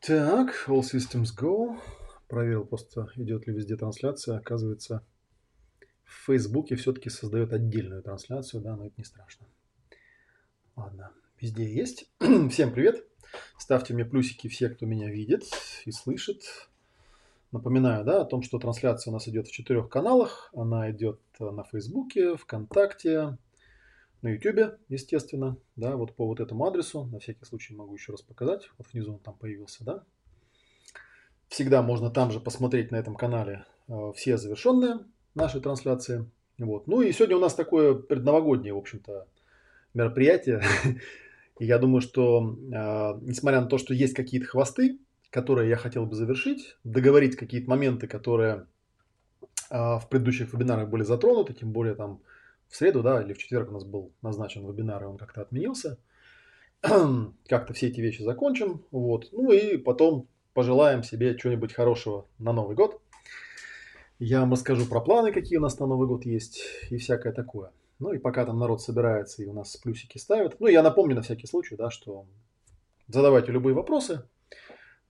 Так, All Systems Go. Проверил просто, идет ли везде трансляция. Оказывается, в Фейсбуке все-таки создает отдельную трансляцию, да, но это не страшно. Ладно, везде есть. Всем привет. Ставьте мне плюсики все, кто меня видит и слышит. Напоминаю, да, о том, что трансляция у нас идет в четырех каналах. Она идет на Фейсбуке, ВКонтакте, на YouTube, естественно, да, вот по вот этому адресу, на всякий случай могу еще раз показать, вот внизу он там появился, да. Всегда можно там же посмотреть на этом канале э, все завершенные наши трансляции. Вот. Ну и сегодня у нас такое предновогоднее, в общем-то, мероприятие. И я думаю, что э, несмотря на то, что есть какие-то хвосты, которые я хотел бы завершить, договорить какие-то моменты, которые э, в предыдущих вебинарах были затронуты, тем более там в среду, да, или в четверг у нас был назначен вебинар, и он как-то отменился. как-то все эти вещи закончим, вот. Ну и потом пожелаем себе чего-нибудь хорошего на Новый год. Я вам расскажу про планы, какие у нас на Новый год есть и всякое такое. Ну и пока там народ собирается и у нас плюсики ставят. Ну, я напомню на всякий случай, да, что задавайте любые вопросы,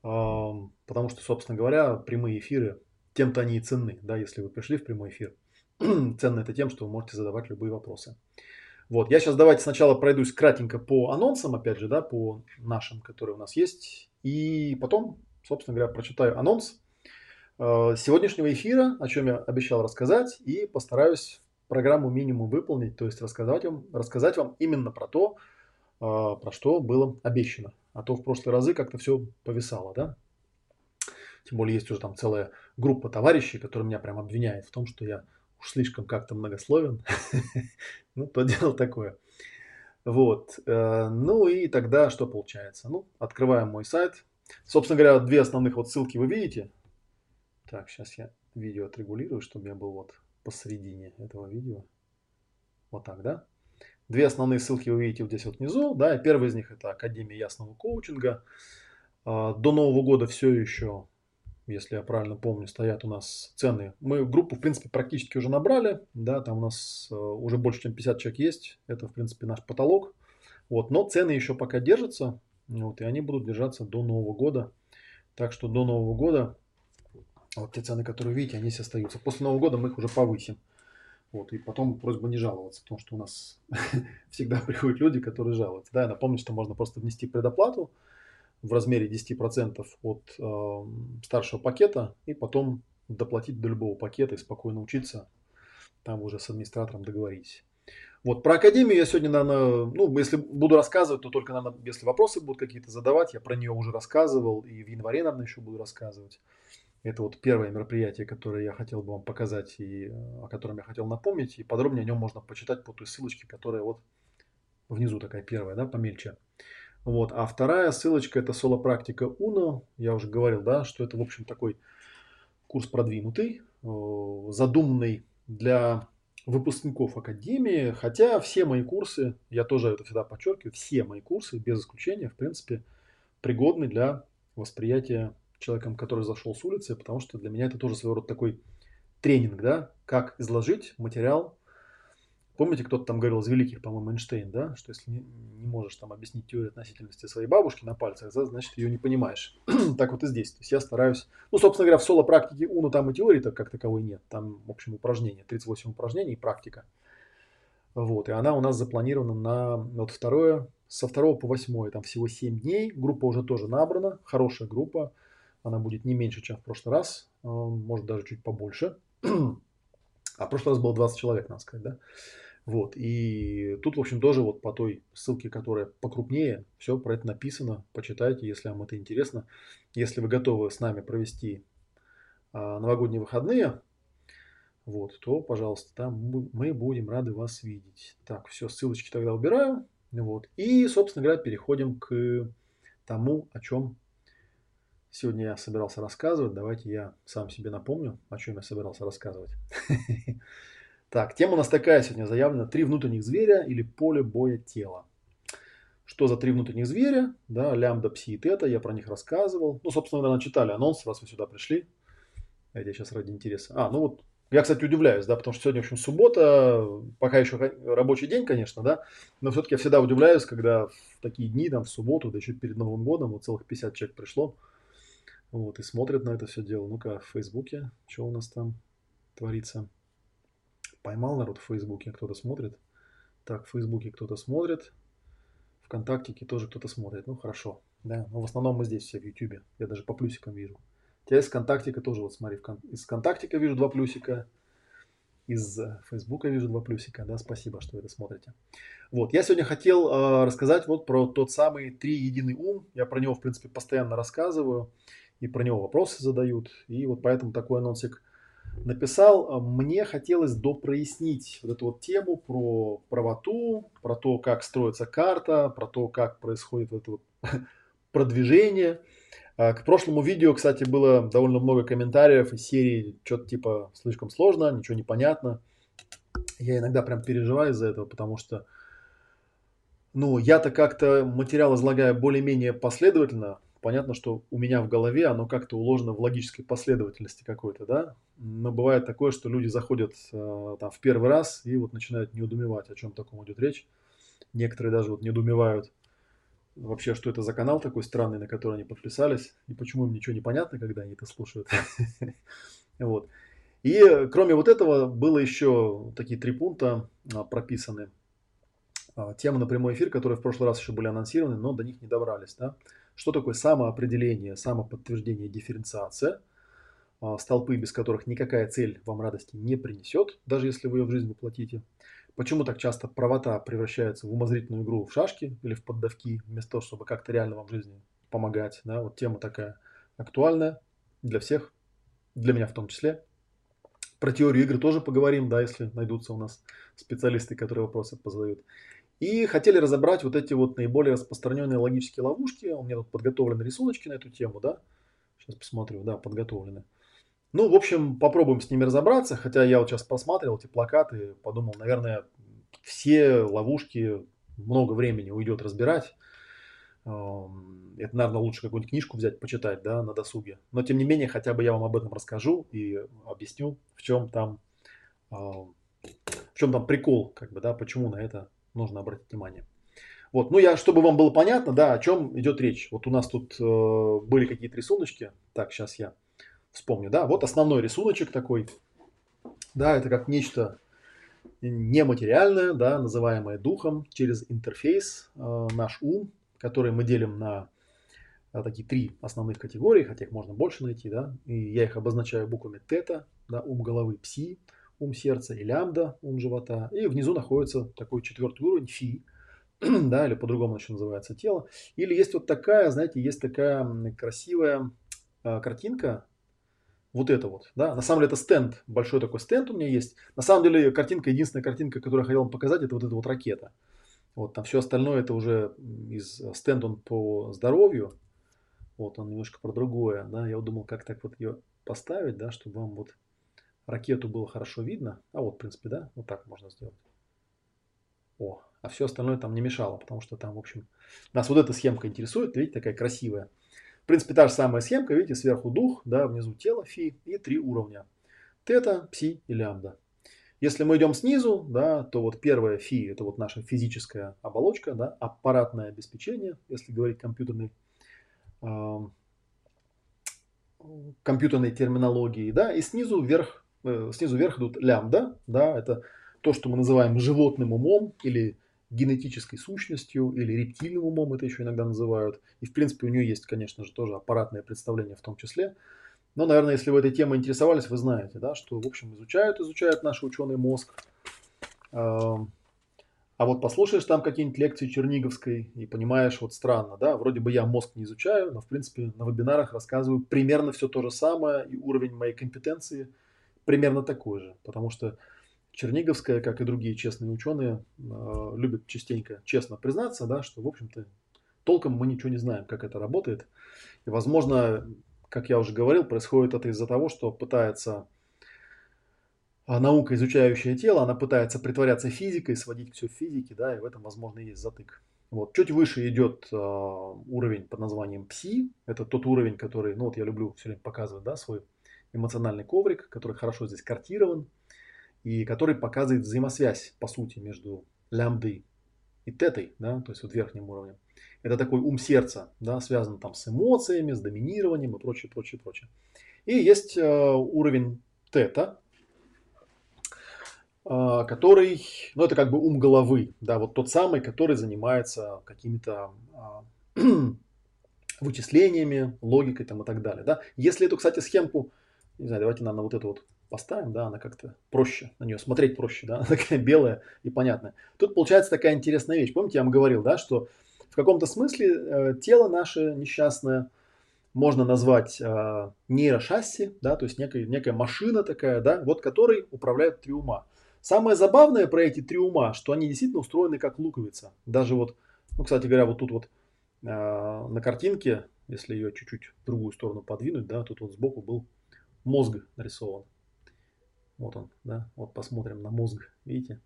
потому что, собственно говоря, прямые эфиры, тем-то они и ценны, да, если вы пришли в прямой эфир. Ценно это тем, что вы можете задавать любые вопросы. Вот, я сейчас давайте сначала пройдусь кратенько по анонсам, опять же, да, по нашим, которые у нас есть, и потом, собственно говоря, прочитаю анонс э, сегодняшнего эфира, о чем я обещал рассказать, и постараюсь программу минимум выполнить, то есть рассказать вам, рассказать вам именно про то, э, про что было обещано. А то в прошлые разы как-то все повисало, да. Тем более есть уже там целая группа товарищей, которые меня прям обвиняют в том, что я уж слишком как-то многословен. ну, то дело такое. Вот. Э, ну и тогда что получается? Ну, открываем мой сайт. Собственно говоря, две основных вот ссылки вы видите. Так, сейчас я видео отрегулирую, чтобы я был вот посередине этого видео. Вот так, да? Две основные ссылки вы видите вот здесь вот внизу. Да, и первая из них это Академия ясного коучинга. Э, до Нового года все еще если я правильно помню, стоят у нас цены. Мы группу, в принципе, практически уже набрали, да, там у нас э, уже больше, чем 50 человек есть, это, в принципе, наш потолок, вот, но цены еще пока держатся, вот, и они будут держаться до Нового года, так что до Нового года, вот те цены, которые видите, они все остаются. После Нового года мы их уже повысим. Вот, и потом просьба не жаловаться, потому что у нас всегда приходят люди, которые жалуются. Да, я напомню, что можно просто внести предоплату, в размере 10% от э, старшего пакета и потом доплатить до любого пакета и спокойно учиться. Там уже с администратором договоритесь. Вот, про Академию я сегодня, наверное, ну, если буду рассказывать, то только, наверное, если вопросы будут какие-то задавать, я про нее уже рассказывал, и в январе, наверное, еще буду рассказывать. Это вот первое мероприятие, которое я хотел бы вам показать и о котором я хотел напомнить, и подробнее о нем можно почитать по той ссылочке, которая вот внизу такая первая, да, помельче. Вот. А вторая ссылочка это соло-практика Uno. Я уже говорил, да, что это, в общем, такой курс продвинутый, э, задуманный для выпускников академии, хотя все мои курсы, я тоже это всегда подчеркиваю, все мои курсы, без исключения, в принципе, пригодны для восприятия человеком, который зашел с улицы, потому что для меня это тоже своего рода такой тренинг, да, как изложить материал Помните, кто-то там говорил из великих, по-моему, Эйнштейн, да, что если не, не можешь там объяснить теорию относительности своей бабушки на пальцах, значит, ее не понимаешь. так вот и здесь. То есть я стараюсь, ну, собственно говоря, в соло-практике Уну там и теории-то как таковой нет. Там, в общем, упражнения, 38 упражнений практика. Вот, и она у нас запланирована на вот второе, со второго по восьмое, там всего 7 дней. Группа уже тоже набрана, хорошая группа. Она будет не меньше, чем в прошлый раз, э, может даже чуть побольше. а в прошлый раз было 20 человек, надо сказать, да. Вот, и тут, в общем, тоже вот по той ссылке, которая покрупнее, все про это написано, почитайте, если вам это интересно. Если вы готовы с нами провести а, новогодние выходные, вот, то, пожалуйста, там мы будем рады вас видеть. Так, все, ссылочки тогда убираю. Вот. И, собственно говоря, переходим к тому, о чем сегодня я собирался рассказывать. Давайте я сам себе напомню, о чем я собирался рассказывать. Так, тема у нас такая сегодня заявлена. Три внутренних зверя или поле боя тела. Что за три внутренних зверя? Да, лямбда, пси и тета, я про них рассказывал. Ну, собственно, наверное, читали анонс, раз вы сюда пришли. Это я сейчас ради интереса. А, ну вот, я, кстати, удивляюсь, да, потому что сегодня, в общем, суббота, пока еще рабочий день, конечно, да, но все-таки я всегда удивляюсь, когда в такие дни, там, в субботу, да еще перед Новым годом, вот целых 50 человек пришло. Вот, и смотрят на это все дело. Ну-ка, в Фейсбуке, что у нас там творится. Поймал народ в Фейсбуке, кто-то смотрит. Так, в Фейсбуке кто-то смотрит. ВКонтактике тоже кто-то смотрит. Ну, хорошо. Да, но в основном мы здесь все в Ютубе. Я даже по плюсикам вижу. У из ВКонтактика тоже, вот смотри, из ВКонтактика вижу два плюсика из э, Фейсбука вижу два плюсика, да, спасибо, что вы это смотрите. Вот, я сегодня хотел э, рассказать вот про тот самый три единый ум. Я про него, в принципе, постоянно рассказываю, и про него вопросы задают, и вот поэтому такой анонсик написал. Мне хотелось допрояснить вот эту вот тему про правоту, про то, как строится карта, про то, как происходит вот это вот продвижение. А, к прошлому видео, кстати, было довольно много комментариев из серии что-то типа слишком сложно, ничего не понятно. Я иногда прям переживаю из-за этого, потому что ну, я-то как-то материал излагаю более-менее последовательно. Понятно, что у меня в голове оно как-то уложено в логической последовательности какой-то, да. Но бывает такое, что люди заходят э, там в первый раз и вот начинают неудумевать, о чем таком идет речь. Некоторые даже вот недоумевают, вообще, что это за канал такой странный, на который они подписались, и почему им ничего не понятно, когда они это слушают. Вот. И кроме вот этого было еще такие три пункта а, прописаны. А, темы на прямой эфир, которые в прошлый раз еще были анонсированы, но до них не добрались. Да? Что такое самоопределение, самоподтверждение, дифференциация? А, столпы, без которых никакая цель вам радости не принесет, даже если вы ее в жизнь воплотите. Почему так часто правота превращается в умозрительную игру в шашки или в поддавки, вместо того, чтобы как-то реально вам в жизни помогать. Да? Вот тема такая актуальная для всех, для меня в том числе. Про теорию игры тоже поговорим, да, если найдутся у нас специалисты, которые вопросы позадают. И хотели разобрать вот эти вот наиболее распространенные логические ловушки. У меня тут подготовлены рисуночки на эту тему, да. Сейчас посмотрю, да, подготовлены. Ну, в общем, попробуем с ними разобраться. Хотя я вот сейчас посмотрел эти плакаты, подумал, наверное, все ловушки много времени уйдет разбирать. Это, наверное, лучше какую-нибудь книжку взять, почитать, да, на досуге. Но, тем не менее, хотя бы я вам об этом расскажу и объясню, в чем там, в чем там прикол, как бы, да, почему на это нужно обратить внимание. Вот, ну я, чтобы вам было понятно, да, о чем идет речь. Вот у нас тут э, были какие-то рисуночки. Так, сейчас я вспомню, да, вот основной рисуночек такой, да, это как нечто нематериальное, да, называемое духом через интерфейс, э, наш ум, который мы делим на э, такие три основных категории, хотя их можно больше найти, да, и я их обозначаю буквами тета, да, ум головы, пси, ум сердца и лямбда, ум живота, и внизу находится такой четвертый уровень фи, да, или по-другому еще называется тело, или есть вот такая, знаете, есть такая красивая э, картинка, вот это вот, да, на самом деле это стенд, большой такой стенд у меня есть. На самом деле картинка, единственная картинка, которую я хотел вам показать, это вот эта вот ракета. Вот там все остальное это уже из стенд он по здоровью. Вот он немножко про другое, да. Я вот думал, как так вот ее поставить, да, чтобы вам вот ракету было хорошо видно. А вот, в принципе, да, вот так можно сделать. О, а все остальное там не мешало, потому что там, в общем, нас вот эта схемка интересует, видите, такая красивая принципе, та же самая схемка, видите, сверху дух, да, внизу тело, фи и три уровня. Тета, пси и лямбда. Если мы идем снизу, да, то вот первое фи это вот наша физическая оболочка, да, аппаратное обеспечение, если говорить компьютерной, э, компьютерной терминологии, да, и снизу вверх, э, снизу вверх идут лямбда, да, это то, что мы называем животным умом или генетической сущностью или рептильным умом, это еще иногда называют. И, в принципе, у нее есть, конечно же, тоже аппаратное представление в том числе. Но, наверное, если вы этой темой интересовались, вы знаете, да, что, в общем, изучают, изучают наши ученые мозг. А вот послушаешь там какие-нибудь лекции Черниговской и понимаешь, вот странно, да, вроде бы я мозг не изучаю, но, в принципе, на вебинарах рассказываю примерно все то же самое, и уровень моей компетенции примерно такой же. Потому что Черниговская, как и другие честные ученые, э, любят частенько честно признаться, да, что, в общем-то, толком мы ничего не знаем, как это работает. И, возможно, как я уже говорил, происходит это из-за того, что пытается а, наука, изучающая тело, она пытается притворяться физикой, сводить все в физике, да, и в этом, возможно, есть затык. Вот. Чуть выше идет э, уровень под названием пси. Это тот уровень, который, ну вот я люблю все время показывать, да, свой эмоциональный коврик, который хорошо здесь картирован и который показывает взаимосвязь, по сути, между лямбдой и тетой, да, то есть вот верхним уровнем. Это такой ум сердца, да, связан там с эмоциями, с доминированием и прочее, прочее, прочее. И есть э, уровень тета, э, который, ну это как бы ум головы, да, вот тот самый, который занимается какими-то э, вычислениями, логикой там и так далее, да. Если эту, кстати, схемку, не знаю, давайте, наверное, вот эту вот поставим, да, она как-то проще, на нее смотреть проще, да, она такая белая и понятная. Тут получается такая интересная вещь. Помните, я вам говорил, да, что в каком-то смысле э, тело наше несчастное можно назвать э, нейрошасси, да, то есть некая, некая машина такая, да, вот которой управляют три ума. Самое забавное про эти три ума, что они действительно устроены как луковица. Даже вот, ну, кстати говоря, вот тут вот э, на картинке, если ее чуть-чуть в другую сторону подвинуть, да, тут вот сбоку был мозг нарисован. Вот он, да, вот посмотрим на мозг, видите?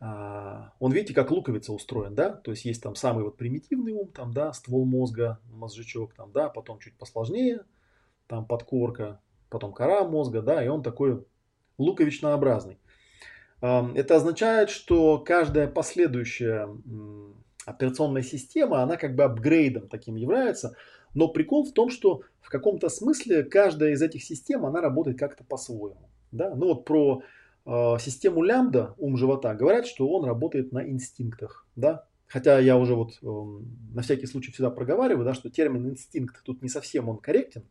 А, он, видите, как луковица устроен, да, то есть есть там самый вот примитивный ум, там, да, ствол мозга, мозжечок, там, да, потом чуть посложнее, там подкорка, потом кора мозга, да, и он такой луковичнообразный. Это означает, что каждая последующая операционная система, она как бы апгрейдом таким является, но прикол в том, что в каком-то смысле каждая из этих систем, она работает как-то по-своему. Да? Ну вот про э, систему лямбда, ум живота, говорят, что он работает на инстинктах. Да? Хотя я уже вот э, на всякий случай всегда проговариваю, да, что термин инстинкт тут не совсем он корректен,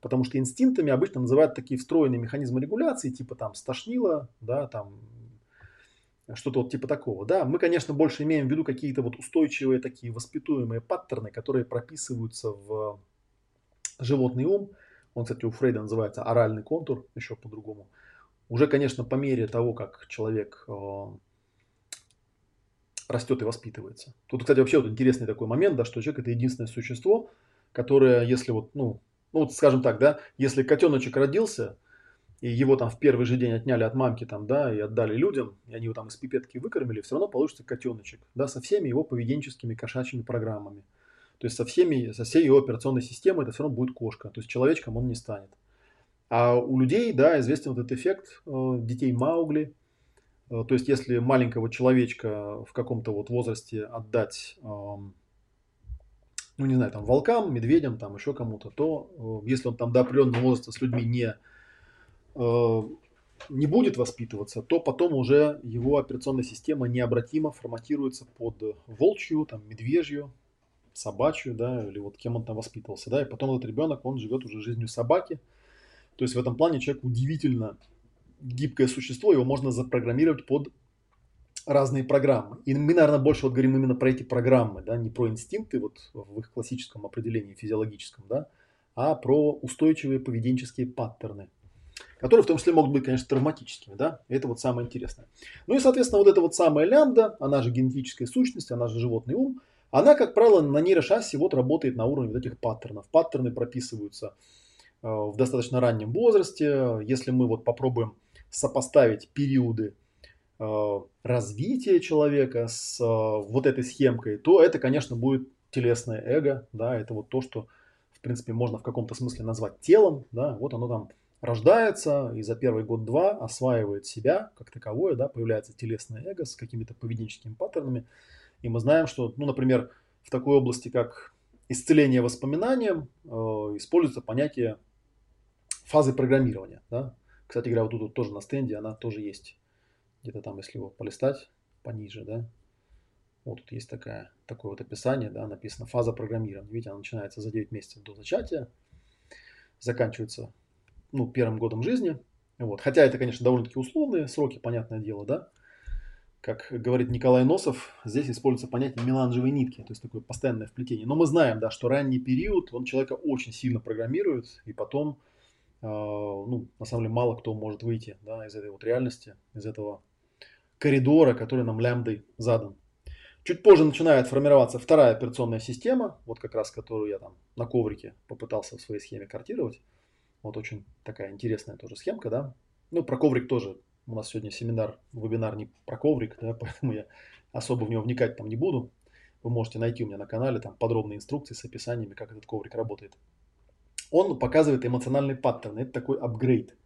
потому что инстинктами обычно называют такие встроенные механизмы регуляции, типа там стошнило, да, там что-то вот типа такого. Да, мы, конечно, больше имеем в виду какие-то вот устойчивые такие воспитуемые паттерны, которые прописываются в животный ум, он, кстати, у Фрейда называется оральный контур, еще по-другому. Уже, конечно, по мере того, как человек э, растет и воспитывается. Тут, кстати, вообще вот интересный такой момент, да, что человек это единственное существо, которое, если вот, ну, ну вот скажем так, да, если котеночек родился, и его там в первый же день отняли от мамки там, да, и отдали людям, и они его там из пипетки выкормили, все равно получится котеночек, да, со всеми его поведенческими кошачьими программами. То есть со, всеми, со всей его операционной системой это все равно будет кошка. То есть человечком он не станет. А у людей, да, известен вот этот эффект э, детей Маугли. Э, то есть если маленького человечка в каком-то вот возрасте отдать, э, ну не знаю, там волкам, медведям, там еще кому-то, то э, если он там до определенного возраста с людьми не не будет воспитываться, то потом уже его операционная система необратимо форматируется под волчью, там, медвежью, собачью, да, или вот кем он там воспитывался, да, и потом этот ребенок, он живет уже жизнью собаки. То есть в этом плане человек удивительно гибкое существо, его можно запрограммировать под разные программы. И мы, наверное, больше вот говорим именно про эти программы, да, не про инстинкты вот в их классическом определении физиологическом, да, а про устойчивые поведенческие паттерны, которые в том числе могут быть, конечно, травматическими, да, это вот самое интересное. Ну и, соответственно, вот эта вот самая лямбда, она же генетическая сущность, она же животный ум, она, как правило, на нейрошасси вот работает на уровне вот этих паттернов. Паттерны прописываются э, в достаточно раннем возрасте. Если мы вот попробуем сопоставить периоды э, развития человека с э, вот этой схемкой, то это, конечно, будет телесное эго, да, это вот то, что, в принципе, можно в каком-то смысле назвать телом, да, вот оно там рождается и за первый год-два осваивает себя как таковое, да, появляется телесное эго с какими-то поведенческими паттернами, и мы знаем, что, ну, например, в такой области, как исцеление воспоминанием, э, используется понятие фазы программирования. Да? Кстати говоря, вот тут вот тоже на стенде она тоже есть. Где-то там, если его полистать пониже, да, вот тут есть такая, такое вот описание, да, написано фаза программирования. Видите, она начинается за 9 месяцев до зачатия, заканчивается, ну, первым годом жизни. Вот. Хотя это, конечно, довольно-таки условные сроки, понятное дело, да как говорит Николай Носов, здесь используется понятие меланжевой нитки, то есть такое постоянное вплетение. Но мы знаем, да, что ранний период, он человека очень сильно программирует, и потом, э, ну, на самом деле, мало кто может выйти да, из этой вот реальности, из этого коридора, который нам лямбдой задан. Чуть позже начинает формироваться вторая операционная система, вот как раз которую я там на коврике попытался в своей схеме картировать. Вот очень такая интересная тоже схемка, да. Ну, про коврик тоже у нас сегодня семинар, вебинар не про коврик, да, поэтому я особо в него вникать там не буду. Вы можете найти у меня на канале там подробные инструкции с описаниями, как этот коврик работает. Он показывает эмоциональный паттерн. Это такой апгрейд.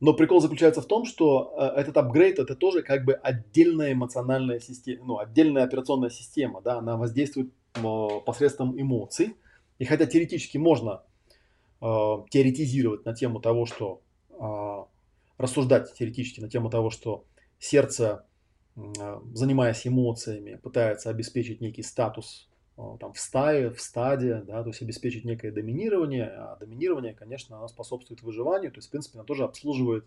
Но прикол заключается в том, что э, этот апгрейд это тоже как бы отдельная эмоциональная система, ну, отдельная операционная система, да, она воздействует э, посредством эмоций. И хотя теоретически можно теоретизировать на тему того, что э, рассуждать теоретически на тему того, что сердце, э, занимаясь эмоциями, пытается обеспечить некий статус там, в стае, в стаде, да, то есть обеспечить некое доминирование, а доминирование, конечно, оно способствует выживанию, то есть, в принципе, оно тоже обслуживает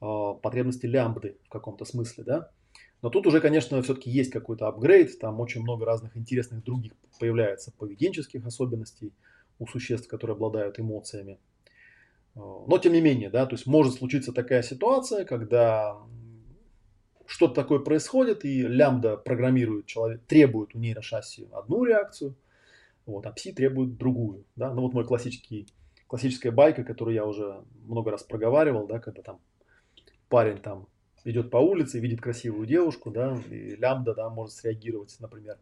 э, потребности лямбды в каком-то смысле, да. Но тут уже, конечно, все-таки есть какой-то апгрейд, там очень много разных интересных других появляется поведенческих особенностей у существ, которые обладают эмоциями. Но тем не менее, да, то есть может случиться такая ситуация, когда что-то такое происходит, и лямбда программирует человек, требует у нейрошасси одну реакцию, вот, а пси требует другую. Да? Ну вот мой классический, классическая байка, которую я уже много раз проговаривал, да, когда там парень там идет по улице, видит красивую девушку, да, и лямбда, да, может среагировать, например,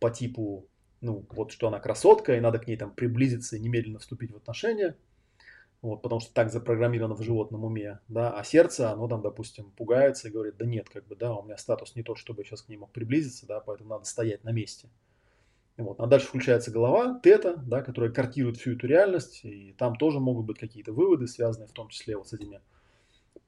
по типу, ну, вот что она красотка, и надо к ней там приблизиться и немедленно вступить в отношения – вот, потому что так запрограммировано в животном уме, да, а сердце, оно там, допустим, пугается и говорит, да нет, как бы, да, у меня статус не тот, чтобы я сейчас к ней мог приблизиться, да, поэтому надо стоять на месте. Вот. А дальше включается голова, тета, да, которая картирует всю эту реальность, и там тоже могут быть какие-то выводы, связанные в том числе вот с этими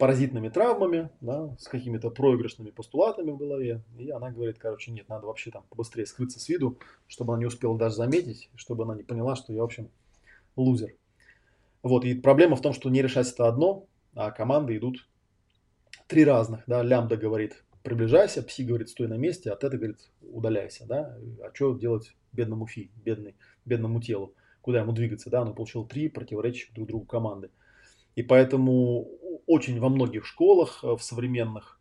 паразитными травмами, да, с какими-то проигрышными постулатами в голове. И она говорит, короче, нет, надо вообще там побыстрее скрыться с виду, чтобы она не успела даже заметить, чтобы она не поняла, что я, в общем, лузер. Вот, и проблема в том, что нейрошасси это одно, а команды идут три разных, да, лямбда говорит, приближайся, пси говорит, стой на месте, а тета говорит, удаляйся, да, а что делать бедному фи, бедный, бедному телу, куда ему двигаться, да, он получил три противоречащих друг другу команды. И поэтому очень во многих школах э, в современных,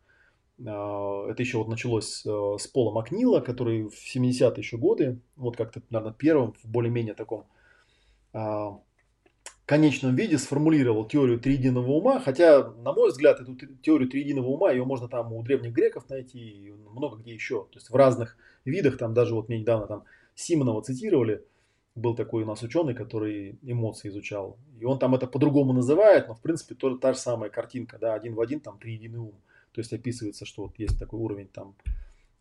э, это еще вот началось э, с Пола Макнила, который в 70-е еще годы, вот как-то, наверное, первым в более-менее таком конечном виде сформулировал теорию триединого ума, хотя, на мой взгляд, эту теорию триединого ума, ее можно там у древних греков найти, и много где еще, то есть в разных видах, там даже вот мне недавно там Симонова цитировали, был такой у нас ученый, который эмоции изучал, и он там это по-другому называет, но в принципе тоже та же самая картинка, да, один в один, там триединый ум, то есть описывается, что вот есть такой уровень там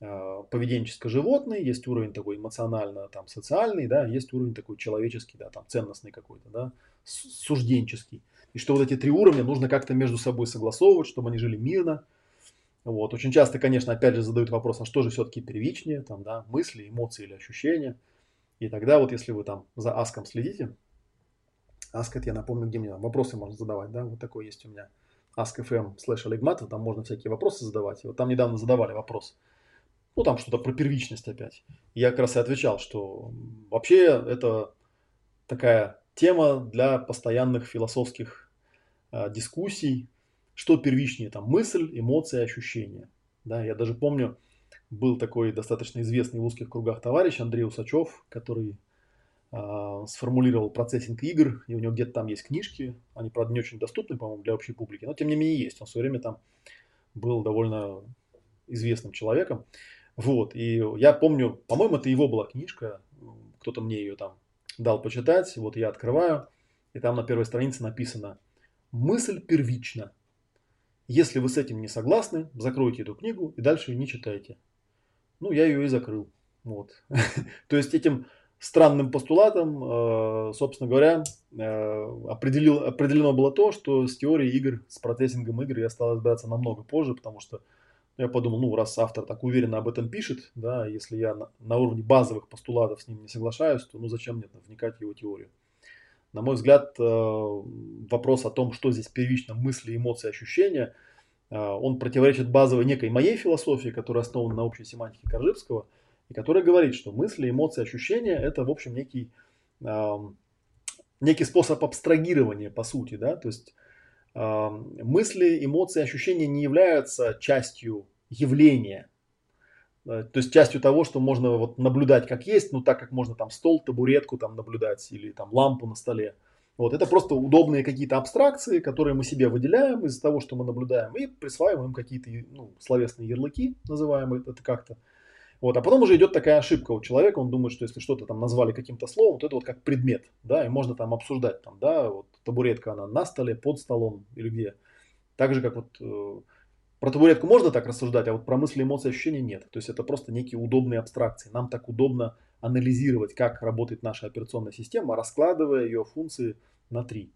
Э, поведенческо-животный, есть уровень такой эмоционально там социальный, да, есть уровень такой человеческий, да, там ценностный какой-то, да, сужденческий. И что вот эти три уровня нужно как-то между собой согласовывать, чтобы они жили мирно. Вот. Очень часто, конечно, опять же задают вопрос, а что же все-таки первичнее, там, да, мысли, эмоции или ощущения. И тогда вот если вы там за Аском следите, Аск это я напомню, где мне вопросы можно задавать, да, вот такой есть у меня Ask.fm слэш Олегматов, там можно всякие вопросы задавать. И вот там недавно задавали вопрос – ну там что-то про первичность опять. Я как раз и отвечал, что вообще это такая тема для постоянных философских э, дискуссий, что первичнее, там мысль, эмоции, ощущения. Да, я даже помню, был такой достаточно известный в узких кругах товарищ Андрей Усачев, который э, сформулировал процессинг игр, и у него где-то там есть книжки, они, правда, не очень доступны, по-моему, для общей публики, но тем не менее есть. Он в свое время там был довольно известным человеком. Вот, и я помню, по-моему, это его была книжка, кто-то мне ее там дал почитать, вот я открываю, и там на первой странице написано «Мысль первична». Если вы с этим не согласны, закройте эту книгу и дальше не читайте. Ну, я ее и закрыл. Вот. То есть этим странным постулатом, э, собственно говоря, э, определил, определено было то, что с теорией игр, с процессингом игр я стал разбираться намного позже, потому что я подумал, ну, раз автор так уверенно об этом пишет, да, если я на, на уровне базовых постулатов с ним не соглашаюсь, то ну зачем мне вникать в его теорию? На мой взгляд, э, вопрос о том, что здесь первично мысли, эмоции, ощущения, он противоречит базовой некой моей философии, которая основана на общей семантике Коржибского, и которая говорит, что мысли, эмоции, ощущения – это, в общем, некий, некий способ абстрагирования, по сути, да, то есть мысли, эмоции, ощущения не являются частью явления, то есть частью того, что можно вот наблюдать как есть, ну так как можно там стол, табуретку там наблюдать или там лампу на столе. Вот это просто удобные какие-то абстракции, которые мы себе выделяем из-за того, что мы наблюдаем, и присваиваем им какие-то ну, словесные ярлыки, называем это как-то. Вот, а потом уже идет такая ошибка у человека, он думает, что если что-то там назвали каким-то словом, то это вот как предмет, да, и можно там обсуждать, там, да, вот табуретка, она на столе, под столом или где. Так же, как вот э, про табуретку можно так рассуждать, а вот про мысли, эмоции, ощущения нет. То есть это просто некие удобные абстракции. Нам так удобно анализировать, как работает наша операционная система, раскладывая ее функции на три.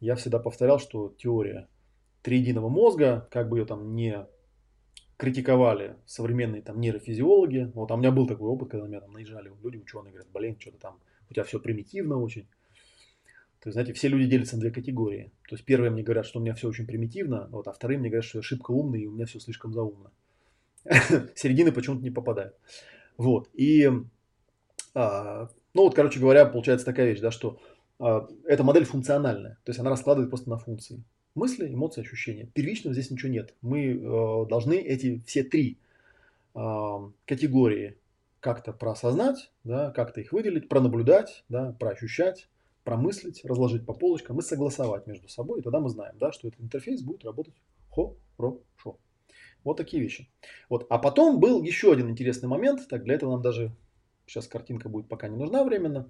Я всегда повторял, что теория триединого мозга, как бы ее там не критиковали современные там нейрофизиологи. Вот, а у меня был такой опыт, когда меня там наезжали люди, ученые, говорят, блин, что-то там, у тебя все примитивно очень. То есть, знаете, все люди делятся на две категории. То есть, первые мне говорят, что у меня все очень примитивно, вот, а вторые мне говорят, что я шибко умный, и у меня все слишком заумно. Середины почему-то не попадают. Вот, и, а, ну вот, короче говоря, получается такая вещь, да, что а, эта модель функциональная, то есть она раскладывает просто на функции. Мысли, эмоции, ощущения. Первичного здесь ничего нет. Мы э, должны эти все три э, категории как-то проосознать, да, как-то их выделить, пронаблюдать, да, проощущать, промыслить, разложить по полочкам и согласовать между собой. И тогда мы знаем, да, что этот интерфейс будет работать хорошо. Вот такие вещи. Вот. А потом был еще один интересный момент. Так, для этого нам даже сейчас картинка будет пока не нужна временно.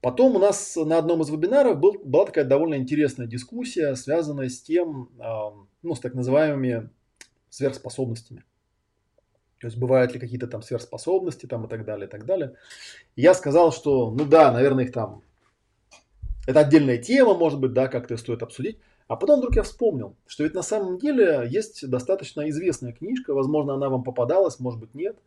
Потом у нас на одном из вебинаров был, была такая довольно интересная дискуссия, связанная с тем, ну, с так называемыми сверхспособностями. То есть бывают ли какие-то там сверхспособности там и так далее, и так далее. я сказал, что, ну да, наверное, их там, это отдельная тема, может быть, да, как-то стоит обсудить. А потом вдруг я вспомнил, что ведь на самом деле есть достаточно известная книжка, возможно, она вам попадалась, может быть, нет –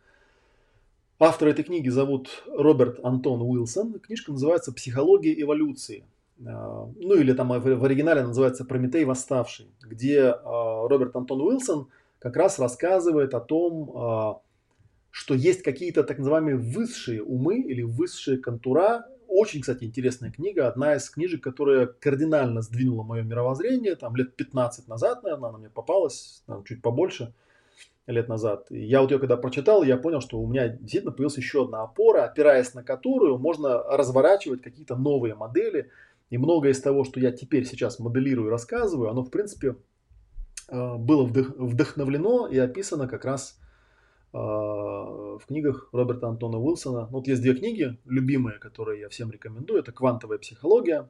Автор этой книги зовут Роберт Антон Уилсон. Книжка называется «Психология эволюции». А, ну или там в оригинале называется «Прометей восставший», где а, Роберт Антон Уилсон как раз рассказывает о том, а, что есть какие-то так называемые высшие умы или высшие контура. Очень, кстати, интересная книга. Одна из книжек, которая кардинально сдвинула мое мировоззрение. Там лет 15 назад, наверное, она мне попалась, там, чуть побольше – лет назад. И я вот ее когда прочитал, я понял, что у меня действительно появилась еще одна опора, опираясь на которую можно разворачивать какие-то новые модели. И многое из того, что я теперь сейчас моделирую и рассказываю, оно в принципе э, было вдохновлено и описано как раз э, в книгах Роберта Антона Уилсона. Ну, вот есть две книги, любимые, которые я всем рекомендую. Это «Квантовая психология».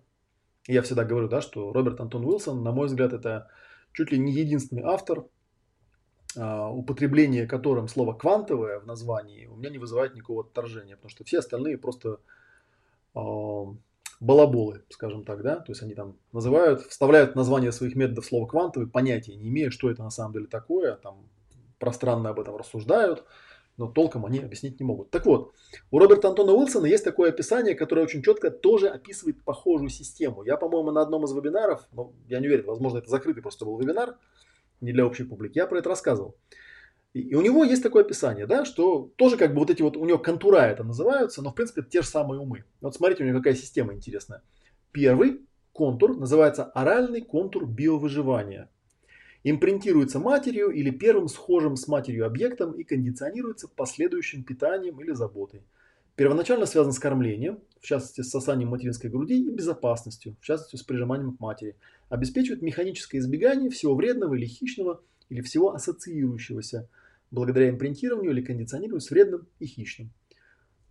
Я всегда говорю, да, что Роберт Антон Уилсон, на мой взгляд, это чуть ли не единственный автор, употребление которым слово квантовое в названии у меня не вызывает никакого отторжения, потому что все остальные просто э, балаболы, скажем так, да, то есть они там называют, вставляют название своих методов слово квантовый, понятия не имея, что это на самом деле такое, там пространно об этом рассуждают, но толком они объяснить не могут. Так вот, у Роберта Антона Уилсона есть такое описание, которое очень четко тоже описывает похожую систему. Я, по-моему, на одном из вебинаров, ну, я не уверен, возможно, это закрытый просто был вебинар, не для общей публики. Я про это рассказывал. И, у него есть такое описание, да, что тоже как бы вот эти вот, у него контура это называются, но в принципе те же самые умы. Вот смотрите, у него какая система интересная. Первый контур называется оральный контур биовыживания. Импринтируется матерью или первым схожим с матерью объектом и кондиционируется последующим питанием или заботой. Первоначально связан с кормлением, в частности с сосанием материнской груди и безопасностью, в частности с прижиманием к матери. Обеспечивает механическое избегание всего вредного или хищного, или всего ассоциирующегося, благодаря импринтированию или кондиционированию с вредным и хищным.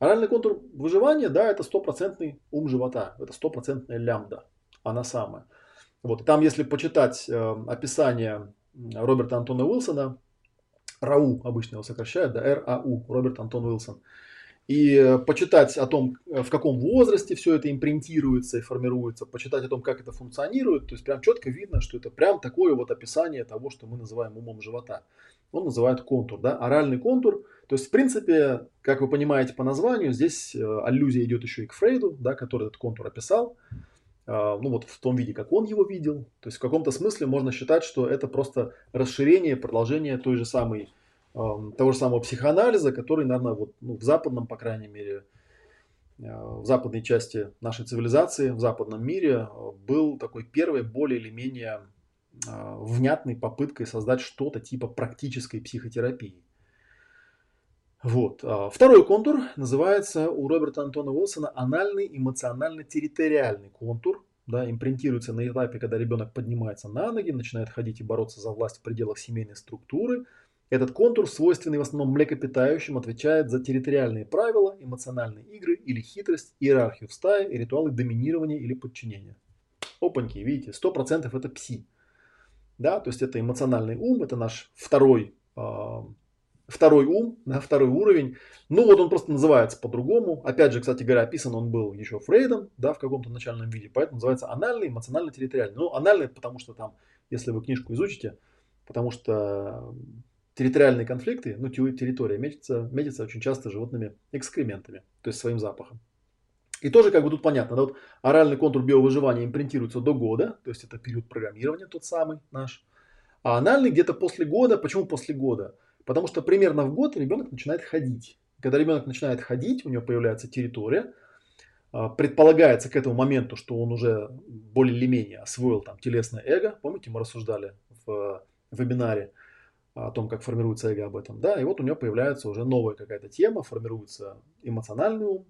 Оральный контур выживания, да, это стопроцентный ум живота, это стопроцентная лямбда, она самая. Вот, и там, если почитать э, описание Роберта Антона Уилсона, РАУ обычно его сокращают, да, РАУ, Роберт Антон Уилсон – и э, почитать о том, э, в каком возрасте все это импринтируется и формируется, почитать о том, как это функционирует, то есть прям четко видно, что это прям такое вот описание того, что мы называем умом живота. Он называет контур, да, оральный контур. То есть, в принципе, как вы понимаете по названию, здесь э, аллюзия идет еще и к Фрейду, да, который этот контур описал. А, ну вот в том виде, как он его видел. То есть в каком-то смысле можно считать, что это просто расширение, продолжение той же самой того же самого психоанализа, который, наверное, вот, ну, в западном, по крайней мере, э, в западной части нашей цивилизации, в западном мире э, был такой первой более или менее э, внятной попыткой создать что-то типа практической психотерапии. Вот. А второй контур называется у Роберта Антона Уилсона анальный эмоционально-территориальный контур. Да, импринтируется на этапе, когда ребенок поднимается на ноги, начинает ходить и бороться за власть в пределах семейной структуры – этот контур, свойственный в основном млекопитающим, отвечает за территориальные правила, эмоциональные игры или хитрость, иерархию в стае и ритуалы доминирования или подчинения. Опаньки, видите, 100% это пси. да, то есть это эмоциональный ум, это наш второй, э, второй ум, да, второй уровень. Ну вот он просто называется по-другому. Опять же, кстати говоря, описан он был еще Фрейдом, да, в каком-то начальном виде, поэтому называется анальный, эмоционально-территориальный. Ну, анальный, потому что там, если вы книжку изучите, потому что территориальные конфликты, ну, территория метится, метится очень часто животными экскрементами, то есть своим запахом. И тоже как бы тут понятно, да, вот оральный контур биовыживания импринтируется до года, то есть это период программирования тот самый наш. А анальный где-то после года. Почему после года? Потому что примерно в год ребенок начинает ходить. Когда ребенок начинает ходить, у него появляется территория, а, предполагается к этому моменту, что он уже более или менее освоил там телесное эго. Помните, мы рассуждали в вебинаре о том, как формируется эго об этом. Да, и вот у него появляется уже новая какая-то тема, формируется эмоциональный ум,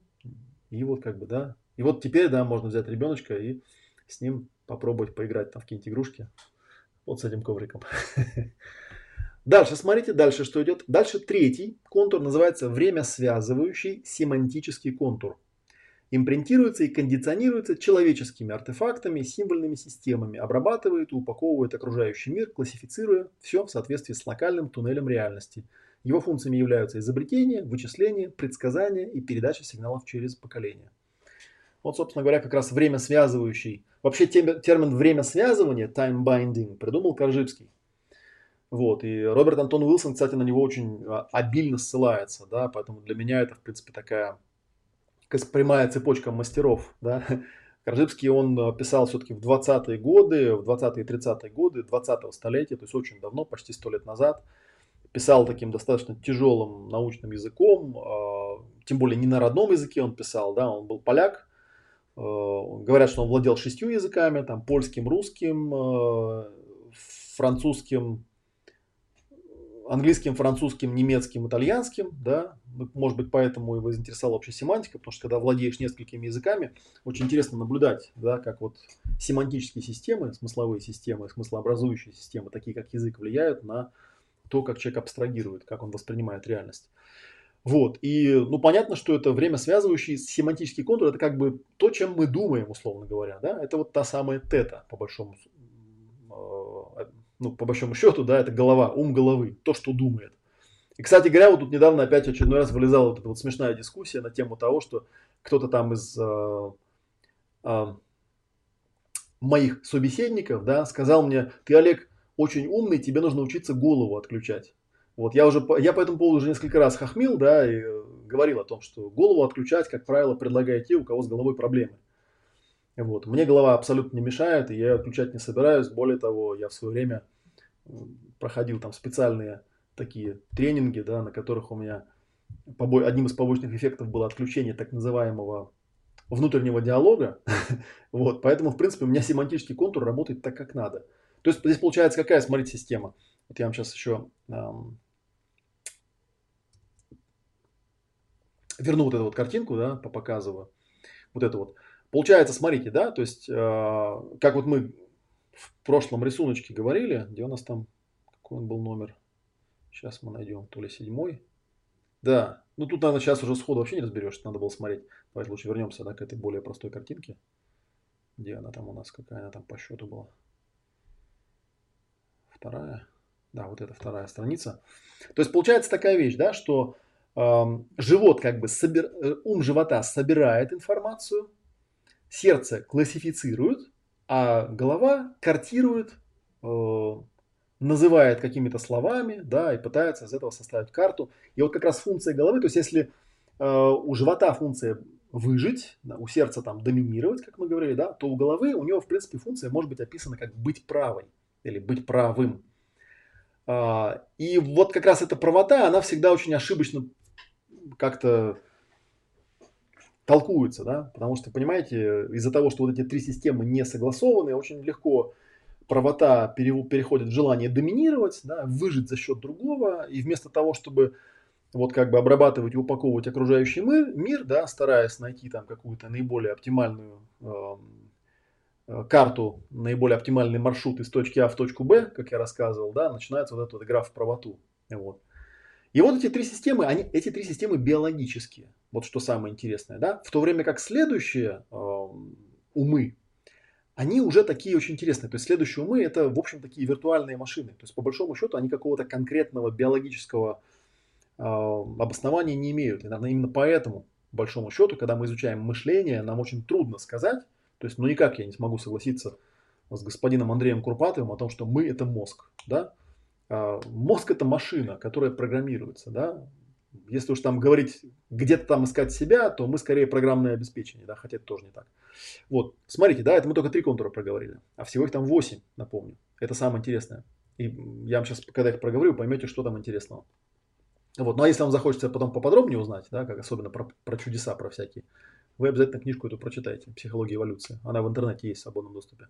и вот как бы, да. И вот теперь, да, можно взять ребеночка и с ним попробовать поиграть там в какие-нибудь игрушки. Вот с этим ковриком. Дальше, смотрите, дальше что идет. Дальше третий контур называется время связывающий семантический контур. Импринтируется и кондиционируется человеческими артефактами, символьными системами, обрабатывает и упаковывает окружающий мир, классифицируя все в соответствии с локальным туннелем реальности – его функциями являются изобретение, вычисление, предсказание и передача сигналов через поколение. Вот, собственно говоря, как раз время связывающий. Вообще термин время связывания, time binding, придумал Коржибский. Вот, и Роберт Антон Уилсон, кстати, на него очень а, обильно ссылается, да, поэтому для меня это, в принципе, такая прямая цепочка мастеров, да. Коржибский он писал все-таки в 20-е годы, в 20-е и 30-е годы 20-го столетия, то есть очень давно, почти сто лет назад – писал таким достаточно тяжелым научным языком, а, тем более не на родном языке он писал, да, он был поляк. А, говорят, что он владел шестью языками, там польским, русским, а, французским, английским, французским, немецким, итальянским, да, ну, может быть, поэтому его заинтересовала вообще семантика, потому что когда владеешь несколькими языками, очень интересно наблюдать, да, как вот семантические системы, смысловые системы, смыслообразующие системы, такие как язык, влияют на то, как человек абстрагирует, как он воспринимает реальность. Вот. И, ну, понятно, что это время связывающий семантический контур, это как бы то, чем мы думаем, условно говоря, да, это вот та самая тета, по большому, ну, по большому счету, да, это голова, ум головы, то, что думает. И, кстати говоря, вот тут недавно опять очередной раз вылезала вот эта вот смешная дискуссия на тему того, что кто-то там из э, э, моих собеседников, да, сказал мне, ты, Олег, очень умный, тебе нужно учиться голову отключать. Вот я уже, я по этому поводу уже несколько раз хохмил, да, и э, говорил о том, что голову отключать, как правило, предлагают те, у кого с головой проблемы. Вот. Мне голова абсолютно не мешает, и я ее отключать не собираюсь. Более того, я в свое время проходил там специальные такие тренинги, да, на которых у меня побо... одним из побочных эффектов было отключение так называемого внутреннего диалога. вот, поэтому, в принципе, у меня семантический контур работает так, как надо. То есть здесь получается какая, смотрите, система. Вот я вам сейчас еще эм, верну вот эту вот картинку, да, показываю. Вот это вот. Получается, смотрите, да, то есть, э, как вот мы в прошлом рисуночке говорили, где у нас там, какой он был номер? Сейчас мы найдем, то ли седьмой. Да, ну тут, наверное, сейчас уже сходу вообще не разберешься, надо было смотреть. Давайте лучше вернемся да, к этой более простой картинке. Где она там у нас, какая она там по счету была вторая, да, вот это вторая страница. То есть получается такая вещь, да, что э, живот как бы собир, э, ум живота собирает информацию, сердце классифицирует, а голова картирует, э, называет какими-то словами, да, и пытается из этого составить карту. И вот как раз функция головы, то есть если э, у живота функция выжить, у сердца там доминировать, как мы говорили, да, то у головы у него в принципе функция может быть описана как быть правой или быть правым. А, и вот как раз эта правота, она всегда очень ошибочно как-то толкуется, да, потому что, понимаете, из-за того, что вот эти три системы не согласованы, очень легко правота переходит в желание доминировать, да, выжить за счет другого, и вместо того, чтобы вот как бы обрабатывать и упаковывать окружающий мир, мир да, стараясь найти там какую-то наиболее оптимальную Э, карту, наиболее оптимальный маршрут из точки А в точку Б, как я рассказывал, да, начинается вот эта вот игра в правоту. Вот. И вот эти три системы, они, эти три системы биологические. Вот что самое интересное, да. В то время как следующие э, умы, они уже такие очень интересные. То есть следующие умы это, в общем, такие виртуальные машины. То есть по большому счету они какого-то конкретного биологического э, обоснования не имеют. И, наверное, именно поэтому, по большому счету, когда мы изучаем мышление, нам очень трудно сказать, то есть, ну никак я не смогу согласиться с господином Андреем Курпатовым о том, что мы это мозг. Да? А, мозг это машина, которая программируется. Да? Если уж там говорить, где-то там искать себя, то мы скорее программное обеспечение, да, хотя это тоже не так. Вот, смотрите, да, это мы только три контура проговорили, а всего их там восемь, напомню. Это самое интересное. И я вам сейчас, когда их проговорю, поймете, что там интересного. Вот, ну а если вам захочется потом поподробнее узнать, да, как особенно про, про чудеса, про всякие, вы обязательно книжку эту прочитайте «Психология эволюции». Она в интернете есть в свободном доступе.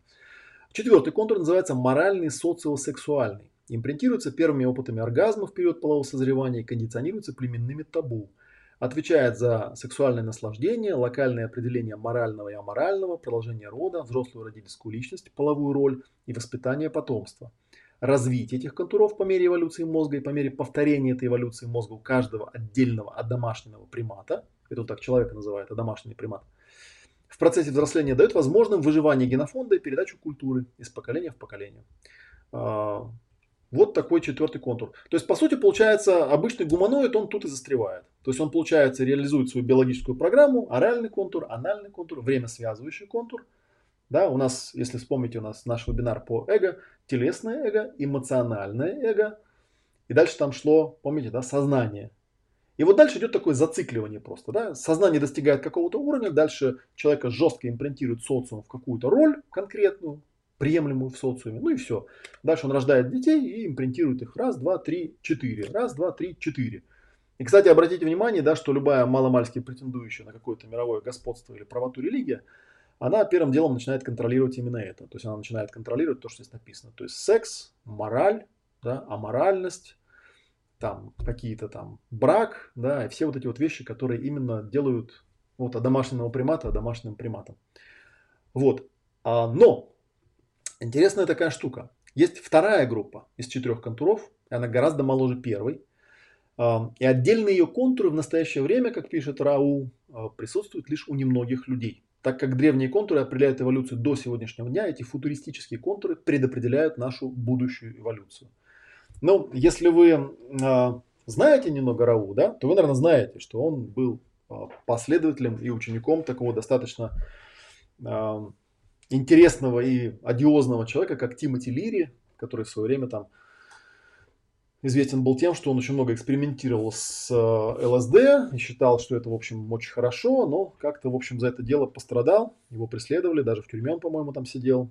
Четвертый контур называется моральный социосексуальный. Импринтируется первыми опытами оргазма в период полового созревания и кондиционируется племенными табу. Отвечает за сексуальное наслаждение, локальное определение морального и аморального, продолжение рода, взрослую родительскую личность, половую роль и воспитание потомства. Развитие этих контуров по мере эволюции мозга и по мере повторения этой эволюции мозга у каждого отдельного одомашненного примата, это так человека называет, одомашненный примат – в процессе взросления дает возможным выживание генофонда и передачу культуры из поколения в поколение. Вот такой четвертый контур. То есть, по сути, получается, обычный гуманоид, он тут и застревает. То есть, он, получается, реализует свою биологическую программу, оральный контур, анальный контур, время связывающий контур. Да, у нас, если вспомните, у нас наш вебинар по эго, телесное эго, эмоциональное эго. И дальше там шло, помните, да, сознание, и вот дальше идет такое зацикливание просто. Да? Сознание достигает какого-то уровня, дальше человека жестко импринтирует социум в какую-то роль конкретную, приемлемую в социуме, ну и все. Дальше он рождает детей и импринтирует их раз, два, три, четыре. Раз, два, три, четыре. И, кстати, обратите внимание, да, что любая маломальски претендующая на какое-то мировое господство или правоту религия, она первым делом начинает контролировать именно это. То есть она начинает контролировать то, что здесь написано. То есть секс, мораль, да, аморальность, там какие-то там брак, да, и все вот эти вот вещи, которые именно делают вот от домашнего примата домашним приматом. Вот. А, но интересная такая штука. Есть вторая группа из четырех контуров, и она гораздо моложе первой. А, и отдельные ее контуры в настоящее время, как пишет Рау, а, присутствуют лишь у немногих людей. Так как древние контуры определяют эволюцию до сегодняшнего дня, эти футуристические контуры предопределяют нашу будущую эволюцию. Ну, если вы э, знаете немного Рау, да, то вы, наверное, знаете, что он был э, последователем и учеником такого достаточно э, интересного и одиозного человека, как Тимоти Лири, который в свое время там известен был тем, что он очень много экспериментировал с ЛСД и считал, что это, в общем, очень хорошо, но как-то, в общем, за это дело пострадал. Его преследовали, даже в тюрьме он, по-моему, там сидел.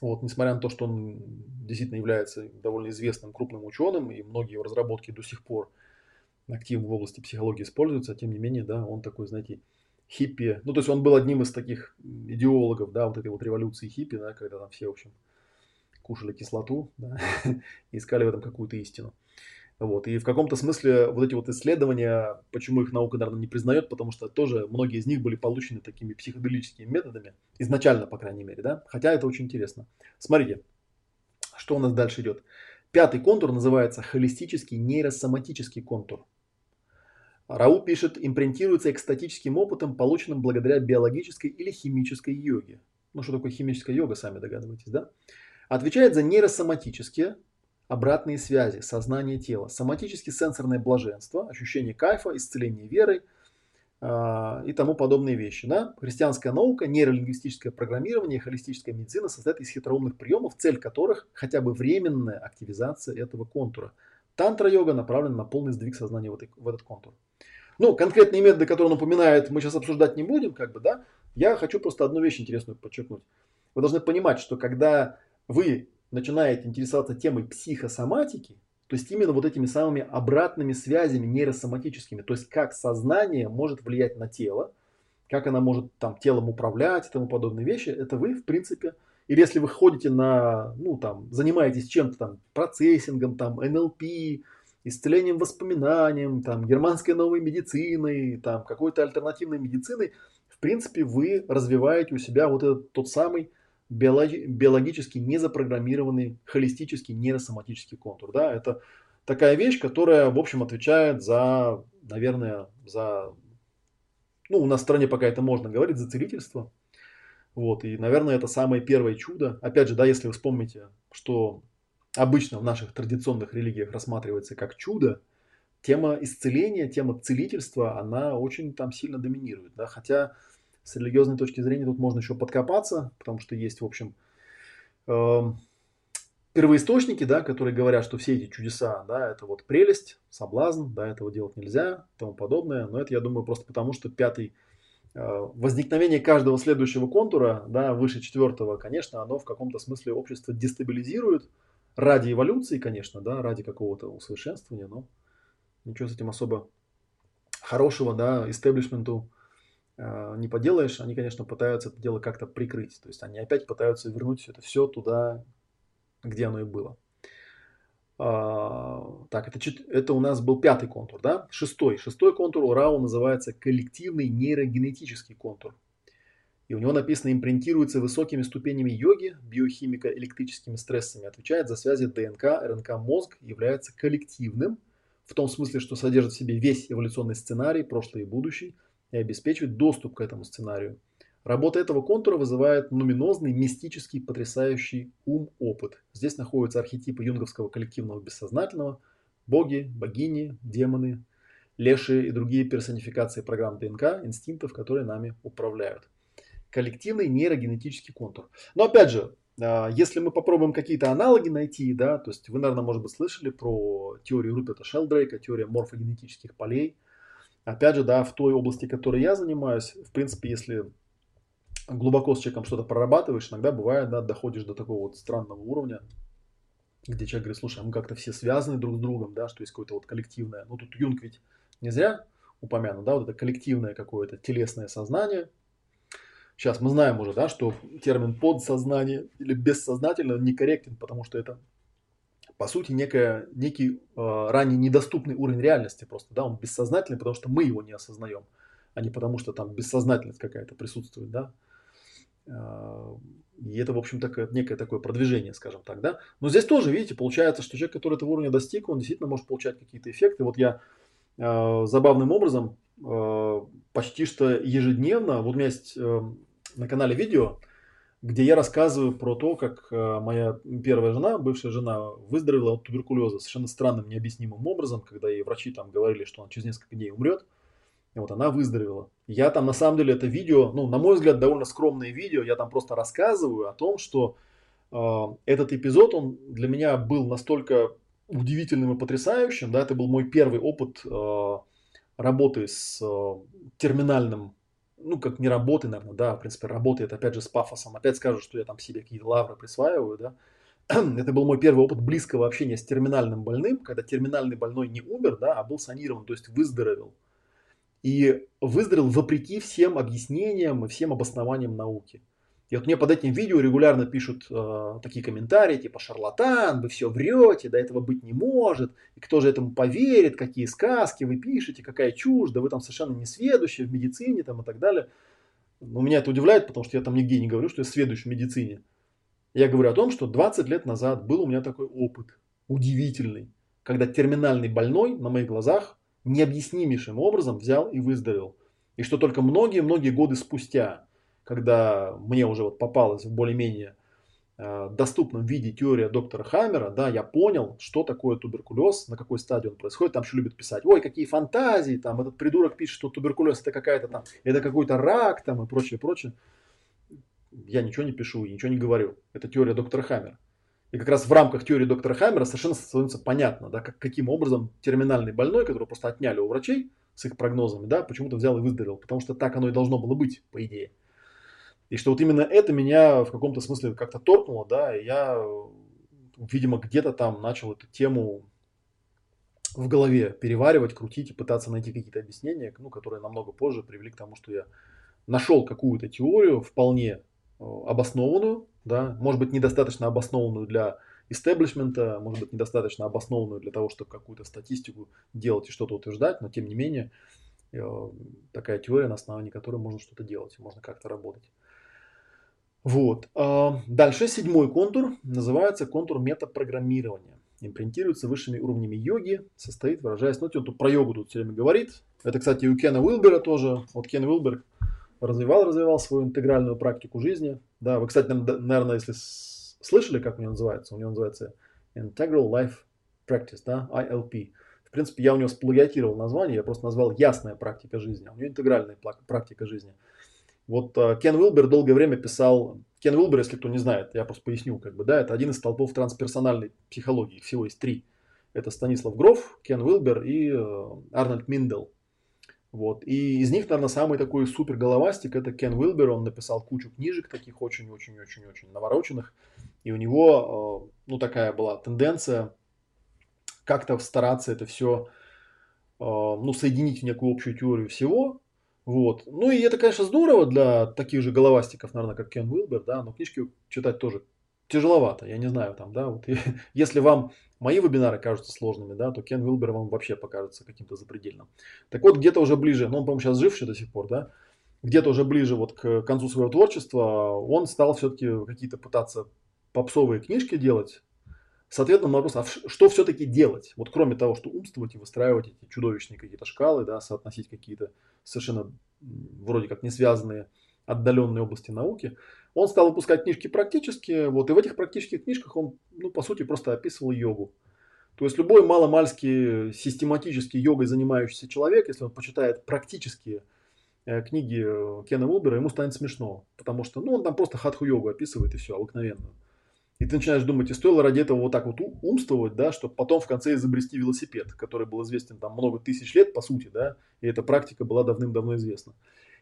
Вот, несмотря на то, что он действительно является довольно известным крупным ученым, и многие его разработки до сих пор активно в области психологии используются, тем не менее, да, он такой, знаете, хиппи. Ну, то есть он был одним из таких идеологов, да, вот этой вот революции хиппи, да, когда там все, в общем, кушали кислоту, да, искали в этом какую-то истину. Вот. И в каком-то смысле вот эти вот исследования, почему их наука, наверное, не признает, потому что тоже многие из них были получены такими психоделическими методами, изначально, по крайней мере, да, хотя это очень интересно. Смотрите, что у нас дальше идет. Пятый контур называется холистический нейросоматический контур. Рау пишет, импринтируется экстатическим опытом, полученным благодаря биологической или химической йоге. Ну, что такое химическая йога, сами догадываетесь, да? Отвечает за нейросоматические, обратные связи, сознание тела, соматически сенсорное блаженство, ощущение кайфа, исцеление верой э, и тому подобные вещи. Да? Христианская наука, нейролингвистическое программирование холистическая медицина состоят из хитроумных приемов, цель которых хотя бы временная активизация этого контура. Тантра-йога направлена на полный сдвиг сознания в, этой, в этот контур. Ну, конкретные методы, которые он упоминает, мы сейчас обсуждать не будем, как бы, да. Я хочу просто одну вещь интересную подчеркнуть. Вы должны понимать, что когда вы начинаете интересоваться темой психосоматики, то есть именно вот этими самыми обратными связями нейросоматическими, то есть как сознание может влиять на тело, как она может там телом управлять и тому подобные вещи, это вы в принципе, или если вы ходите на, ну там, занимаетесь чем-то там, процессингом, там, НЛП, исцелением воспоминанием, там, германской новой медициной, там, какой-то альтернативной медициной, в принципе, вы развиваете у себя вот этот тот самый биологи- биологически незапрограммированный холистический нейросоматический контур. Да? Это такая вещь, которая, в общем, отвечает за, наверное, за, ну, у нас в стране пока это можно говорить, за целительство. Вот, и, наверное, это самое первое чудо. Опять же, да, если вы вспомните, что обычно в наших традиционных религиях рассматривается как чудо, тема исцеления, тема целительства, она очень там сильно доминирует. Да? Хотя с религиозной точки зрения тут можно еще подкопаться, потому что есть, в общем, э, первоисточники, да, которые говорят, что все эти чудеса, да, это вот прелесть, соблазн, да, этого делать нельзя, тому подобное. Но это, я думаю, просто потому, что пятый возникновение каждого следующего контура, да, выше четвертого, конечно, оно в каком-то смысле общество дестабилизирует ради эволюции, конечно, да, ради какого-то усовершенствования, но ничего с этим особо хорошего, да, истеблишменту э, не поделаешь. Они, конечно, пытаются это дело как-то прикрыть. То есть они опять пытаются вернуть это все туда, где оно и было. А, так, это, это у нас был пятый контур, да? Шестой. Шестой контур у Рау называется коллективный нейрогенетический контур. И у него написано импринтируется высокими ступенями йоги, биохимико-электрическими стрессами, отвечает за связи ДНК, РНК, мозг, является коллективным, в том смысле, что содержит в себе весь эволюционный сценарий, прошлый и будущий, и обеспечивает доступ к этому сценарию. Работа этого контура вызывает нуминозный, мистический, потрясающий ум-опыт. Здесь находятся архетипы юнговского коллективного бессознательного, боги, богини, демоны, лешие и другие персонификации программ ДНК, инстинктов, которые нами управляют. Коллективный нейрогенетический контур. Но опять же, а, если мы попробуем какие-то аналоги найти, да, то есть вы, наверное, может быть, слышали про теорию Руперта Шелдрейка, теория морфогенетических полей. Опять же, да, в той области, которой я занимаюсь, в принципе, если глубоко с человеком что-то прорабатываешь, иногда бывает, да, доходишь до такого вот странного уровня, где человек говорит, слушай, а мы как-то все связаны друг с другом, да, что есть какое-то вот коллективное. Ну, тут Юнг ведь не зря упомянут, да, вот это коллективное какое-то телесное сознание. Сейчас мы знаем уже, да, что термин подсознание или бессознательно некорректен, потому что это по сути, некая, некий э, ранее недоступный уровень реальности просто, да, он бессознательный, потому что мы его не осознаем, а не потому что там бессознательность какая-то присутствует, да. А, и это, в общем, такое, некое такое продвижение, скажем так, да. Но здесь тоже, видите, получается, что человек, который этого уровня достиг, он действительно может получать какие-то эффекты. Вот я э, забавным образом э, почти что ежедневно, вот у меня есть э, на канале видео, где я рассказываю про то, как э, моя первая жена, бывшая жена, выздоровела от туберкулеза совершенно странным, необъяснимым образом, когда ей врачи там говорили, что она через несколько дней умрет. И вот она выздоровела. Я там на самом деле это видео, ну, на мой взгляд, довольно скромное видео. Я там просто рассказываю о том, что э, этот эпизод, он для меня был настолько удивительным и потрясающим. Да, это был мой первый опыт э, работы с э, терминальным, ну, как не работы, наверное, да, в принципе, работает, опять же, с пафосом. Опять скажу, что я там себе какие-то лавры присваиваю, да. Это был мой первый опыт близкого общения с терминальным больным, когда терминальный больной не умер, да, а был санирован, то есть выздоровел и выздоровел вопреки всем объяснениям и всем обоснованиям науки. И вот мне под этим видео регулярно пишут э, такие комментарии, типа «шарлатан, вы все врете, до этого быть не может, и кто же этому поверит, какие сказки вы пишете, какая чушь, да вы там совершенно не сведущие в медицине там, и так далее». Но меня это удивляет, потому что я там нигде не говорю, что я сведущий в медицине. Я говорю о том, что 20 лет назад был у меня такой опыт удивительный, когда терминальный больной на моих глазах необъяснимейшим образом взял и выздоровел. И что только многие-многие годы спустя, когда мне уже вот попалась в более-менее э, доступном виде теория доктора Хаммера, да, я понял, что такое туберкулез, на какой стадии он происходит. Там еще любят писать, ой, какие фантазии, там этот придурок пишет, что туберкулез это какая-то там, это какой-то рак там и прочее, прочее. Я ничего не пишу, ничего не говорю. Это теория доктора Хаммера. И как раз в рамках теории доктора Хаймера совершенно становится понятно, да, как, каким образом терминальный больной, которого просто отняли у врачей с их прогнозами, да, почему-то взял и выздоровел. Потому что так оно и должно было быть, по идее. И что вот именно это меня в каком-то смысле как-то торкнуло, да, и я, видимо, где-то там начал эту тему в голове переваривать, крутить и пытаться найти какие-то объяснения, ну, которые намного позже привели к тому, что я нашел какую-то теорию вполне э, обоснованную, да, может быть, недостаточно обоснованную для истеблишмента, может быть, недостаточно обоснованную для того, чтобы какую-то статистику делать и что-то утверждать, но тем не менее э, такая теория, на основании которой можно что-то делать, можно как-то работать. Вот. А, дальше седьмой контур называется контур метапрограммирования. Импринтируется высшими уровнями йоги, состоит, выражаясь, ну, он тут про йогу тут все время говорит. Это, кстати, у Кена Уилбера тоже. Вот Кен Уилбер развивал, развивал свою интегральную практику жизни. Да, вы, кстати, наверное, если слышали, как у него называется, у него называется Integral Life Practice, да, ILP. В принципе, я у него сплагиатировал название, я просто назвал ясная практика жизни, а у него интегральная практика жизни. Вот uh, Кен Уилбер долгое время писал, Кен Уилбер, если кто не знает, я просто поясню, как бы, да, это один из столпов трансперсональной психологии, их всего есть три. Это Станислав Гроф, Кен Уилбер и uh, Арнольд Миндел. Вот. И из них, наверное, самый такой супер головастик это Кен Уилбер. Он написал кучу книжек таких очень-очень-очень-очень навороченных. И у него, э, ну, такая была тенденция как-то стараться это все, э, ну, соединить в некую общую теорию всего. Вот. Ну, и это, конечно, здорово для таких же головастиков, наверное, как Кен Уилбер, да, но книжки читать тоже тяжеловато, я не знаю, там, да, вот если вам мои вебинары кажутся сложными, да, то Кен Вилбер вам вообще покажется каким-то запредельным. Так вот, где-то уже ближе, ну, он, по-моему, сейчас живший до сих пор, да, где-то уже ближе вот к концу своего творчества он стал все-таки какие-то пытаться попсовые книжки делать. Соответственно, вопрос, а что все-таки делать? Вот кроме того, что умствовать и выстраивать эти чудовищные какие-то шкалы, да, соотносить какие-то совершенно вроде как не связанные отдаленные области науки, он стал выпускать книжки практически, вот, и в этих практических книжках он, ну, по сути, просто описывал йогу. То есть любой маломальский систематически йогой занимающийся человек, если он почитает практические э, книги э, Кена Уилбера, ему станет смешно, потому что, ну, он там просто хатху-йогу описывает и все, обыкновенную. И ты начинаешь думать, и стоило ради этого вот так вот умствовать, да, чтобы потом в конце изобрести велосипед, который был известен там много тысяч лет, по сути, да, и эта практика была давным-давно известна.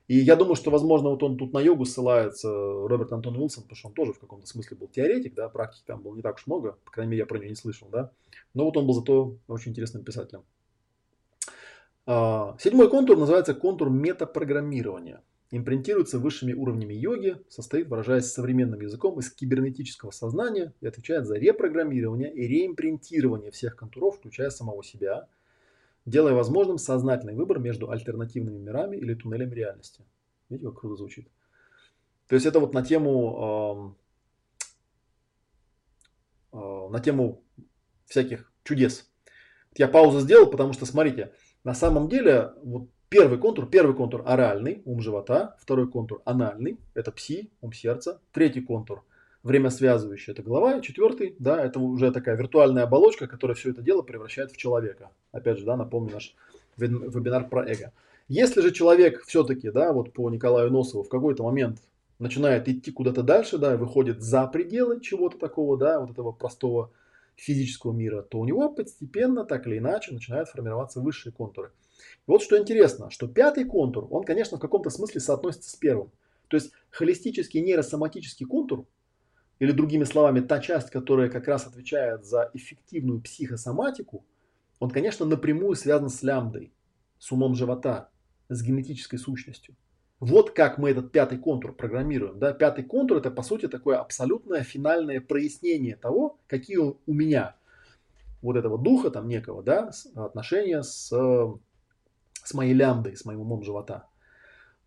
И я думаю, что, возможно, вот он тут на йогу ссылается, Роберт Антон Уилсон, потому что он тоже в каком-то смысле был теоретик, да, практики там было не так уж много, по крайней мере, я про него не слышал, да. Но вот он был зато очень интересным писателем. А, седьмой контур называется контур метапрограммирования. Импринтируется высшими уровнями йоги, состоит, выражаясь современным языком, из кибернетического сознания и отвечает за репрограммирование и реимпринтирование всех контуров, включая самого себя – делая возможным сознательный выбор между альтернативными мирами или туннелями реальности. Видите, как круто звучит. То есть это вот на тему, э, на тему всяких чудес. Я паузу сделал, потому что, смотрите, на самом деле, вот первый контур, первый контур оральный, ум живота, второй контур анальный, это пси, ум сердца, третий контур время связывающее, это голова, и четвертый, да, это уже такая виртуальная оболочка, которая все это дело превращает в человека. Опять же, да, напомню наш вебинар про эго. Если же человек все-таки, да, вот по Николаю Носову в какой-то момент начинает идти куда-то дальше, да, выходит за пределы чего-то такого, да, вот этого простого физического мира, то у него постепенно, так или иначе, начинают формироваться высшие контуры. Вот что интересно, что пятый контур, он, конечно, в каком-то смысле соотносится с первым. То есть холистический нейросоматический контур, или другими словами, та часть, которая как раз отвечает за эффективную психосоматику, он, конечно, напрямую связан с лямбдой, с умом живота, с генетической сущностью. Вот как мы этот пятый контур программируем. Да? Пятый контур это по сути такое абсолютное финальное прояснение того, какие у меня вот этого духа там некого, да, отношения с, с моей лямбдой, с моим умом живота.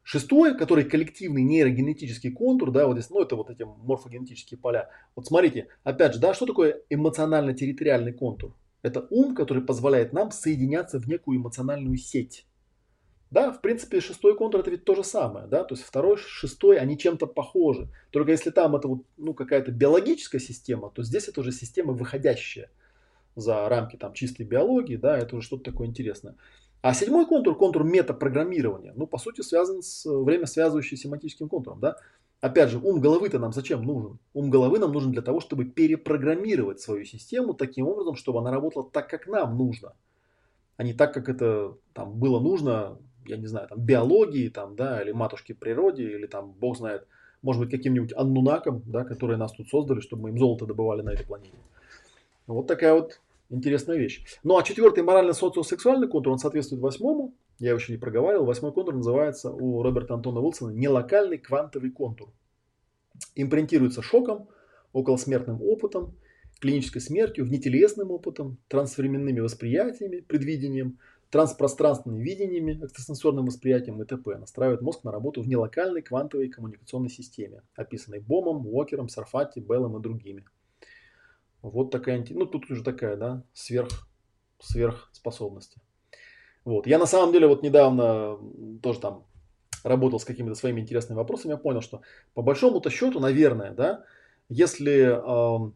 Шестой, который коллективный нейрогенетический контур, да, вот здесь, ну, это вот эти морфогенетические поля. Вот смотрите, опять же, да, что такое эмоционально-территориальный контур? Это ум, который позволяет нам соединяться в некую эмоциональную сеть. Да, в принципе, шестой контур это ведь то же самое, да, то есть второй, шестой, они чем-то похожи. Только если там это вот, ну, какая-то биологическая система, то здесь это уже система выходящая за рамки там чистой биологии, да, это уже что-то такое интересное. А седьмой контур, контур метапрограммирования, ну, по сути, связан с э, время связывающим семантическим контуром, да. Опять же, ум головы-то нам зачем нужен? Ум головы нам нужен для того, чтобы перепрограммировать свою систему таким образом, чтобы она работала так, как нам нужно, а не так, как это там было нужно, я не знаю, там биологии, там, да, или матушке природе, или там, бог знает, может быть, каким-нибудь аннунаком, да, которые нас тут создали, чтобы мы им золото добывали на этой планете. Вот такая вот Интересная вещь. Ну а четвертый морально-социосексуальный контур, он соответствует восьмому. Я его еще не проговаривал. Восьмой контур называется у Роберта Антона Уилсона нелокальный квантовый контур. Импринтируется шоком, околосмертным опытом, клинической смертью, внетелесным опытом, трансвременными восприятиями, предвидением, транспространственными видениями, экстрасенсорным восприятием и т.п. Настраивает мозг на работу в нелокальной квантовой коммуникационной системе, описанной Бомом, Уокером, Сарфати, Беллом и другими. Вот такая, ну тут уже такая, да, сверх, сверхспособности. Вот. Я на самом деле вот недавно тоже там работал с какими-то своими интересными вопросами, я понял, что по большому-то счету, наверное, да, если э,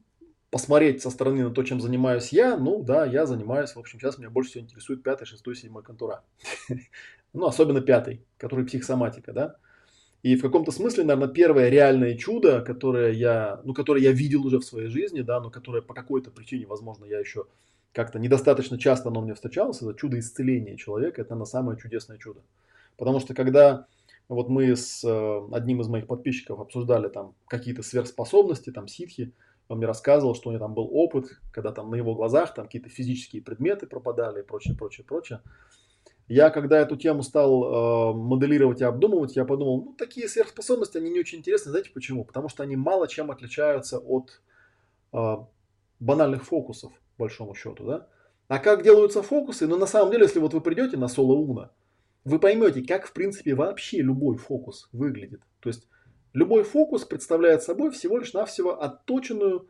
посмотреть со стороны на то, чем занимаюсь я, ну да, я занимаюсь, в общем, сейчас меня больше всего интересует пятый, шестой, седьмой контура. Ну, особенно пятый, который психосоматика, да. И в каком-то смысле, наверное, первое реальное чудо, которое я, ну, которое я видел уже в своей жизни, да, но которое по какой-то причине, возможно, я еще как-то недостаточно часто оно мне встречалось, это чудо исцеления человека, это на самое чудесное чудо. Потому что когда вот мы с э, одним из моих подписчиков обсуждали там какие-то сверхспособности, там ситхи, он мне рассказывал, что у него там был опыт, когда там на его глазах там какие-то физические предметы пропадали и прочее, прочее, прочее. Я, когда эту тему стал э, моделировать и обдумывать, я подумал, ну, такие сверхспособности, они не очень интересны. Знаете почему? Потому что они мало чем отличаются от э, банальных фокусов, по большому счету, да? А как делаются фокусы? Ну, на самом деле, если вот вы придете на соло уна, вы поймете, как, в принципе, вообще любой фокус выглядит. То есть, любой фокус представляет собой всего лишь навсего отточенную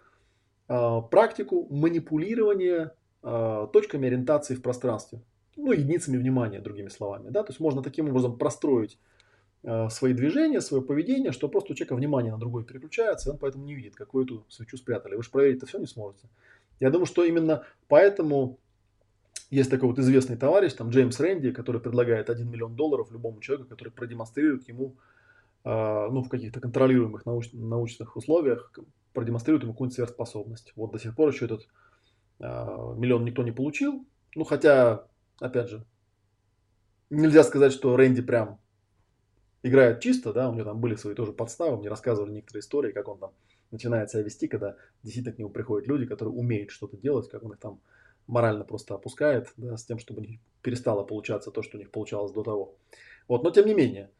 э, практику манипулирования э, точками ориентации в пространстве ну, единицами внимания, другими словами. Да? То есть можно таким образом простроить э, свои движения, свое поведение, что просто у человека внимание на другой переключается, и он поэтому не видит, какую эту свечу спрятали. Вы же проверить это все не сможете. Я думаю, что именно поэтому есть такой вот известный товарищ, там Джеймс Рэнди, который предлагает 1 миллион долларов любому человеку, который продемонстрирует ему, э, ну, в каких-то контролируемых науч, научных условиях, продемонстрирует ему какую-нибудь сверхспособность. Вот до сих пор еще этот э, миллион никто не получил. Ну, хотя опять же, нельзя сказать, что Рэнди прям играет чисто, да, у него там были свои тоже подставы, мне рассказывали некоторые истории, как он там начинает себя вести, когда действительно к нему приходят люди, которые умеют что-то делать, как он их там морально просто опускает, да, с тем, чтобы у перестало получаться то, что у них получалось до того. Вот, но тем не менее,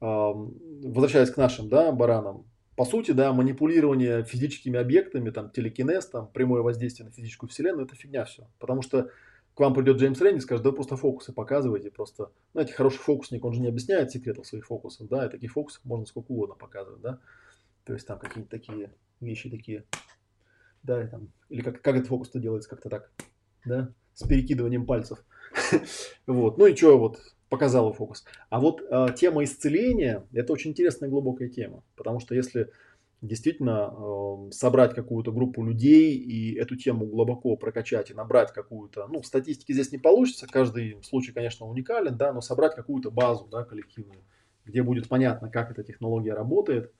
возвращаясь к нашим, да, баранам, по сути, да, манипулирование физическими объектами, там, телекинез, там, прямое воздействие на физическую вселенную, это фигня все. Потому что к вам придет Джеймс Рэнди и скажет, да просто фокусы показывайте, просто, знаете, хороший фокусник, он же не объясняет секретов своих фокусов, да, и таких фокусов можно сколько угодно показывать, да, то есть там какие-то такие вещи такие, да, и там, или как, как этот фокус-то делается, как-то так, да, с перекидыванием пальцев, вот, ну и что, вот, показал фокус. А вот э, тема исцеления, это очень интересная глубокая тема, потому что если действительно э, собрать какую-то группу людей и эту тему глубоко прокачать и набрать какую-то, ну, статистики здесь не получится, каждый случай, конечно, уникален, да, но собрать какую-то базу, да, коллективную, где будет понятно, как эта технология работает,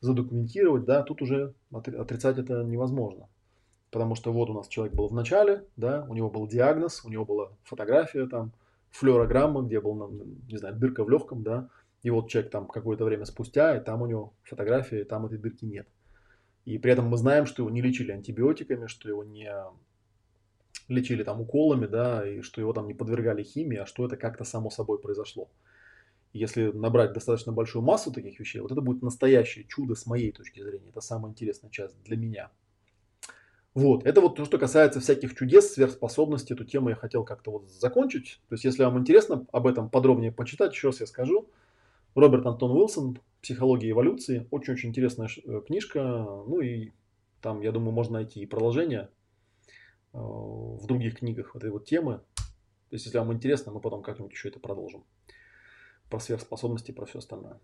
задокументировать, да, тут уже отрицать это невозможно. Потому что вот у нас человек был в начале, да, у него был диагноз, у него была фотография там, флюорограмма, где был, не знаю, дырка в легком, да, и вот человек там какое-то время спустя, и там у него фотография, и там этой дырки нет. И при этом мы знаем, что его не лечили антибиотиками, что его не лечили там уколами, да, и что его там не подвергали химии, а что это как-то само собой произошло. Если набрать достаточно большую массу таких вещей, вот это будет настоящее чудо с моей точки зрения. Это самая интересная часть для меня. Вот, это вот то, что касается всяких чудес, сверхспособностей. Эту тему я хотел как-то вот закончить. То есть, если вам интересно об этом подробнее почитать, еще раз я скажу. Роберт Антон Уилсон «Психология эволюции». Очень-очень интересная э, книжка. Ну и там, я думаю, можно найти и продолжение э, в других книгах этой вот темы. То есть, если вам интересно, мы потом как-нибудь еще это продолжим. Про сверхспособности, про все остальное.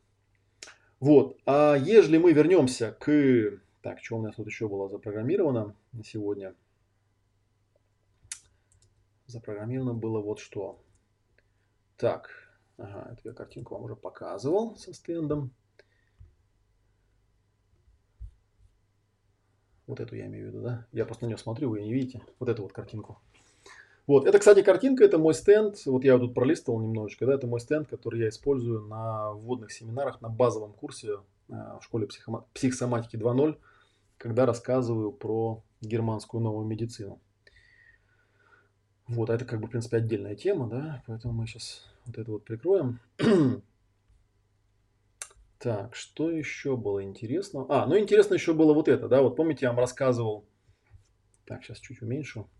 Вот. А ежели мы вернемся к... Так, что у нас тут еще было запрограммировано на сегодня? Запрограммировано было вот что. Так, Ага, эту я картинку вам уже показывал со стендом. Вот эту я имею в виду, да? Я просто на нее смотрю, вы не видите. Вот эту вот картинку. Вот, это, кстати, картинка, это мой стенд. Вот я вот тут пролистывал немножечко, да, это мой стенд, который я использую на вводных семинарах, на базовом курсе э, в школе психома- психосоматики 2.0, когда рассказываю про германскую новую медицину. Вот, а это как бы, в принципе, отдельная тема, да, поэтому мы сейчас вот это вот прикроем. Так, что еще было интересно? А, ну интересно еще было вот это, да, вот помните, я вам рассказывал. Так, сейчас чуть уменьшу.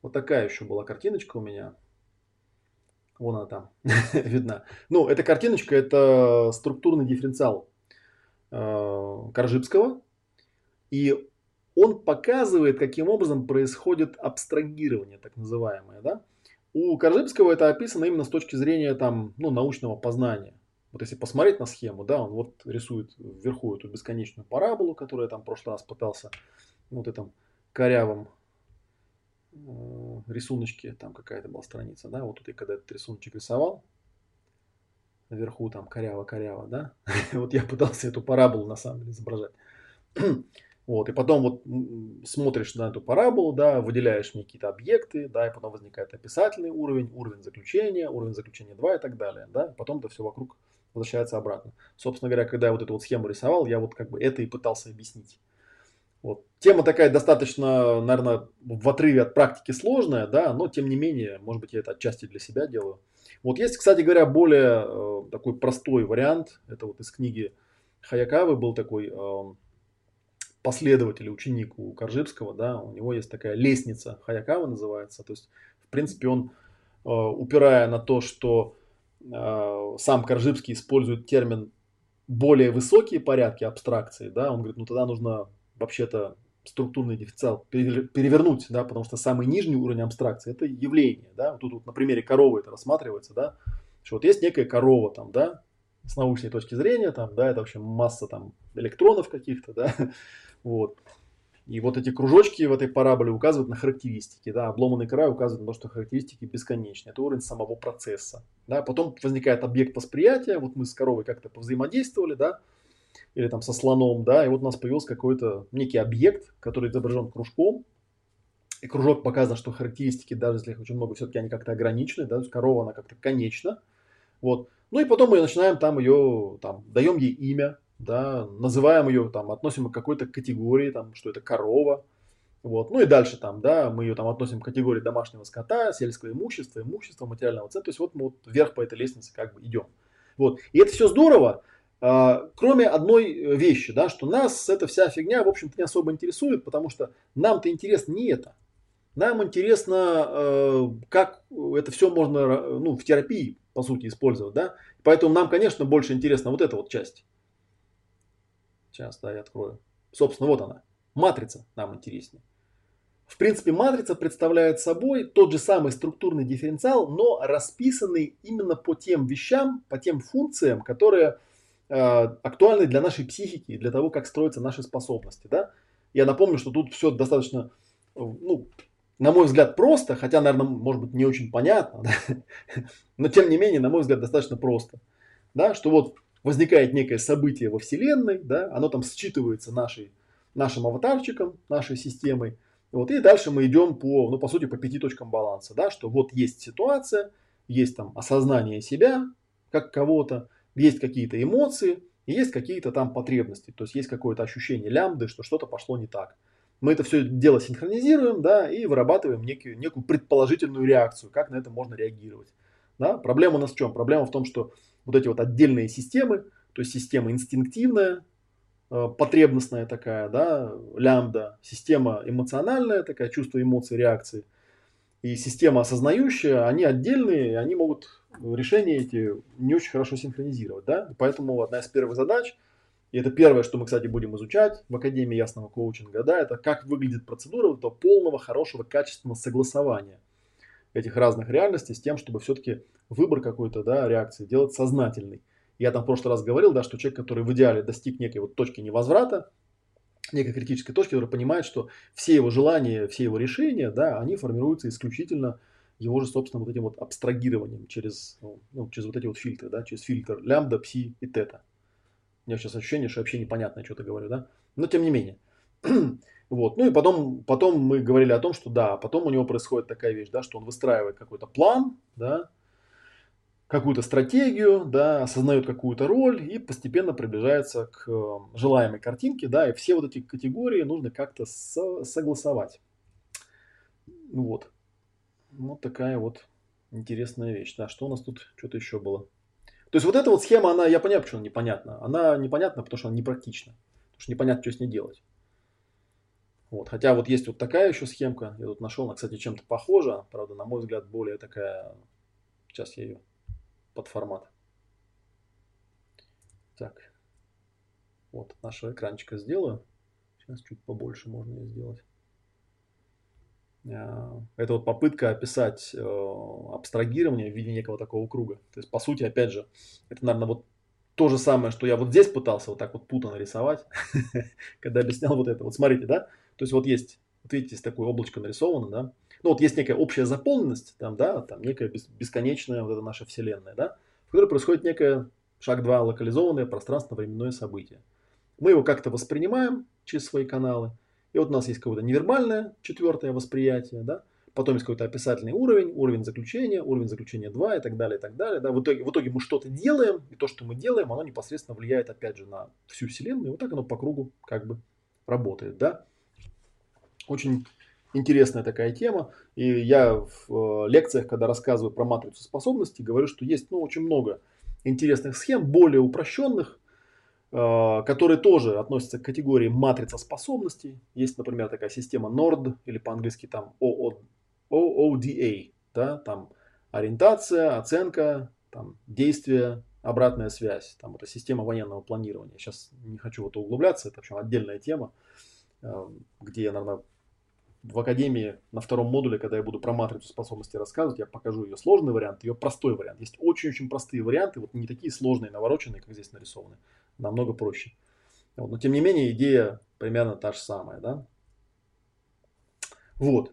Вот такая еще была картиночка у меня. Вон она там видна. Ну, эта картиночка, это структурный дифференциал э, Коржибского. И он показывает, каким образом происходит абстрагирование, так называемое, да. У Коржибского это описано именно с точки зрения там, ну, научного познания. Вот если посмотреть на схему, да, он вот рисует вверху эту бесконечную параболу, которую я там в прошлый раз пытался вот этом корявом э, рисуночке, там какая-то была страница, да, вот тут я когда этот рисуночек рисовал, наверху там коряво-коряво, да, вот я пытался эту параболу на самом деле изображать. Вот, и потом вот смотришь на эту параболу, да, выделяешь мне какие-то объекты, да, и потом возникает описательный уровень, уровень заключения, уровень заключения 2 и так далее, да, потом это все вокруг возвращается обратно. Собственно говоря, когда я вот эту вот схему рисовал, я вот как бы это и пытался объяснить. Вот. Тема такая достаточно, наверное, в отрыве от практики сложная, да, но тем не менее, может быть, я это отчасти для себя делаю. Вот есть, кстати говоря, более э, такой простой вариант. Это вот из книги Хаякавы был такой э, последователь, ученик у Коржибского, да, у него есть такая лестница Хаякава называется. То есть, в принципе, он, э, упирая на то, что э, сам Коржибский использует термин более высокие порядки абстракции, да, он говорит, ну тогда нужно вообще-то структурный дефицит перевернуть, да, потому что самый нижний уровень абстракции это явление, да, тут вот на примере коровы это рассматривается, да, что вот есть некая корова там, да, с научной точки зрения, там, да, это вообще масса там электронов каких-то, да, вот. И вот эти кружочки в этой параболе указывают на характеристики, да, обломанный край указывает на то, что характеристики бесконечны, это уровень самого процесса, да, потом возникает объект восприятия, вот мы с коровой как-то повзаимодействовали, да, или там со слоном, да, и вот у нас появился какой-то некий объект, который изображен кружком, и кружок показан, что характеристики, даже если их очень много, все-таки они как-то ограничены, да, корова, она как-то конечна, вот. Ну и потом мы начинаем там ее, там, даем ей имя, да, называем ее, там, относим к какой-то категории, там, что это корова, вот. Ну и дальше там, да, мы ее там относим к категории домашнего скота, сельского имущества, имущества, материального ценtra. То есть вот мы вот вверх по этой лестнице как бы идем. Вот. И это все здорово, а, кроме одной э, вещи, да, что нас эта вся фигня, в общем-то, не особо интересует, потому что нам-то интересно не это. Нам интересно, э, как это все можно ну, в терапии, по сути, использовать. Да? Поэтому нам, конечно, больше интересна вот эта вот часть. Сейчас, да, я открою. Собственно, вот она. Матрица нам интереснее. В принципе, матрица представляет собой тот же самый структурный дифференциал, но расписанный именно по тем вещам, по тем функциям, которые Э, актуальны для нашей психики, для того, как строятся наши способности. Да? Я напомню, что тут все достаточно, ну, на мой взгляд, просто, хотя, наверное, может быть, не очень понятно, да? но тем не менее, на мой взгляд, достаточно просто. Да? Что вот возникает некое событие во Вселенной, да? оно там считывается нашей, нашим аватарчиком, нашей системой, вот, и дальше мы идем по, ну, по сути, по пяти точкам баланса, да, что вот есть ситуация, есть там осознание себя, как кого-то, есть какие-то эмоции, есть какие-то там потребности, то есть есть какое-то ощущение лямбды, что что-то пошло не так. Мы это все дело синхронизируем, да, и вырабатываем некую, некую предположительную реакцию, как на это можно реагировать. Да? Проблема у нас в чем? Проблема в том, что вот эти вот отдельные системы, то есть система инстинктивная, э, потребностная такая, да, лямбда, система эмоциональная, такая чувство эмоций, реакции, и система осознающая, они отдельные, они могут решения эти не очень хорошо синхронизировать. Да? Поэтому одна из первых задач, и это первое, что мы, кстати, будем изучать в Академии ясного коучинга, да, это как выглядит процедура этого полного, хорошего, качественного согласования этих разных реальностей с тем, чтобы все-таки выбор какой-то да, реакции делать сознательный. Я там в прошлый раз говорил, да, что человек, который в идеале достиг некой вот точки невозврата, некой критической точки, который понимает, что все его желания, все его решения, да, они формируются исключительно его же, собственно, вот этим вот абстрагированием через, ну, ну, через вот эти вот фильтры, да, через фильтр лямбда, пси и тета. У меня сейчас ощущение, что вообще непонятно, что-то говорю, да, но тем не менее. Вот, ну и потом, потом мы говорили о том, что да, потом у него происходит такая вещь, да, что он выстраивает какой-то план, да, какую-то стратегию, да, осознает какую-то роль и постепенно приближается к э, желаемой картинке, да, и все вот эти категории нужно как-то со- согласовать. Вот. Вот такая вот интересная вещь. Да, что у нас тут что-то еще было? То есть вот эта вот схема, она, я понимаю, почему она непонятна. Она непонятна, потому что она непрактична. Потому что непонятно, что с ней делать. Вот. Хотя вот есть вот такая еще схемка. Я тут нашел, она, кстати, чем-то похожа. Правда, на мой взгляд, более такая... Сейчас я ее под формат. Так. Вот нашего экранчика сделаю. Сейчас чуть побольше можно ее сделать. Э, это вот попытка описать э, абстрагирование в виде некого такого круга. То есть, по сути, опять же, это, наверное, вот то же самое, что я вот здесь пытался вот так вот путано рисовать, когда объяснял вот это. Вот смотрите, да? То есть вот есть, вот видите, здесь такое облачко нарисовано, да? Ну вот есть некая общая заполненность, там, да, там некая бесконечная вот эта наша вселенная, да, в которой происходит некое шаг 2 локализованное пространственно-временное событие. Мы его как-то воспринимаем через свои каналы, и вот у нас есть какое-то невербальное четвертое восприятие, да, потом есть какой-то описательный уровень, уровень заключения, уровень заключения 2 и так далее, и так далее. Да. В, итоге, в итоге мы что-то делаем, и то, что мы делаем, оно непосредственно влияет, опять же, на всю Вселенную, и вот так оно по кругу как бы работает. Да. Очень интересная такая тема, и я в э, лекциях, когда рассказываю про матрицу способностей, говорю, что есть ну, очень много интересных схем, более упрощенных, э, которые тоже относятся к категории матрица способностей. Есть, например, такая система NORD, или по-английски там OODA, да, там ориентация, оценка, там, действие, обратная связь. Там это система военного планирования. Сейчас не хочу в это углубляться, это в общем отдельная тема, э, где я, наверное, в академии на втором модуле, когда я буду про матрицу способностей рассказывать, я покажу ее сложный вариант, ее простой вариант. Есть очень-очень простые варианты, вот не такие сложные, навороченные, как здесь нарисованы, намного проще. Вот. Но тем не менее идея примерно та же самая, да. Вот.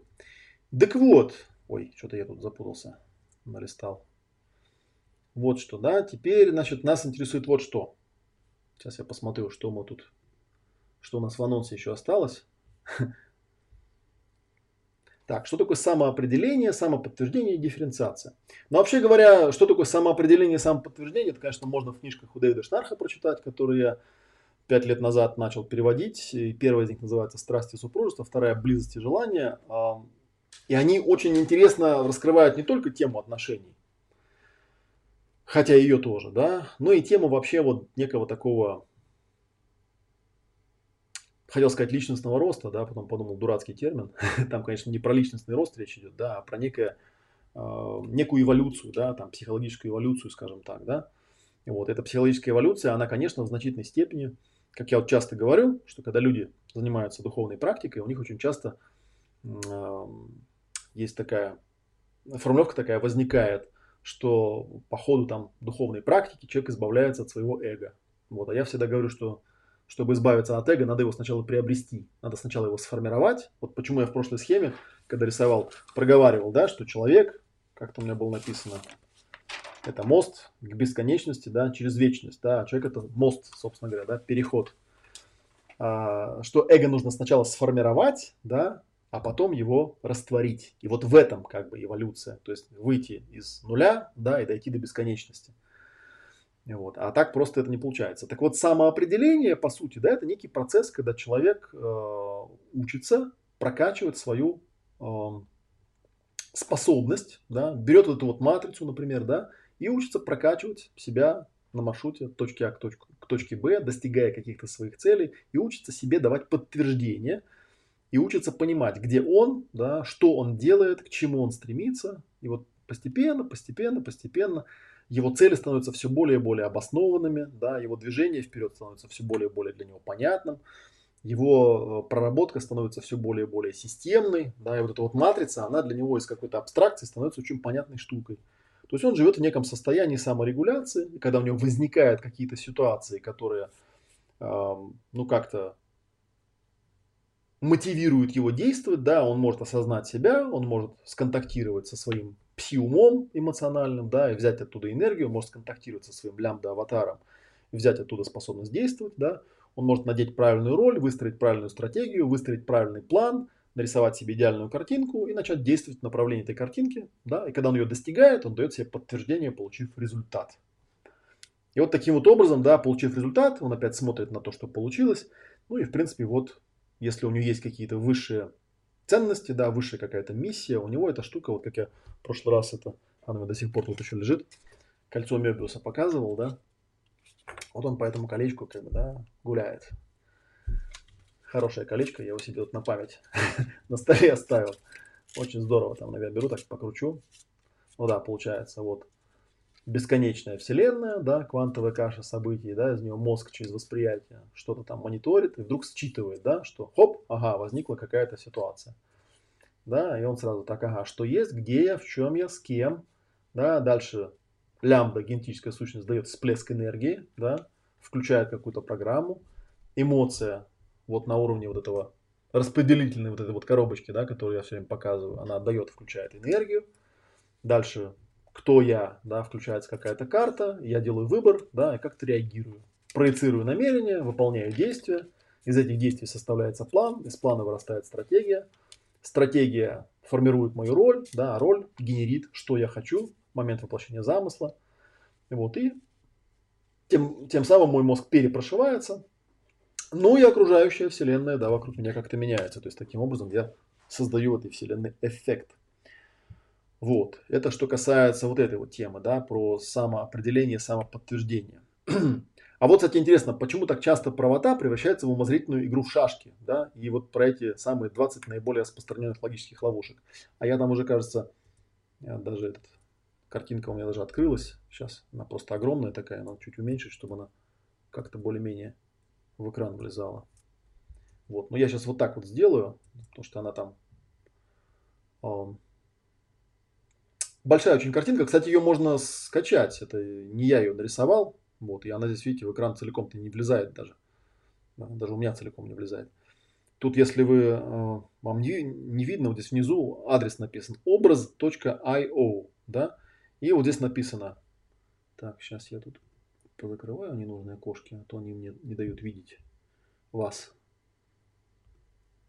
Так вот, ой, что-то я тут запутался, налистал. Вот что, да, теперь, значит, нас интересует вот что. Сейчас я посмотрю, что мы тут, что у нас в анонсе еще осталось. Так, что такое самоопределение, самоподтверждение и дифференциация? Но вообще говоря, что такое самоопределение и самоподтверждение, это, конечно, можно в книжках у Дэвида Шнарха прочитать, которые я пять лет назад начал переводить. И первая из них называется «Страсти супружества», вторая «Близость и желание». И они очень интересно раскрывают не только тему отношений, хотя ее тоже, да, но и тему вообще вот некого такого хотел сказать личностного роста, да, потом подумал дурацкий термин. Там, конечно, не про личностный рост речь идет, да, а про некое, э, некую эволюцию, да, там психологическую эволюцию, скажем так, да. И вот эта психологическая эволюция, она, конечно, в значительной степени, как я вот часто говорю, что когда люди занимаются духовной практикой, у них очень часто э, есть такая формулировка такая возникает, что по ходу там духовной практики человек избавляется от своего эго. Вот, а я всегда говорю, что чтобы избавиться от эго, надо его сначала приобрести. Надо сначала его сформировать. Вот почему я в прошлой схеме, когда рисовал, проговаривал, да, что человек, как-то у меня было написано, это мост к бесконечности, да, через вечность, да, человек это мост, собственно говоря, да, переход. А, что эго нужно сначала сформировать, да, а потом его растворить. И вот в этом как бы эволюция, то есть выйти из нуля, да, и дойти до бесконечности. Вот. А так просто это не получается. Так вот, самоопределение, по сути, да, это некий процесс, когда человек э, учится прокачивать свою э, способность, да, берет вот эту вот матрицу, например, да, и учится прокачивать себя на маршруте от точки А к, точку, к точке Б, достигая каких-то своих целей, и учится себе давать подтверждение, и учится понимать, где он, да, что он делает, к чему он стремится. И вот постепенно, постепенно, постепенно его цели становятся все более и более обоснованными, да, его движение вперед становится все более и более для него понятным, его э, проработка становится все более и более системной, да, и вот эта вот матрица, она для него из какой-то абстракции становится очень понятной штукой. То есть он живет в неком состоянии саморегуляции, и когда у него возникают какие-то ситуации, которые, э, ну, как-то мотивируют его действовать, да, он может осознать себя, он может сконтактировать со своим пси-умом эмоциональным, да, и взять оттуда энергию, может сконтактировать со своим лямбда-аватаром, взять оттуда способность действовать, да, он может надеть правильную роль, выстроить правильную стратегию, выстроить правильный план, нарисовать себе идеальную картинку и начать действовать в направлении этой картинки, да, и когда он ее достигает, он дает себе подтверждение, получив результат. И вот таким вот образом, да, получив результат, он опять смотрит на то, что получилось, ну и в принципе вот, если у него есть какие-то высшие ценности, да, высшая какая-то миссия. У него эта штука, вот как я в прошлый раз это, она до сих пор тут еще лежит, кольцо Мебиуса показывал, да. Вот он по этому колечку, как бы, да, гуляет. Хорошее колечко, я его себе вот на память на столе оставил. Очень здорово, там, наверное, беру, так покручу. Ну да, получается, вот бесконечная вселенная, да, квантовая каша событий, да, из нее мозг через восприятие что-то там мониторит и вдруг считывает, да, что хоп, ага, возникла какая-то ситуация. Да, и он сразу так, ага, что есть, где я, в чем я, с кем, да, дальше лямбда, генетическая сущность, дает всплеск энергии, да, включает какую-то программу, эмоция вот на уровне вот этого распределительной вот этой вот коробочки, да, которую я все время показываю, она отдает, включает энергию. Дальше, кто я, да, включается какая-то карта, я делаю выбор, да, и как-то реагирую. Проецирую намерение, выполняю действия. Из этих действий составляется план, из плана вырастает стратегия. Стратегия формирует мою роль, да, а роль генерит, что я хочу, момент воплощения замысла. Вот, и тем, тем самым мой мозг перепрошивается, ну и окружающая вселенная, да, вокруг меня как-то меняется. То есть таким образом я создаю в этой вселенной эффект. Вот, это что касается вот этой вот темы, да, про самоопределение, самоподтверждение. А вот, кстати, интересно, почему так часто правота превращается в умозрительную игру в шашки, да, и вот про эти самые 20 наиболее распространенных логических ловушек. А я там уже, кажется, даже этот, картинка у меня даже открылась, сейчас она просто огромная такая, надо чуть уменьшить, чтобы она как-то более-менее в экран влезала. Вот, но я сейчас вот так вот сделаю, потому что она там э, большая очень картинка. Кстати, ее можно скачать. Это не я ее нарисовал. Вот, и она здесь, видите, в экран целиком-то не влезает даже. Даже у меня целиком не влезает. Тут, если вы, э, вам не, не видно, вот здесь внизу адрес написан образ.io, да, и вот здесь написано, так, сейчас я тут позакрываю ненужные окошки, а то они мне не дают видеть вас.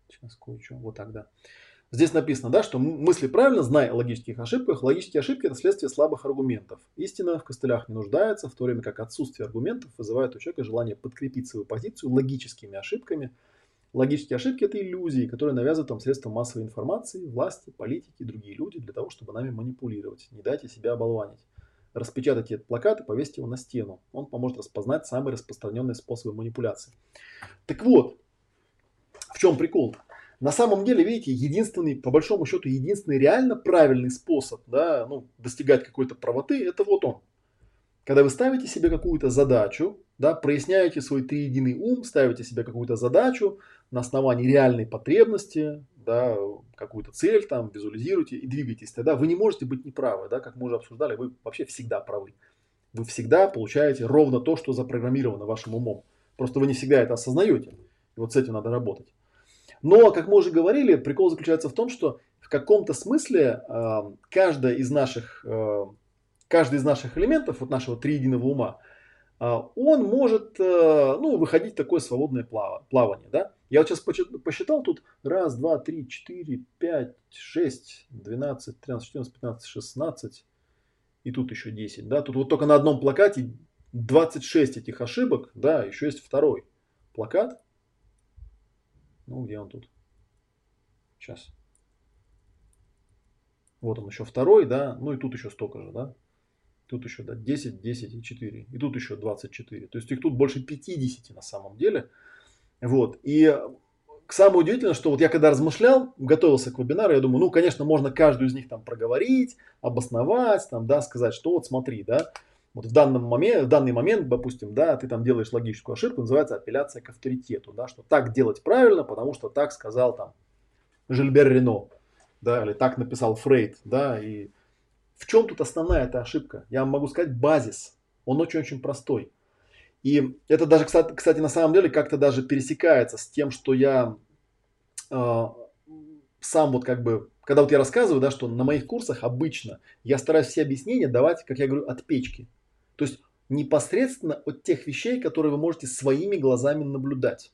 Сейчас кое-что, вот так, да. Здесь написано, да, что мысли правильно, знай о логических ошибках. Логические ошибки – это следствие слабых аргументов. Истина в костылях не нуждается, в то время как отсутствие аргументов вызывает у человека желание подкрепить свою позицию логическими ошибками. Логические ошибки – это иллюзии, которые навязывают вам средства массовой информации, власти, политики другие люди для того, чтобы нами манипулировать. Не дайте себя оболванить. Распечатайте этот плакат и повесьте его на стену. Он поможет распознать самые распространенные способы манипуляции. Так вот, в чем прикол? -то? На самом деле, видите, единственный, по большому счету, единственный реально правильный способ да, ну, достигать какой-то правоты, это вот он. Когда вы ставите себе какую-то задачу, да, проясняете свой триединый ум, ставите себе какую-то задачу на основании реальной потребности, да, какую-то цель там, визуализируете и двигаетесь, тогда вы не можете быть неправы, да, как мы уже обсуждали, вы вообще всегда правы. Вы всегда получаете ровно то, что запрограммировано вашим умом. Просто вы не всегда это осознаете. И вот с этим надо работать. Но, как мы уже говорили, прикол заключается в том, что в каком-то смысле э, каждая из наших, э, каждый из наших элементов, вот нашего триединого ума, э, он может э, ну, выходить в такое свободное плав, плавание. Да? Я вот сейчас посчитал тут раз, два, три, четыре, пять, шесть, двенадцать, тринадцать, четырнадцать, пятнадцать, шестнадцать и тут еще 10. Да? Тут вот только на одном плакате 26 этих ошибок, да, еще есть второй плакат, ну, где он тут? Сейчас. Вот он еще второй, да. Ну и тут еще столько же, да. Тут еще да, 10, 10 и 4. И тут еще 24. То есть их тут больше 50 на самом деле. Вот. И самое удивительное, что вот я когда размышлял, готовился к вебинару, я думаю, ну, конечно, можно каждую из них там проговорить, обосновать, там, да, сказать, что вот смотри, да, вот в, данном момент, в данный момент, допустим, да, ты там делаешь логическую ошибку, называется апелляция к авторитету, да, что так делать правильно, потому что так сказал там Жильбер Рено, да, или так написал Фрейд, да, и в чем тут основная эта ошибка? Я могу сказать базис, он очень-очень простой. И это даже, кстати, на самом деле как-то даже пересекается с тем, что я э, сам вот как бы, когда вот я рассказываю, да, что на моих курсах обычно я стараюсь все объяснения давать, как я говорю, от печки. То есть непосредственно от тех вещей, которые вы можете своими глазами наблюдать.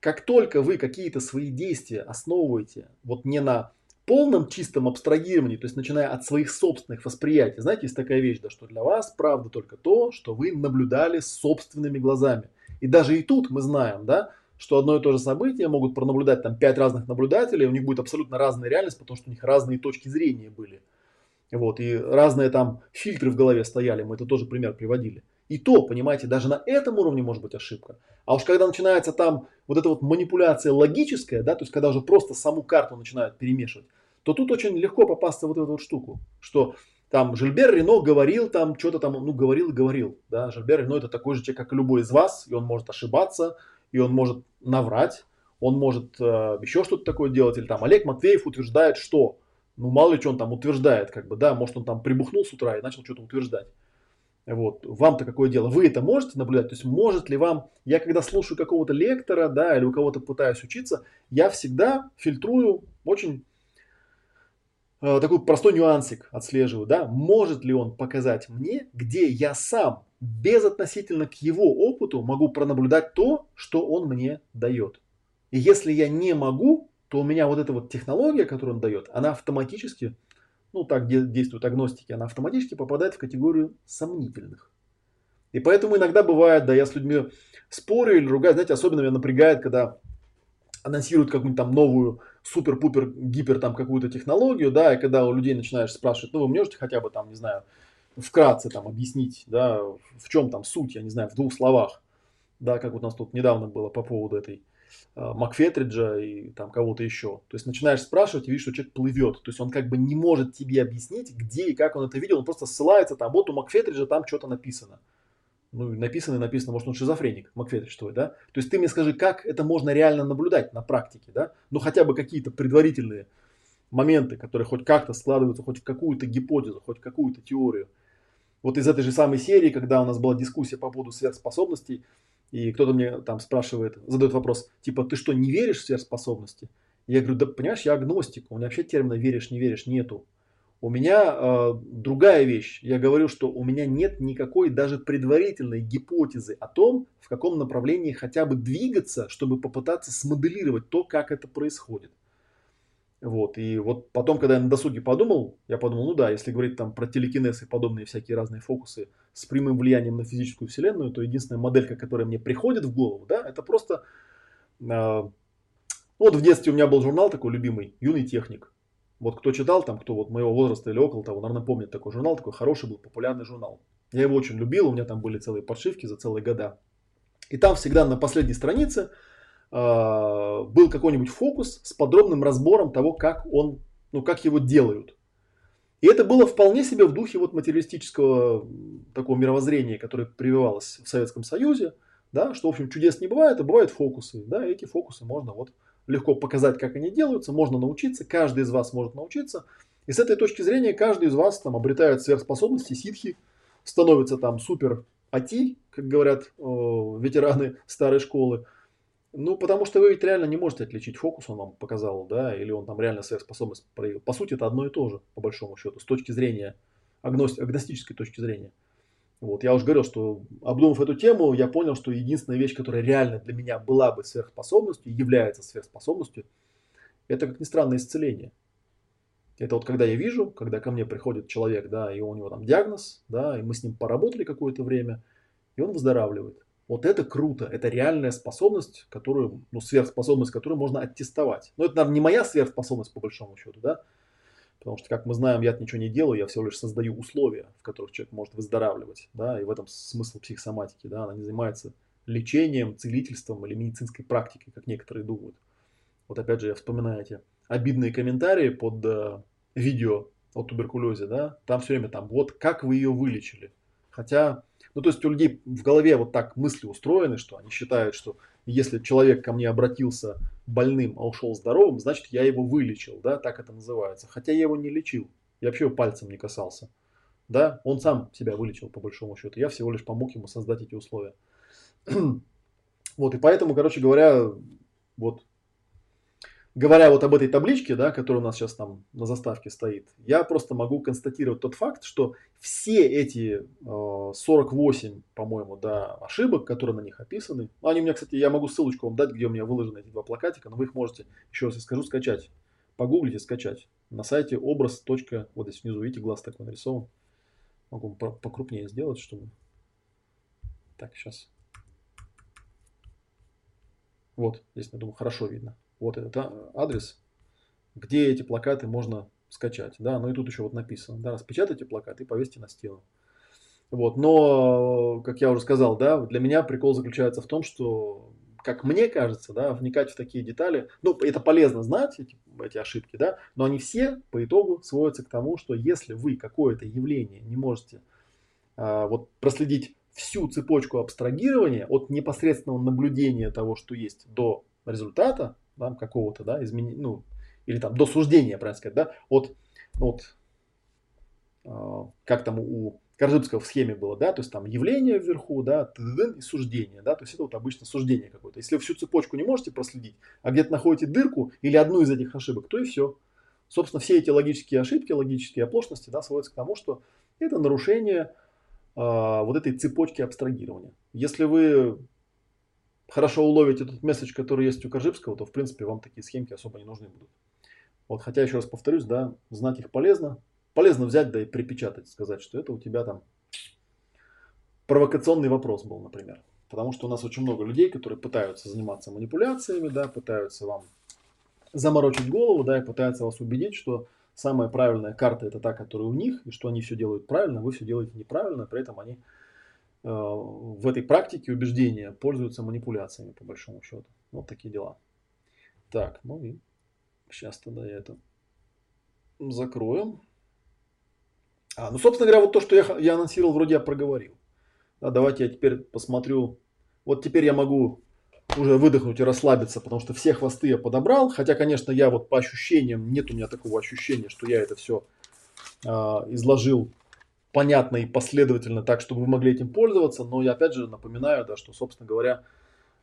Как только вы какие-то свои действия основываете вот не на полном чистом абстрагировании, то есть начиная от своих собственных восприятий. Знаете, есть такая вещь, да, что для вас правда только то, что вы наблюдали собственными глазами. И даже и тут мы знаем, да, что одно и то же событие могут пронаблюдать там пять разных наблюдателей, у них будет абсолютно разная реальность, потому что у них разные точки зрения были. Вот, и разные там фильтры в голове стояли, мы это тоже пример приводили. И то, понимаете, даже на этом уровне может быть ошибка. А уж когда начинается там вот эта вот манипуляция логическая, да, то есть когда уже просто саму карту начинают перемешивать, то тут очень легко попасться вот в эту вот штуку, что там Жильбер Рено говорил там что-то там, ну говорил и говорил, да, Жильбер Рено это такой же человек, как и любой из вас, и он может ошибаться, и он может наврать, он может э, еще что-то такое делать, или там Олег Матвеев утверждает, что Ну, мало ли что он там утверждает, как бы, да, может он там прибухнул с утра и начал что-то утверждать. Вот, вам-то какое дело? Вы это можете наблюдать? То есть может ли вам, я когда слушаю какого-то лектора, да, или у кого-то пытаюсь учиться, я всегда фильтрую очень э, такой простой нюансик отслеживаю, да, может ли он показать мне, где я сам безотносительно к его опыту могу пронаблюдать то, что он мне дает. И если я не могу, то у меня вот эта вот технология, которую он дает, она автоматически ну так действуют агностики, она автоматически попадает в категорию сомнительных. И поэтому иногда бывает, да, я с людьми спорю или ругаюсь, знаете, особенно меня напрягает, когда анонсируют какую-нибудь там новую супер-пупер гипер там какую-то технологию, да, и когда у людей начинаешь спрашивать, ну вы можете хотя бы там, не знаю, вкратце там объяснить, да, в чем там суть, я не знаю, в двух словах, да, как вот у нас тут недавно было по поводу этой Макфетриджа и там кого-то еще. То есть начинаешь спрашивать и видишь, что человек плывет. То есть он как бы не может тебе объяснить, где и как он это видел. Он просто ссылается там, вот у Макфетриджа там что-то написано. Ну, написано и написано, может, он шизофреник, Макфетридж твой, да? То есть ты мне скажи, как это можно реально наблюдать на практике, да? Ну, хотя бы какие-то предварительные моменты, которые хоть как-то складываются, хоть в какую-то гипотезу, хоть в какую-то теорию. Вот из этой же самой серии, когда у нас была дискуссия по поводу сверхспособностей, и кто-то мне там спрашивает, задает вопрос, типа, ты что, не веришь в сверхспособности? Я говорю, да понимаешь, я агностик, у меня вообще термина веришь, не веришь нету. У меня э, другая вещь. Я говорю, что у меня нет никакой даже предварительной гипотезы о том, в каком направлении хотя бы двигаться, чтобы попытаться смоделировать то, как это происходит. Вот, и вот потом, когда я на досуге подумал, я подумал, ну да, если говорить там про телекинез и подобные всякие разные фокусы с прямым влиянием на физическую вселенную, то единственная моделька, которая мне приходит в голову, да, это просто... Э, вот в детстве у меня был журнал такой любимый, «Юный техник». Вот кто читал, там, кто вот моего возраста или около того, наверное, помнит такой журнал, такой хороший был, популярный журнал. Я его очень любил, у меня там были целые подшивки за целые года. И там всегда на последней странице а, был какой-нибудь фокус с подробным разбором того, как он, ну, как его делают. И это было вполне себе в духе вот материалистического такого мировоззрения, которое прививалось в Советском Союзе, да, что, в общем, чудес не бывает, а бывают фокусы, да, и эти фокусы можно вот легко показать, как они делаются, можно научиться, каждый из вас может научиться, и с этой точки зрения каждый из вас там обретает сверхспособности, ситхи, становится там супер ати, как говорят э, ветераны старой школы, ну, потому что вы ведь реально не можете отличить фокус, он вам показал, да, или он там реально сверхспособность проявил. По сути, это одно и то же, по большому счету, с точки зрения, агности, агностической точки зрения. Вот, я уже говорил, что обдумав эту тему, я понял, что единственная вещь, которая реально для меня была бы сверхспособностью, является сверхспособностью, это, как ни странно, исцеление. Это вот когда я вижу, когда ко мне приходит человек, да, и у него там диагноз, да, и мы с ним поработали какое-то время, и он выздоравливает. Вот это круто, это реальная способность, которую, ну, сверхспособность, которую можно аттестовать. Но это, наверное, не моя сверхспособность по большому счету, да? Потому что, как мы знаем, я ничего не делаю, я всего лишь создаю условия, в которых человек может выздоравливать, да, и в этом смысл психосоматики, да, она не занимается лечением, целительством или медицинской практикой, как некоторые думают. Вот опять же, я вспоминаю эти обидные комментарии под э, видео о туберкулезе, да, там все время там, вот как вы ее вылечили. Хотя ну, то есть у людей в голове вот так мысли устроены, что они считают, что если человек ко мне обратился больным, а ушел здоровым, значит я его вылечил, да, так это называется. Хотя я его не лечил, я вообще его пальцем не касался. Да, он сам себя вылечил по большому счету. Я всего лишь помог ему создать эти условия. вот, и поэтому, короче говоря, вот говоря вот об этой табличке, да, которая у нас сейчас там на заставке стоит, я просто могу констатировать тот факт, что все эти э, 48, по-моему, да, ошибок, которые на них описаны, ну, они у меня, кстати, я могу ссылочку вам дать, где у меня выложены эти два плакатика, но вы их можете, еще раз скажу, скачать. Погуглите, скачать. На сайте образ. Вот здесь внизу, видите, глаз такой нарисован. Могу покрупнее сделать, чтобы... Так, сейчас. Вот, здесь, я думаю, хорошо видно. Вот этот а, адрес, где эти плакаты можно скачать. Да, ну и тут еще вот написано, да, распечатайте плакат и повесьте на стену. Вот, но, как я уже сказал, да, для меня прикол заключается в том, что, как мне кажется, да, вникать в такие детали, ну, это полезно знать, эти, эти ошибки, да, но они все по итогу сводятся к тому, что если вы какое-то явление не можете а, вот проследить всю цепочку абстрагирования от непосредственного наблюдения того, что есть, до результата, да, какого-то, да, изменения, ну, или там до суждения, правильно сказать, да, от вот, а, как там у Коржибского в схеме было, да, то есть там явление вверху, да, и суждение, да, то есть это вот обычно суждение какое-то. Если всю цепочку не можете проследить, а где-то находите дырку или одну из этих ошибок, то и все. Собственно, все эти логические ошибки, логические оплошности, да, сводятся к тому, что это нарушение а, вот этой цепочки абстрагирования. Если вы хорошо уловите этот месседж, который есть у Коржибского, то, в принципе, вам такие схемки особо не нужны будут. Вот, хотя, еще раз повторюсь, да, знать их полезно, полезно взять, да и припечатать, сказать, что это у тебя там провокационный вопрос был, например. Потому что у нас очень много людей, которые пытаются заниматься манипуляциями, да, пытаются вам заморочить голову, да, и пытаются вас убедить, что самая правильная карта это та, которая у них, и что они все делают правильно, вы все делаете неправильно, при этом они в этой практике убеждения пользуются манипуляциями, по большому счету. Вот такие дела. Так, ну и сейчас тогда я это закрою. А, ну, собственно говоря, вот то, что я, я анонсировал, вроде я проговорил. Да, давайте я теперь посмотрю. Вот теперь я могу уже выдохнуть и расслабиться, потому что все хвосты я подобрал. Хотя, конечно, я вот по ощущениям, нет у меня такого ощущения, что я это все э, а, изложил понятно и последовательно так, чтобы вы могли этим пользоваться. Но я опять же напоминаю, да, что, собственно говоря,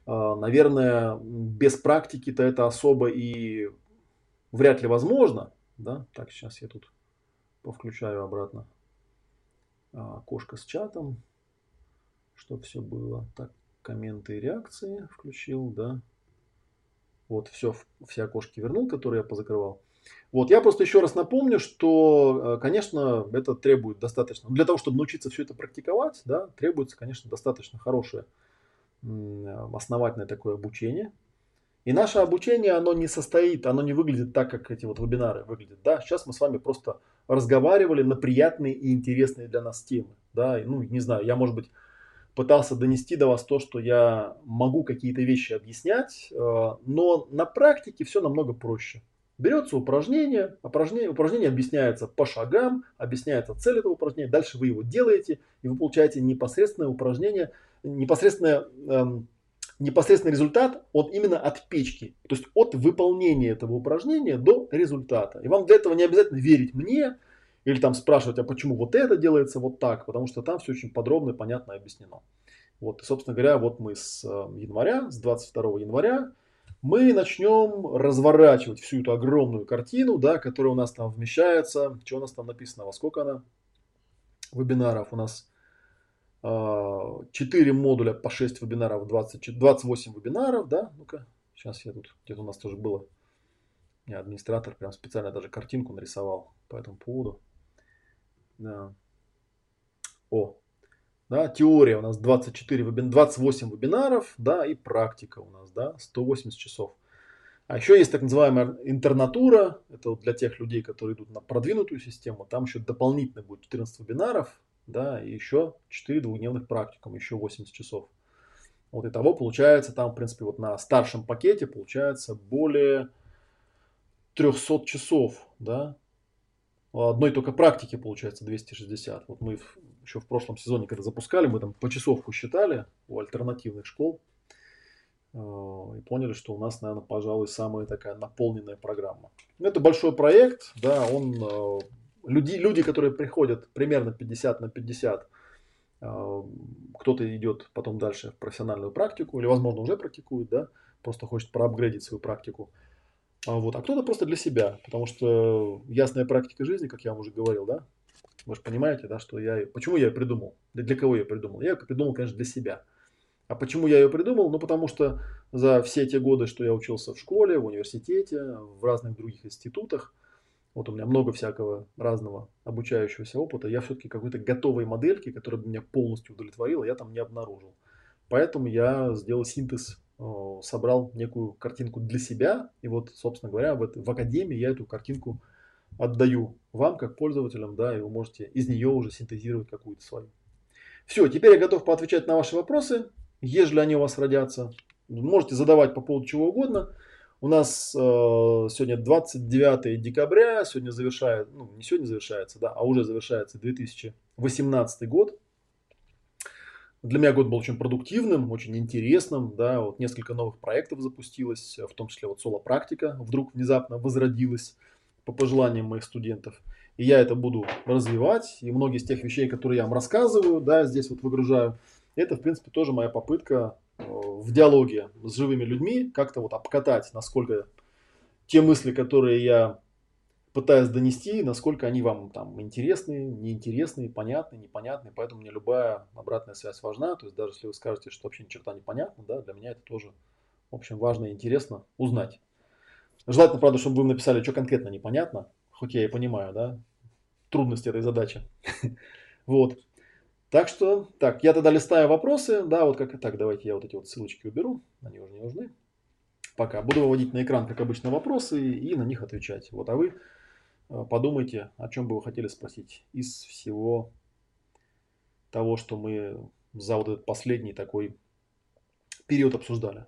э, наверное, без практики-то это особо и вряд ли возможно. Да? Так, сейчас я тут повключаю обратно а, окошко с чатом, чтобы все было. Так, комменты и реакции включил, да. Вот, все, все окошки вернул, которые я позакрывал. Вот, я просто еще раз напомню, что, э, конечно, это требует достаточно, для того, чтобы научиться все это практиковать, да, требуется, конечно, достаточно хорошее основательное такое обучение. И наше обучение, оно не состоит, оно не выглядит так, как эти вот вебинары выглядят. Да? Сейчас мы с вами просто разговаривали на приятные и интересные для нас темы. Да? И, ну, не знаю, я, может быть, пытался донести до вас то, что я могу какие-то вещи объяснять, э, но на практике все намного проще. Берется упражнение, упражнение, упражнение объясняется по шагам, объясняется цель этого упражнения, дальше вы его делаете, и вы получаете непосредственное упражнение, непосредственное эм, непосредственный результат от именно от печки, то есть от выполнения этого упражнения до результата. И вам для этого не обязательно верить мне или там спрашивать, а почему вот это делается вот так, потому что там все очень подробно и понятно объяснено. Вот, и, собственно говоря, вот мы с э, января, с 22 января, мы начнем разворачивать всю эту огромную картину, да, которая у нас там вмещается. Что у нас там написано, во сколько она вебинаров? У нас 4 а, модуля по 6 вебинаров, 20, 28 вебинаров, да, ну-ка, сейчас я тут, где-то у нас тоже было, я администратор прям специально даже картинку нарисовал по этому поводу. Да. О, да, теория у нас 24 вебин, 28 вебинаров, да, и практика у нас, да, 180 часов. А еще есть так называемая интернатура, это вот для тех людей, которые идут на продвинутую систему, там еще дополнительно будет 14 вебинаров, да, и еще 4 двухдневных практикум, еще 80 часов. Вот и того получается там, в принципе, вот на старшем пакете получается более 300 часов, да. Одной только практики получается 260. Вот мы еще в прошлом сезоне, когда запускали, мы там по часовку считали у альтернативных школ э, и поняли, что у нас, наверное, пожалуй, самая такая наполненная программа. Это большой проект, да, он э, люди, люди, которые приходят примерно 50 на 50, а, кто-то идет потом дальше в профессиональную практику, или, возможно, уже практикует, да, просто хочет проапгрейдить свою практику. А, вот, а кто-то просто для себя, потому что ясная практика жизни, как я вам уже говорил, да, вы же понимаете, да, что я, почему я ее придумал, для, кого я придумал? Я ее придумал, конечно, для себя. А почему я ее придумал? Ну, потому что за все те годы, что я учился в школе, в университете, в разных других институтах, вот у меня много всякого разного обучающегося опыта, я все-таки какой-то готовой модельки, которая бы меня полностью удовлетворила, я там не обнаружил. Поэтому я сделал синтез, собрал некую картинку для себя, и вот, собственно говоря, в, в академии я эту картинку отдаю вам, как пользователям, да, и вы можете из нее уже синтезировать какую-то свою. Все, теперь я готов поотвечать на ваши вопросы, ежели они у вас родятся. Можете задавать по поводу чего угодно. У нас э, сегодня 29 декабря, сегодня завершает, ну не сегодня завершается, да, а уже завершается 2018 год. Для меня год был очень продуктивным, очень интересным, да, вот несколько новых проектов запустилось, в том числе вот соло-практика вдруг внезапно возродилась по пожеланиям моих студентов. и я это буду развивать, и многие из тех вещей, которые я вам рассказываю, да, здесь вот выгружаю, это, в принципе, тоже моя попытка э, в диалоге с живыми людьми как-то вот обкатать, насколько те мысли, которые я пытаюсь донести, насколько они вам там интересны, неинтересны, понятны, непонятны. Поэтому мне любая обратная связь важна. То есть даже если вы скажете, что вообще ни черта непонятно, да, для меня это тоже, в общем, важно и интересно узнать. Желательно, правда, чтобы вы написали, что конкретно непонятно, хоть я и понимаю, да, трудности этой задачи. Вот. Так что, так, я тогда листаю вопросы, да, вот как, так, давайте я вот эти вот ссылочки уберу, они уже не нужны. Пока. Буду выводить на экран, как обычно, вопросы и на них отвечать. Вот, а вы э, подумайте, о чем бы вы хотели спросить из всего того, что мы за вот этот последний такой период обсуждали.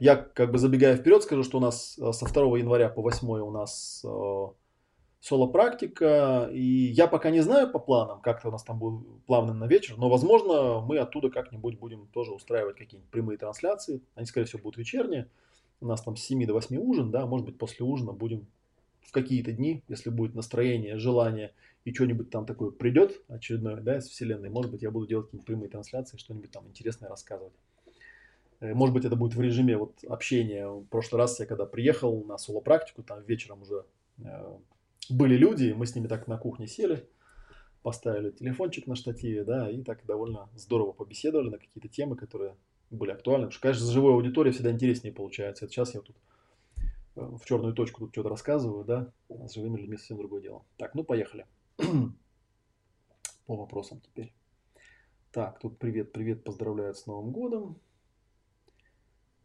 Я как бы забегая вперед скажу, что у нас э, со 2 января по 8 у нас э, соло-практика, и я пока не знаю по планам, как это у нас там будет плавно на вечер, но, возможно, мы оттуда как-нибудь будем тоже устраивать какие-нибудь прямые трансляции. Они, скорее всего, будут вечерние. У нас там с 7 до 8 ужин, да, может быть, после ужина будем в какие-то дни, если будет настроение, желание и что-нибудь там такое придет очередное, да, из вселенной, может быть, я буду делать какие-нибудь прямые трансляции, что-нибудь там интересное рассказывать. Э, может быть, это будет в режиме вот общения. В прошлый раз я когда приехал на соло-практику, там вечером уже э, были люди, мы с ними так на кухне сели, поставили телефончик на штативе, да, и так довольно здорово побеседовали на какие-то темы, которые были актуальны. Потому что, конечно, с живой аудиторией всегда интереснее получается. Это сейчас я тут э, в черную точку тут что-то рассказываю, да, а с живыми людьми совсем другое дело. Так, ну поехали. По вопросам теперь. Так, тут привет, привет, поздравляют с Новым годом.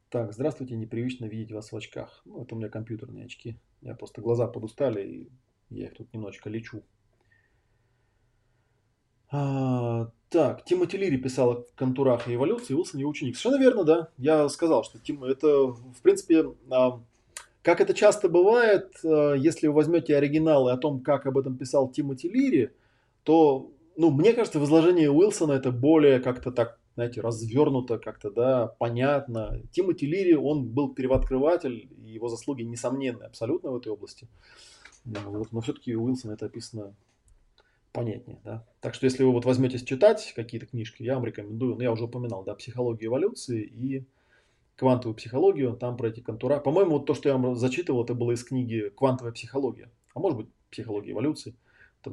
Так, здравствуйте, непривычно видеть вас в очках. Ну, это у меня компьютерные очки. Я просто глаза подустали и я их тут немножечко лечу. А, так, Тимоти Лири писал о контурах и эволюции, Уилсон его ученик. Совершенно верно, да. Я сказал, что Тим, это, в принципе, а, как это часто бывает, а, если вы возьмете оригиналы о том, как об этом писал Тимоти Лири, то, ну, мне кажется, в изложении Уилсона это более как-то так, знаете, развернуто, как-то, да, понятно. Тимоти Лири, он был первооткрыватель, и его заслуги несомненны абсолютно в этой области. Да, вот, но все-таки у Уилсона это описано понятнее. Да? Так что если вы вот возьметесь читать какие-то книжки, я вам рекомендую, ну я уже упоминал, да, психологию эволюции и квантовую психологию, там про эти контура. По-моему, вот то, что я вам зачитывал, это было из книги «Квантовая психология», а может быть, психология эволюции.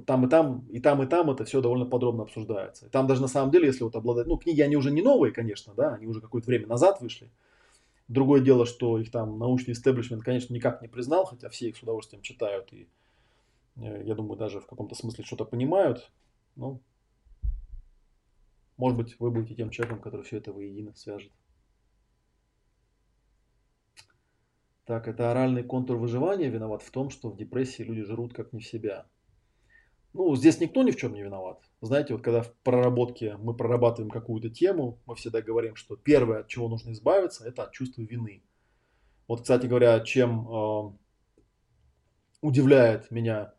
Там, и там, и там, и там это все довольно подробно обсуждается. Там даже на самом деле, если вот обладать, ну, книги, они уже не новые, конечно, да, они уже какое-то время назад вышли, Другое дело, что их там научный истеблишмент, конечно, никак не признал, хотя все их с удовольствием читают и, э, я думаю, даже в каком-то смысле что-то понимают. Ну, может быть, вы будете тем человеком, который все это воедино свяжет. Так, это оральный контур выживания виноват в том, что в депрессии люди жрут как не в себя. Ну, здесь никто ни в чем не виноват. Знаете, вот когда в проработке мы прорабатываем какую-то тему, мы всегда говорим, что первое, от чего нужно избавиться, это от чувства вины. Вот, кстати говоря, чем э, удивляет меня,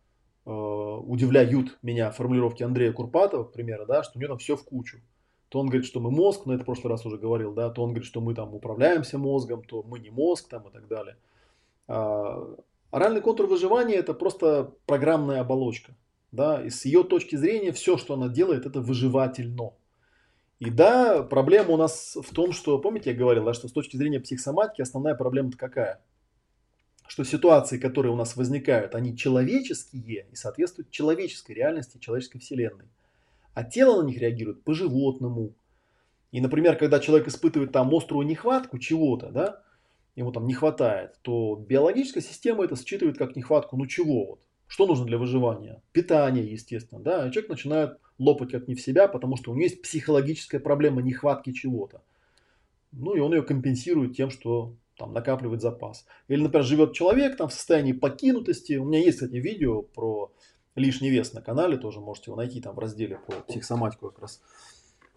э, удивляют меня формулировки Андрея Курпатова, к примеру, да, что у него там все в кучу. То он говорит, что мы мозг, но это в прошлый раз уже говорил, да, то он говорит, что мы там управляемся мозгом, то мы не мозг там и так далее. А, оральный контур выживания это просто программная оболочка да, и с ее точки зрения все, что она делает, это выживательно. И да, проблема у нас в том, что, помните, я говорил, да, что с точки зрения психосоматики основная проблема-то какая? Что ситуации, которые у нас возникают, они человеческие и соответствуют человеческой реальности, человеческой вселенной. А тело на них реагирует по-животному. И, например, когда человек испытывает там острую нехватку чего-то, да, ему там не хватает, то биологическая система это считывает как нехватку, ну чего вот, что нужно для выживания? Питание, естественно. Да? И человек начинает лопать как не в себя, потому что у него есть психологическая проблема нехватки чего-то. Ну и он ее компенсирует тем, что там накапливает запас. Или, например, живет человек там в состоянии покинутости. У меня есть, кстати, видео про лишний вес на канале, тоже можете его найти там в разделе про психосоматику как раз.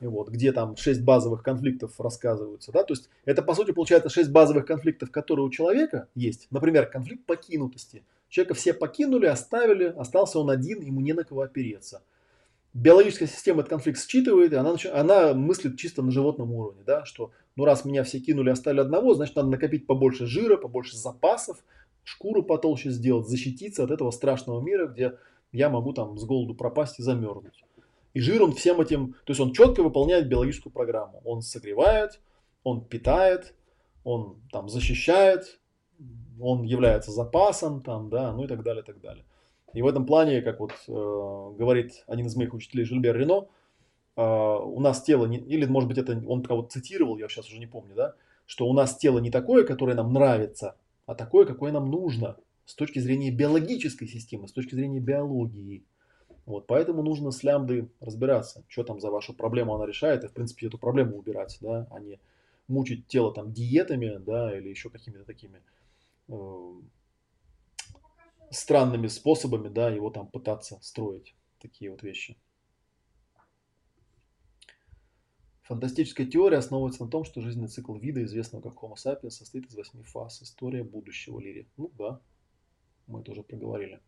И вот, где там 6 базовых конфликтов рассказываются. Да? То есть это, по сути, получается 6 базовых конфликтов, которые у человека есть. Например, конфликт покинутости – Человека все покинули, оставили, остался он один, ему не на кого опереться. Биологическая система этот конфликт считывает, и она, она мыслит чисто на животном уровне, да, что ну раз меня все кинули, оставили одного, значит надо накопить побольше жира, побольше запасов, шкуру потолще сделать, защититься от этого страшного мира, где я могу там с голоду пропасть и замерзнуть. И жир он всем этим, то есть он четко выполняет биологическую программу. Он согревает, он питает, он там защищает, он является запасом, там, да, ну и так далее, так далее. И в этом плане, как вот э, говорит один из моих учителей Жильбер Рено, э, у нас тело, не, или может быть это он кого-то цитировал, я сейчас уже не помню, да, что у нас тело не такое, которое нам нравится, а такое, какое нам нужно с точки зрения биологической системы, с точки зрения биологии. Вот, поэтому нужно с лямбдой разбираться, что там за вашу проблему она решает, и в принципе эту проблему убирать, да, а не мучить тело там диетами, да, или еще какими-то такими странными способами, да, его там пытаться строить, такие вот вещи. Фантастическая теория основывается на том, что жизненный цикл вида, известного как Homo sapiens, состоит из восьми фаз. История будущего Лири. Ну да, мы это уже проговорили.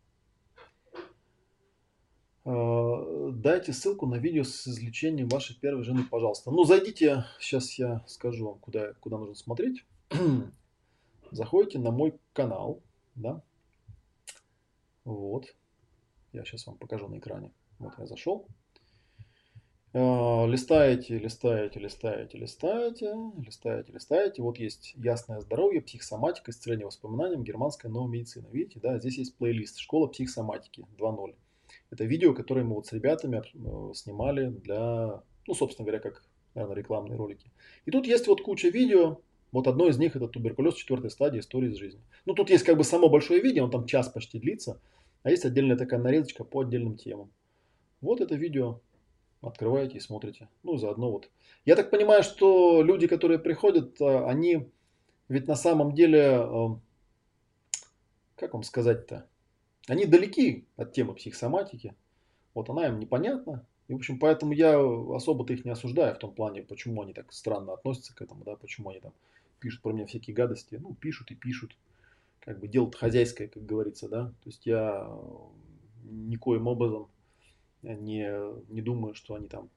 А, дайте ссылку на видео с извлечением вашей первой жены, пожалуйста. Ну, зайдите, сейчас я скажу вам, куда, куда нужно смотреть. Заходите на мой канал, да. Вот. Я сейчас вам покажу на экране. Вот я зашел. А, листаете, листаете, листаете, листаете, листаете, листаете. Вот есть ясное здоровье, психосоматика, исцеление воспоминаниям, германская новая медицина. Видите, да, здесь есть плейлист «Школа психосоматики 2.0». Это видео, которое мы вот с ребятами э, снимали для, ну, собственно говоря, как, наверное, рекламные ролики. И тут есть вот куча видео, вот одно из них это туберкулез четвертой стадии истории из жизни. Ну, тут есть как бы само большое видео, он там час почти длится, а есть отдельная такая нарезочка по отдельным темам. Вот это видео открываете и смотрите. Ну, заодно вот. Я так понимаю, что люди, которые приходят, э, они ведь на самом деле, э, как вам сказать-то, они далеки от темы психосоматики. Вот она им непонятна. И, в общем, поэтому я особо-то их не осуждаю в том плане, почему они так странно относятся к этому, да, почему они там пишут про меня всякие гадости. Ну, пишут и пишут. Как бы дело хозяйское, как говорится, да. То есть я никоим образом не, не думаю, что они там,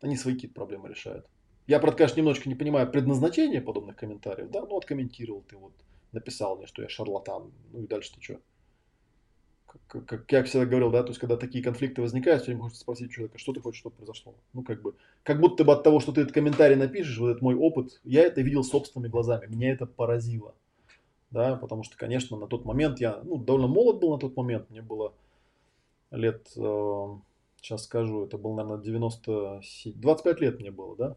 они свои какие-то проблемы решают. Я, правда, конечно, немножечко не понимаю предназначения подобных комментариев, да, ну, откомментировал ты, вот, написал мне, что я шарлатан, ну и дальше ты что? Как, как я всегда говорил, да, то есть, когда такие конфликты возникают, все время хочется спросить человека, что ты хочешь, чтобы произошло? Ну, как бы, как будто бы от того, что ты этот комментарий напишешь, вот этот мой опыт, я это видел собственными глазами, меня это поразило, да, потому что, конечно, на тот момент я, ну, довольно молод был на тот момент, мне было лет, э, сейчас скажу, это был, наверное, 90, 25 лет мне было, да.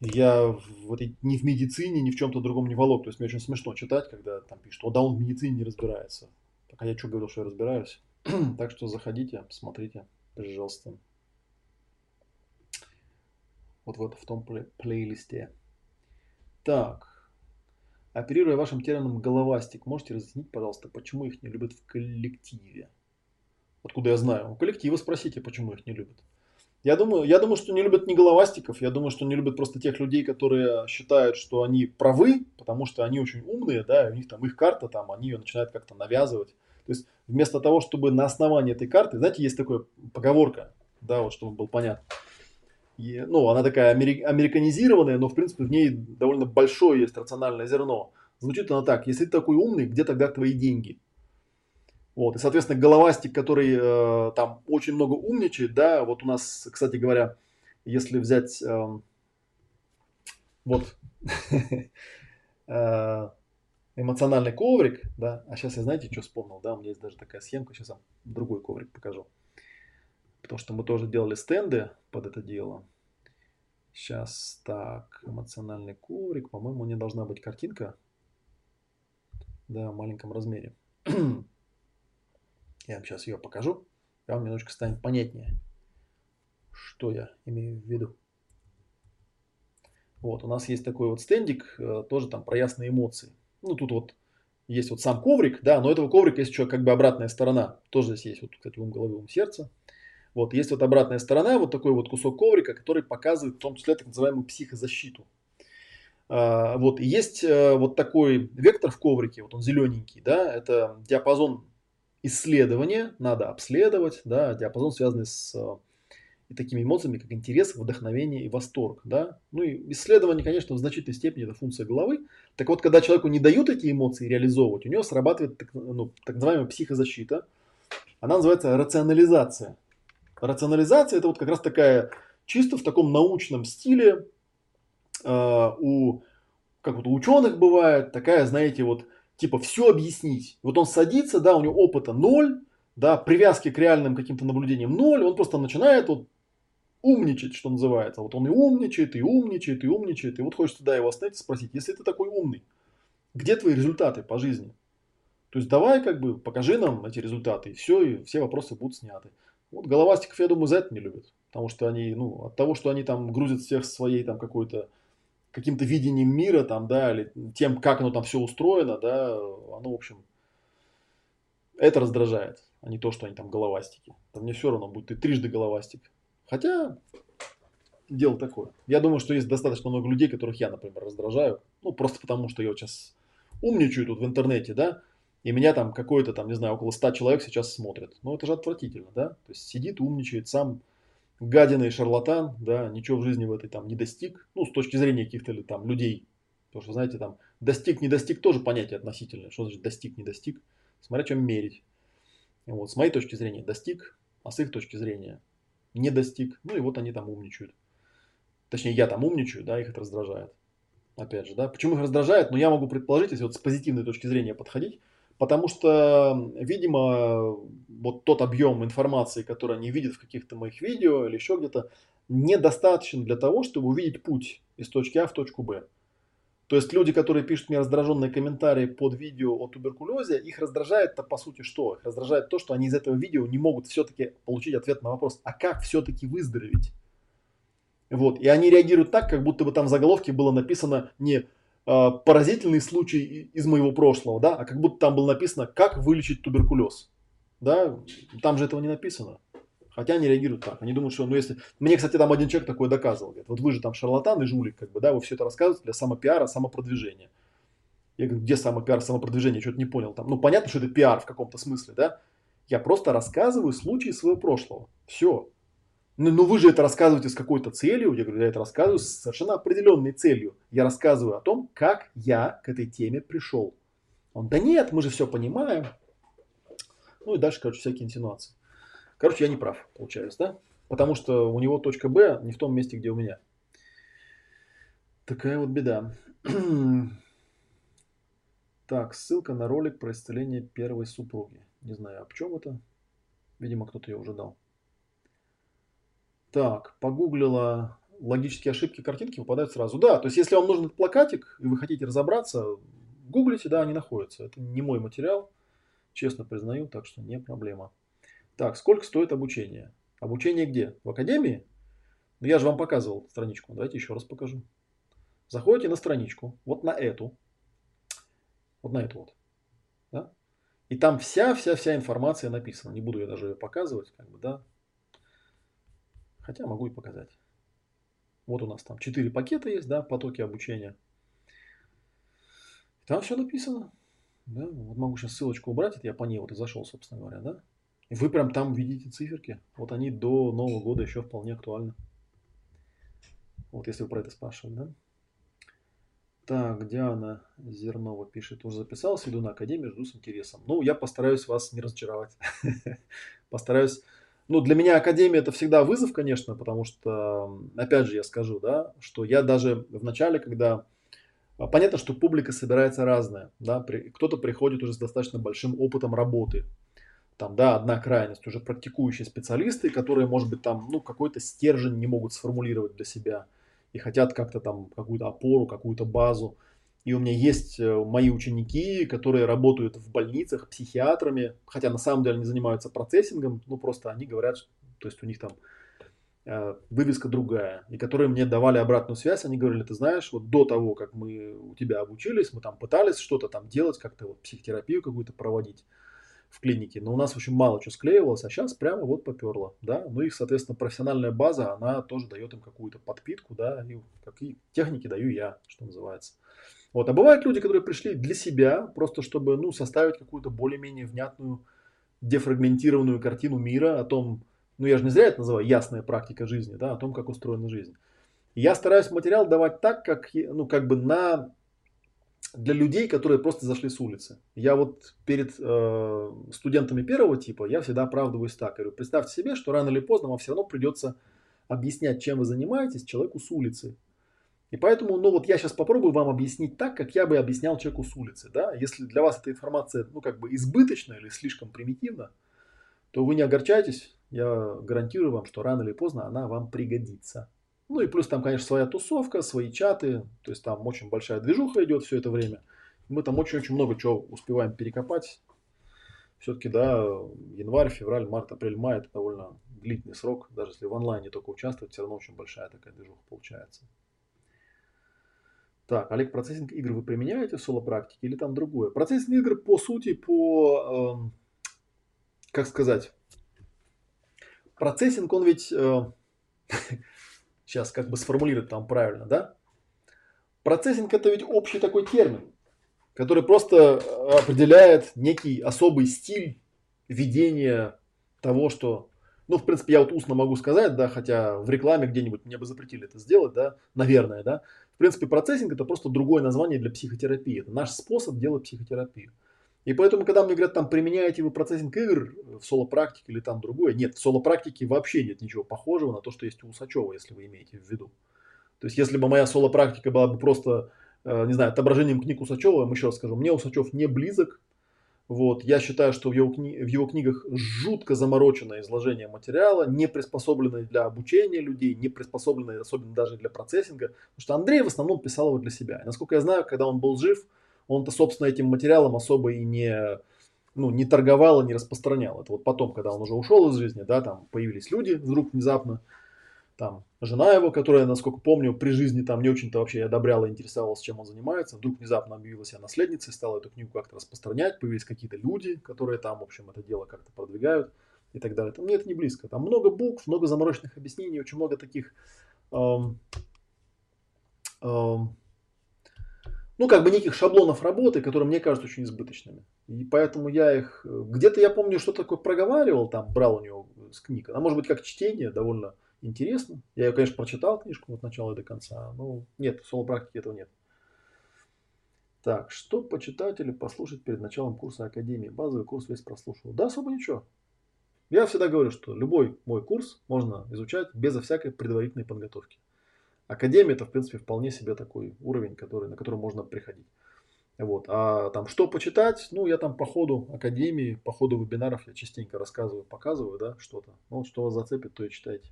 Я вот ни в медицине, ни в чем-то другом не волок. То есть мне очень смешно читать, когда там пишут, о, да он в медицине не разбирается. А я что говорил, что я разбираюсь? так что заходите, посмотрите, пожалуйста. Вот, вот в том плей- плейлисте. Так. Оперируя вашим термином головастик, можете разъяснить, пожалуйста, почему их не любят в коллективе? Откуда я знаю? У коллектива спросите, почему их не любят. Я думаю, я думаю, что не любят не головастиков, я думаю, что не любят просто тех людей, которые считают, что они правы, потому что они очень умные, да, и у них там их карта, там, они ее начинают как-то навязывать. То есть вместо того, чтобы на основании этой карты, знаете, есть такая поговорка, да, вот чтобы было понятно. И, ну, она такая американизированная, но в принципе в ней довольно большое есть рациональное зерно. Звучит она так, если ты такой умный, где тогда твои деньги? Вот, и, соответственно, головастик, который э, там очень много умничает, да, вот у нас, кстати говоря, если взять э, вот эмоциональный коврик, да, а сейчас я знаете, что вспомнил, да, у меня есть даже такая схемка, сейчас вам другой коврик покажу. Потому что мы тоже делали стенды под это дело. Сейчас так, эмоциональный коврик, по-моему, не должна быть картинка, да, в маленьком размере. Я вам сейчас ее покажу, и вам немножко станет понятнее, что я имею в виду. Вот, у нас есть такой вот стендик, э, тоже там про ясные эмоции. Ну, тут вот есть вот сам коврик, да, но этого коврика есть еще как бы обратная сторона. Тоже здесь есть вот, кстати, ум головы, ум сердца. Вот, есть вот обратная сторона, вот такой вот кусок коврика, который показывает в том числе так называемую психозащиту. А, вот, есть э, вот такой вектор в коврике, вот он зелененький, да, это диапазон исследование, надо обследовать, да, диапазон, связанный с э, и такими эмоциями, как интерес, вдохновение и восторг. Да? Ну и исследование, конечно, в значительной степени это функция головы. Так вот, когда человеку не дают эти эмоции реализовывать, у него срабатывает так, ну, так называемая психозащита. она называется рационализация. Рационализация это вот как раз такая чисто в таком научном стиле э, у как вот у ученых бывает такая, знаете, вот типа все объяснить. Вот он садится, да, у него опыта ноль, да, привязки к реальным каким-то наблюдениям ноль, он просто начинает вот умничать, что называется. Вот он и умничает, и умничает, и умничает. И вот хочется да, его остановить и спросить, если ты такой умный, где твои результаты по жизни? То есть давай как бы покажи нам эти результаты, и все, и все вопросы будут сняты. Вот головастиков, я думаю, за это не любят. Потому что они, ну, от того, что они там грузят всех своей там какой-то каким-то видением мира там, да, или тем, как оно там все устроено, да, оно, в общем, это раздражает, а не то, что они там головастики. Там мне все равно, будет ты трижды головастик. Хотя, дело такое. Я думаю, что есть достаточно много людей, которых я, например, раздражаю. Ну, просто потому, что я вот сейчас умничаю тут в интернете, да, и меня там какой-то там, не знаю, около ста человек сейчас смотрят. Ну, это же отвратительно, да? То есть сидит, умничает, сам гадина и шарлатан, да, ничего в жизни в этой там не достиг. Ну, с точки зрения каких-то там людей. Потому что, знаете, там достиг, не достиг тоже понятие относительное. Что значит достиг, не достиг? Смотря чем мерить. Вот, с моей точки зрения достиг, а с их точки зрения не достиг. Ну и вот они там умничают. Точнее, я там умничаю, да, их это раздражает. Опять же, да. Почему их раздражает? Ну, я могу предположить, если вот с позитивной точки зрения подходить, потому что, видимо, вот тот объем информации, который они видят в каких-то моих видео или еще где-то, недостаточен для того, чтобы увидеть путь из точки А в точку Б. То есть люди, которые пишут мне раздраженные комментарии под видео о туберкулезе, их раздражает-то по сути что? Их раздражает то, что они из этого видео не могут все-таки получить ответ на вопрос, а как все-таки выздороветь? Вот. И они реагируют так, как будто бы там в заголовке было написано не э, поразительный случай из моего прошлого, да, а как будто там было написано, как вылечить туберкулез. Да, там же этого не написано. Хотя они реагируют так. Они думают, что, ну, если... Мне, кстати, там один человек такое доказывал. Говорит, вот вы же там шарлатан и жулик, как бы, да, вы все это рассказываете для самопиара, самопродвижения. Я говорю, где самопиар, самопродвижение? Что-то не понял. Там, ну, понятно, что это пиар в каком-то смысле, да? Я просто рассказываю случаи своего прошлого. Все. Ну, ну вы же это рассказываете с какой-то целью. Я говорю, я это рассказываю с совершенно определенной целью. Я рассказываю о том, как я к этой теме пришел. Он, да нет, мы же все понимаем. Ну и дальше, короче, всякие инсинуации. Короче, я не прав, получается, да? Потому что у него точка Б не в том месте, где у меня. Такая вот беда. Так, ссылка на ролик про исцеление первой супруги. Не знаю, об чем это. Видимо, кто-то ее уже дал. Так, погуглила логические ошибки картинки выпадают сразу. Да, то есть если вам нужен этот плакатик и вы хотите разобраться, гуглите, да, они находятся. Это не мой материал, честно признаю, так что не проблема. Так, сколько стоит обучение? Обучение где? В академии? Ну, я же вам показывал страничку. Давайте еще раз покажу. Заходите на страничку, вот на эту. Вот на эту вот. Да? И там вся-вся-вся информация написана. Не буду я даже ее показывать, как бы, да. Хотя могу и показать. Вот у нас там 4 пакета есть, да, потоки обучения. Там все написано. Да, вот могу сейчас ссылочку убрать, это я по ней вот и зашел, собственно говоря, да. Вы прям там видите циферки. Вот они до Нового года еще вполне актуальны. Вот если вы про это спрашивали, да? Так, Диана Зернова пишет, уже записался, иду на Академию, жду с интересом. Ну, я постараюсь вас не разочаровать. Постараюсь. Ну, для меня Академия это всегда вызов, конечно, потому что, опять же, я скажу, да, что я даже в начале, когда... Понятно, что публика собирается разная, да, кто-то приходит уже с достаточно большим опытом работы, там, да, одна крайность, уже практикующие специалисты, которые, может быть, там, ну, какой-то стержень не могут сформулировать для себя и хотят как-то там какую-то опору, какую-то базу. И у меня есть э, мои ученики, которые работают в больницах психиатрами, хотя на самом деле они занимаются процессингом, ну, просто они говорят, то есть у них там э, вывеска другая, и которые мне давали обратную связь, они говорили, ты знаешь, вот до того, как мы у тебя обучились, мы там пытались что-то там делать, как-то вот психотерапию какую-то проводить, в клинике, но у нас очень мало что склеивалось, а сейчас прямо вот поперло, да, ну и, соответственно, профессиональная база, она тоже дает им какую-то подпитку, да, и какие техники даю я, что называется. Вот, а бывают люди, которые пришли для себя, просто чтобы, ну, составить какую-то более-менее внятную, дефрагментированную картину мира о том, ну, я же не зря это называю ясная практика жизни, да, о том, как устроена жизнь. я стараюсь материал давать так, как, ну, как бы на для людей, которые просто зашли с улицы. Я вот перед э, студентами первого типа, я всегда оправдываюсь так. говорю, представьте себе, что рано или поздно вам все равно придется объяснять, чем вы занимаетесь человеку с улицы. И поэтому, ну вот я сейчас попробую вам объяснить так, как я бы объяснял человеку с улицы. Да? Если для вас эта информация, ну как бы избыточна или слишком примитивна, то вы не огорчайтесь, я гарантирую вам, что рано или поздно она вам пригодится. Ну и плюс там, конечно, своя тусовка, свои чаты, то есть там очень большая движуха идет все это время. Мы там очень-очень много чего успеваем перекопать. Все-таки, да, январь, февраль, март, апрель, май это довольно длительный срок. Даже если в онлайне только участвовать, все равно очень большая такая движуха получается. Так, Олег, процессинг игр вы применяете в соло-практике или там другое? Процессинг игр по сути, по, э, как сказать, процессинг, он ведь э, сейчас как бы сформулировать там правильно, да? Процессинг это ведь общий такой термин, который просто определяет некий особый стиль ведения того, что, ну, в принципе, я вот устно могу сказать, да, хотя в рекламе где-нибудь мне бы запретили это сделать, да, наверное, да. В принципе, процессинг это просто другое название для психотерапии. Это наш способ делать психотерапию. И поэтому, когда мне говорят, там, применяете вы процессинг игр в соло-практике или там другое, нет, в соло-практике вообще нет ничего похожего на то, что есть у Усачева, если вы имеете в виду. То есть, если бы моя соло-практика была бы просто, э, не знаю, отображением книг Усачева, я вам еще раз скажу, мне Усачев не близок, вот, я считаю, что в его, кни... в его книгах жутко замороченное изложение материала, не приспособленное для обучения людей, не приспособленное особенно даже для процессинга. Потому что Андрей в основном писал его для себя. И, насколько я знаю, когда он был жив, он-то, собственно, этим материалом особо и не, ну, не торговал и не распространял. Это вот потом, когда он уже ушел из жизни, да, там появились люди вдруг внезапно, там жена его, которая, насколько помню, при жизни там не очень-то вообще одобряла, интересовалась, чем он занимается, вдруг внезапно объявила себя наследницей, стала эту книгу как-то распространять, появились какие-то люди, которые там, в общем, это дело как-то продвигают и так далее. Мне это не близко. Там много букв, много замороченных объяснений, очень много таких эм, эм, ну, как бы неких шаблонов работы, которые мне кажутся очень избыточными. И поэтому я их... Э, где-то я помню, что такое проговаривал, там брал у него с книг. Она может быть как чтение, довольно интересно. Я ее, конечно, прочитал книжку от начала до конца. Но нет, в соло-практике этого нет. Так, что почитать или послушать перед началом курса Академии? Базовый курс весь прослушал. Да, особо ничего. Я всегда говорю, что любой мой курс можно изучать безо всякой предварительной подготовки. Академия это, в принципе, вполне себе такой уровень, который, на который можно приходить. Вот. А там что почитать? Ну, я там по ходу академии, по ходу вебинаров я частенько рассказываю, показываю, да, что-то. Ну, что вас зацепит, то и читайте.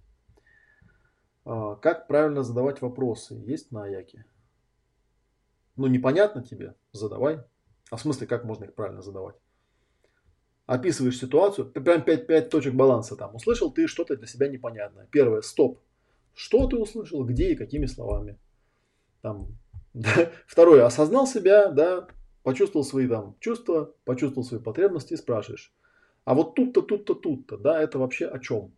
А, как правильно задавать вопросы? Есть на Аяке? Ну, непонятно тебе? Задавай. А в смысле, как можно их правильно задавать? Описываешь ситуацию, прям 5, 5 точек баланса там. Услышал ты что-то для себя непонятное. Первое, стоп. Что ты услышал, где и какими словами. Там, да. Второе, осознал себя, да, почувствовал свои там чувства, почувствовал свои потребности и спрашиваешь. А вот тут-то, тут-то, тут-то, да, это вообще о чем?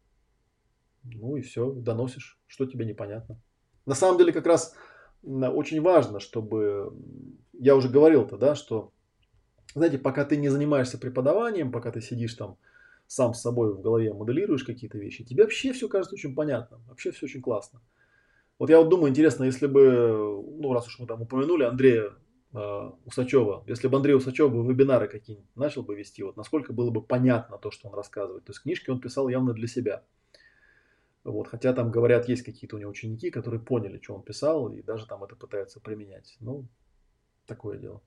Ну и все, доносишь, что тебе непонятно. На самом деле как раз очень важно, чтобы, я уже говорил-то, да, что, знаете, пока ты не занимаешься преподаванием, пока ты сидишь там сам с собой в голове моделируешь какие-то вещи, тебе вообще все кажется очень понятно, вообще все очень классно. Вот я вот думаю, интересно, если бы, ну раз уж мы там упомянули Андрея э, Усачева, если бы Андрей Усачев бы вебинары какие-нибудь начал бы вести, вот насколько было бы понятно то, что он рассказывает. То есть книжки он писал явно для себя. Вот, хотя там говорят, есть какие-то у него ученики, которые поняли, что он писал, и даже там это пытаются применять. Ну, такое дело.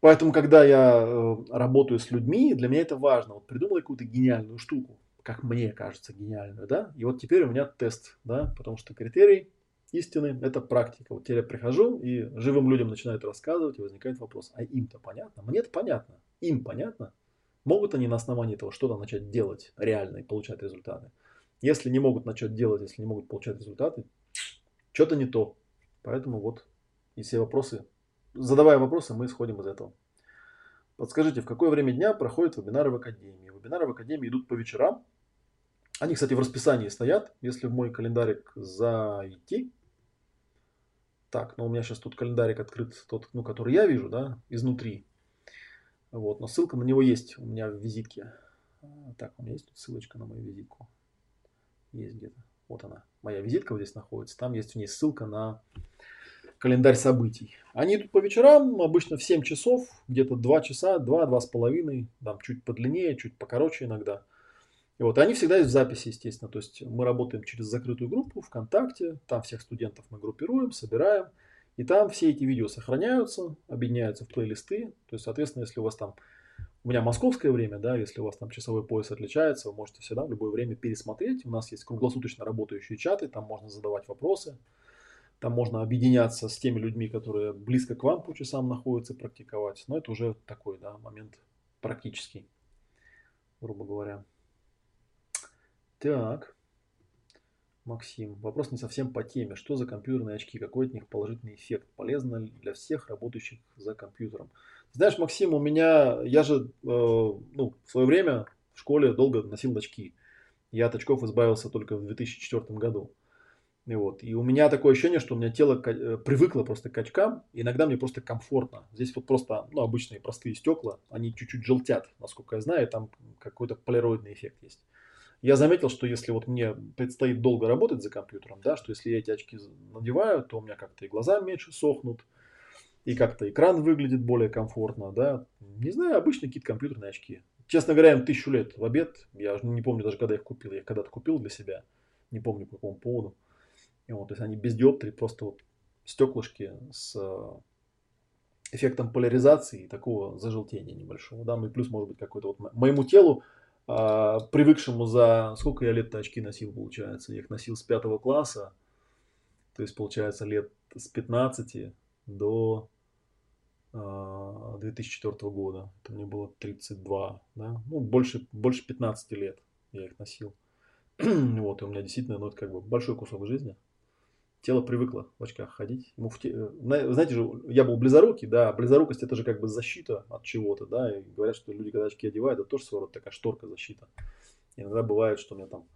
Поэтому, когда я э, работаю с людьми, для меня это важно. Вот придумай какую-то гениальную штуку, как мне кажется, гениальную, да, и вот теперь у меня тест, да, потому что критерий истины – это практика. Вот теперь я прихожу и живым людям начинают рассказывать, и возникает вопрос, а им-то понятно? Мне-то понятно. Им понятно? Могут они на основании этого что-то начать делать реально и получать результаты? Если не могут начать делать, если не могут получать результаты, что-то не то. Поэтому вот и все вопросы задавая вопросы, мы исходим из этого. Подскажите, в какое время дня проходят вебинары в Академии? Вебинары в Академии идут по вечерам. Они, кстати, в расписании стоят. Если в мой календарик зайти. Так, но у меня сейчас тут календарик открыт, тот, ну, который я вижу, да, изнутри. Вот, но ссылка на него есть у меня в визитке. Так, у меня есть тут ссылочка на мою визитку. Есть где-то. Вот она. Моя визитка вот здесь находится. Там есть у нее ссылка на календарь событий. Они идут по вечерам, обычно в 7 часов, где-то 2 часа, 2-2 с половиной, там чуть подлиннее, чуть покороче иногда. И вот они всегда есть в записи, естественно. То есть мы работаем через закрытую группу ВКонтакте, там всех студентов мы группируем, собираем. И там все эти видео сохраняются, объединяются в плейлисты. То есть, соответственно, если у вас там, у меня московское время, да, если у вас там часовой пояс отличается, вы можете всегда в любое время пересмотреть. У нас есть круглосуточно работающие чаты, там можно задавать вопросы. Там можно объединяться с теми людьми, которые близко к вам по часам находятся, практиковать. Но это уже такой да, момент практический, грубо говоря. Так. Максим, вопрос не совсем по теме. Что за компьютерные очки? Какой от них положительный эффект? Полезно ли для всех работающих за компьютером? Знаешь, Максим, у меня, я же, э, ну, в свое время в школе долго носил очки. Я от очков избавился только в 2004 году. И, вот. и у меня такое ощущение, что у меня тело э, привыкло просто к очкам, иногда мне просто комфортно. Здесь вот просто ну, обычные простые стекла, они чуть-чуть желтят, насколько я знаю, там какой-то полироидный эффект есть. Я заметил, что если вот мне предстоит долго работать за компьютером, да, что если я эти очки надеваю, то у меня как-то и глаза меньше сохнут, и как-то экран выглядит более комфортно, да. Не знаю, обычные какие-то компьютерные очки. Честно говоря, им тысячу лет в обед. Я не помню даже, когда их купил. Я когда-то купил для себя. Не помню, по какому поводу. И вот, то есть они без диоптрии, просто вот стеклышки с э, эффектом поляризации и такого зажелтения небольшого. Да, ну и плюс может быть какой-то вот моему телу, а, привыкшему за сколько я лет очки носил, получается. Я их носил с пятого класса, то есть получается лет с 15 до 2004 а, года. Это мне было 32, да, ну больше, больше 15 лет я их носил. вот, и у меня действительно, ну, это как бы большой кусок жизни тело привыкло в очках ходить. Ему в те... Э, знаете же, я был близорукий, да, близорукость это же как бы защита от чего-то, да, и говорят, что люди, когда очки одевают, это тоже своего рода такая шторка защита. иногда бывает, что у меня там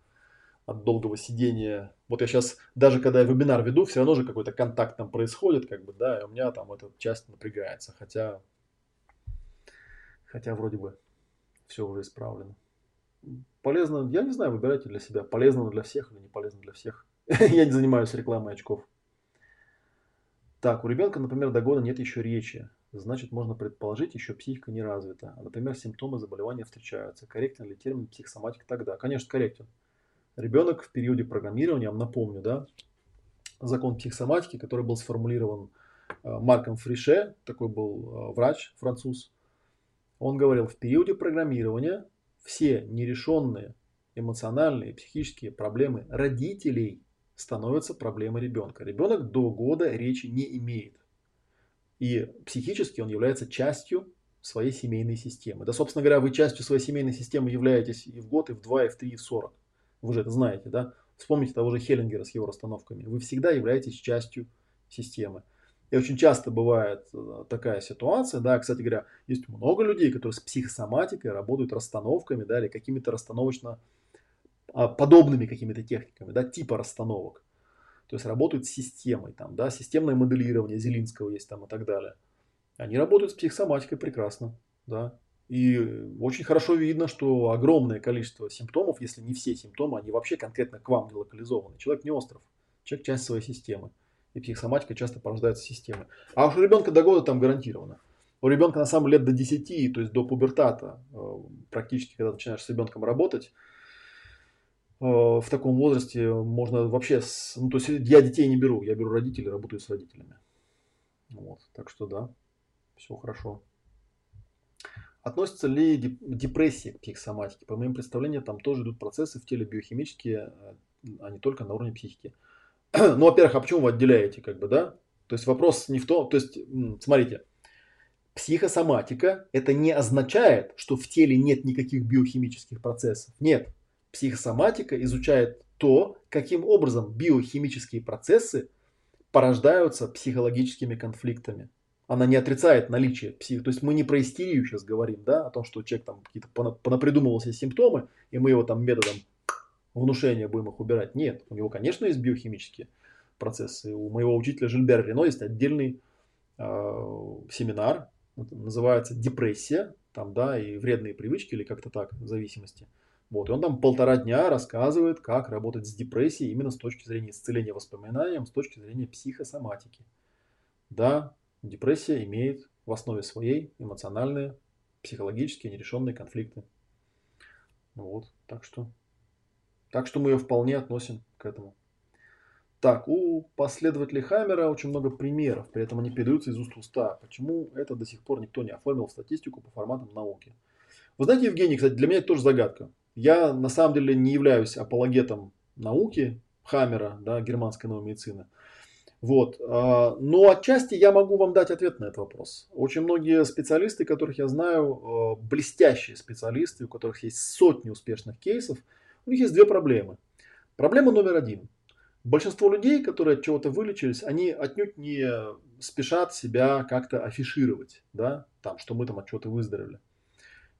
от долгого сидения, вот я сейчас, даже когда я вебинар веду, все равно же какой-то контакт там происходит, как бы, да, и у меня там эта часть напрягается, хотя, хотя вроде бы все уже исправлено. Полезно, я не знаю, выбирайте для себя, полезно для всех или не полезно для всех. Я не занимаюсь рекламой очков. Так, у ребенка, например, до года нет еще речи. Значит, можно предположить, еще психика не развита. Например, симптомы заболевания встречаются. Корректен ли термин психосоматик тогда? Конечно, корректен. Ребенок в периоде программирования, я напомню, да, закон психосоматики, который был сформулирован э, Марком Фрише, такой был э, врач, француз, он говорил, в периоде программирования все нерешенные эмоциональные и психические проблемы родителей становится проблемой ребенка. Ребенок до года речи не имеет. И психически он является частью своей семейной системы. Да, собственно говоря, вы частью своей семейной системы являетесь и в год, и в два, и в три, и в сорок. Вы же это знаете, да? Вспомните того же Хеллингера с его расстановками. Вы всегда являетесь частью системы. И очень часто бывает э, такая ситуация, да, кстати говоря, есть много людей, которые с психосоматикой работают расстановками, да, или какими-то расстановочно подобными какими-то техниками, да, типа расстановок. То есть работают с системой, там, да, системное моделирование Зелинского есть там и так далее. Они работают с психосоматикой прекрасно, да. И очень хорошо видно, что огромное количество симптомов, если не все симптомы, они вообще конкретно к вам не локализованы. Человек не остров, человек часть своей системы. И психосоматика часто порождается системой. А уж у ребенка до года там гарантированно. У ребенка на самом деле лет до 10, то есть до пубертата, э, практически, когда начинаешь с ребенком работать, в таком возрасте можно вообще, с, ну то есть я детей не беру, я беру родителей, работаю с родителями. Вот, так что да, все хорошо. Относится ли депрессия к психосоматике? По моим представлениям, там тоже идут процессы в теле биохимические, э, а не только на уровне психики. ну, во-первых, а почему вы отделяете, как бы, да? То есть вопрос не в том, то есть, смотрите, психосоматика это не означает, что в теле нет никаких биохимических процессов. Нет, Психосоматика изучает то, каким образом биохимические процессы порождаются психологическими конфликтами. Она не отрицает наличие псих. То есть мы не про истерию сейчас говорим, да, о том, что человек там какие-то понапридумывал себе симптомы, и мы его там методом внушения будем их убирать. Нет, у него, конечно, есть биохимические процессы. У моего учителя Жильбера Рено есть отдельный э, семинар, называется депрессия, там, да, и вредные привычки или как-то так, в зависимости. Вот, и он там полтора дня рассказывает, как работать с депрессией именно с точки зрения исцеления воспоминаниям, с точки зрения психосоматики. Да, депрессия имеет в основе своей эмоциональные, психологические нерешенные конфликты. Вот, так что, так что мы ее вполне относим к этому. Так, у последователей Хаммера очень много примеров, при этом они передаются из уст в уста. Почему это до сих пор никто не оформил в статистику по форматам науки? Вы знаете, Евгений, кстати, для меня это тоже загадка. Я на самом деле не являюсь апологетом науки Хаммера, да, германской новой медицины. Вот. А, но отчасти я могу вам дать ответ на этот вопрос. Очень многие специалисты, которых я знаю, а, блестящие специалисты, у которых есть сотни успешных кейсов, у них есть две проблемы. Проблема номер один. Большинство людей, которые от чего-то вылечились, они отнюдь не спешат себя как-то афишировать, да, там, что мы там от чего-то выздоровели.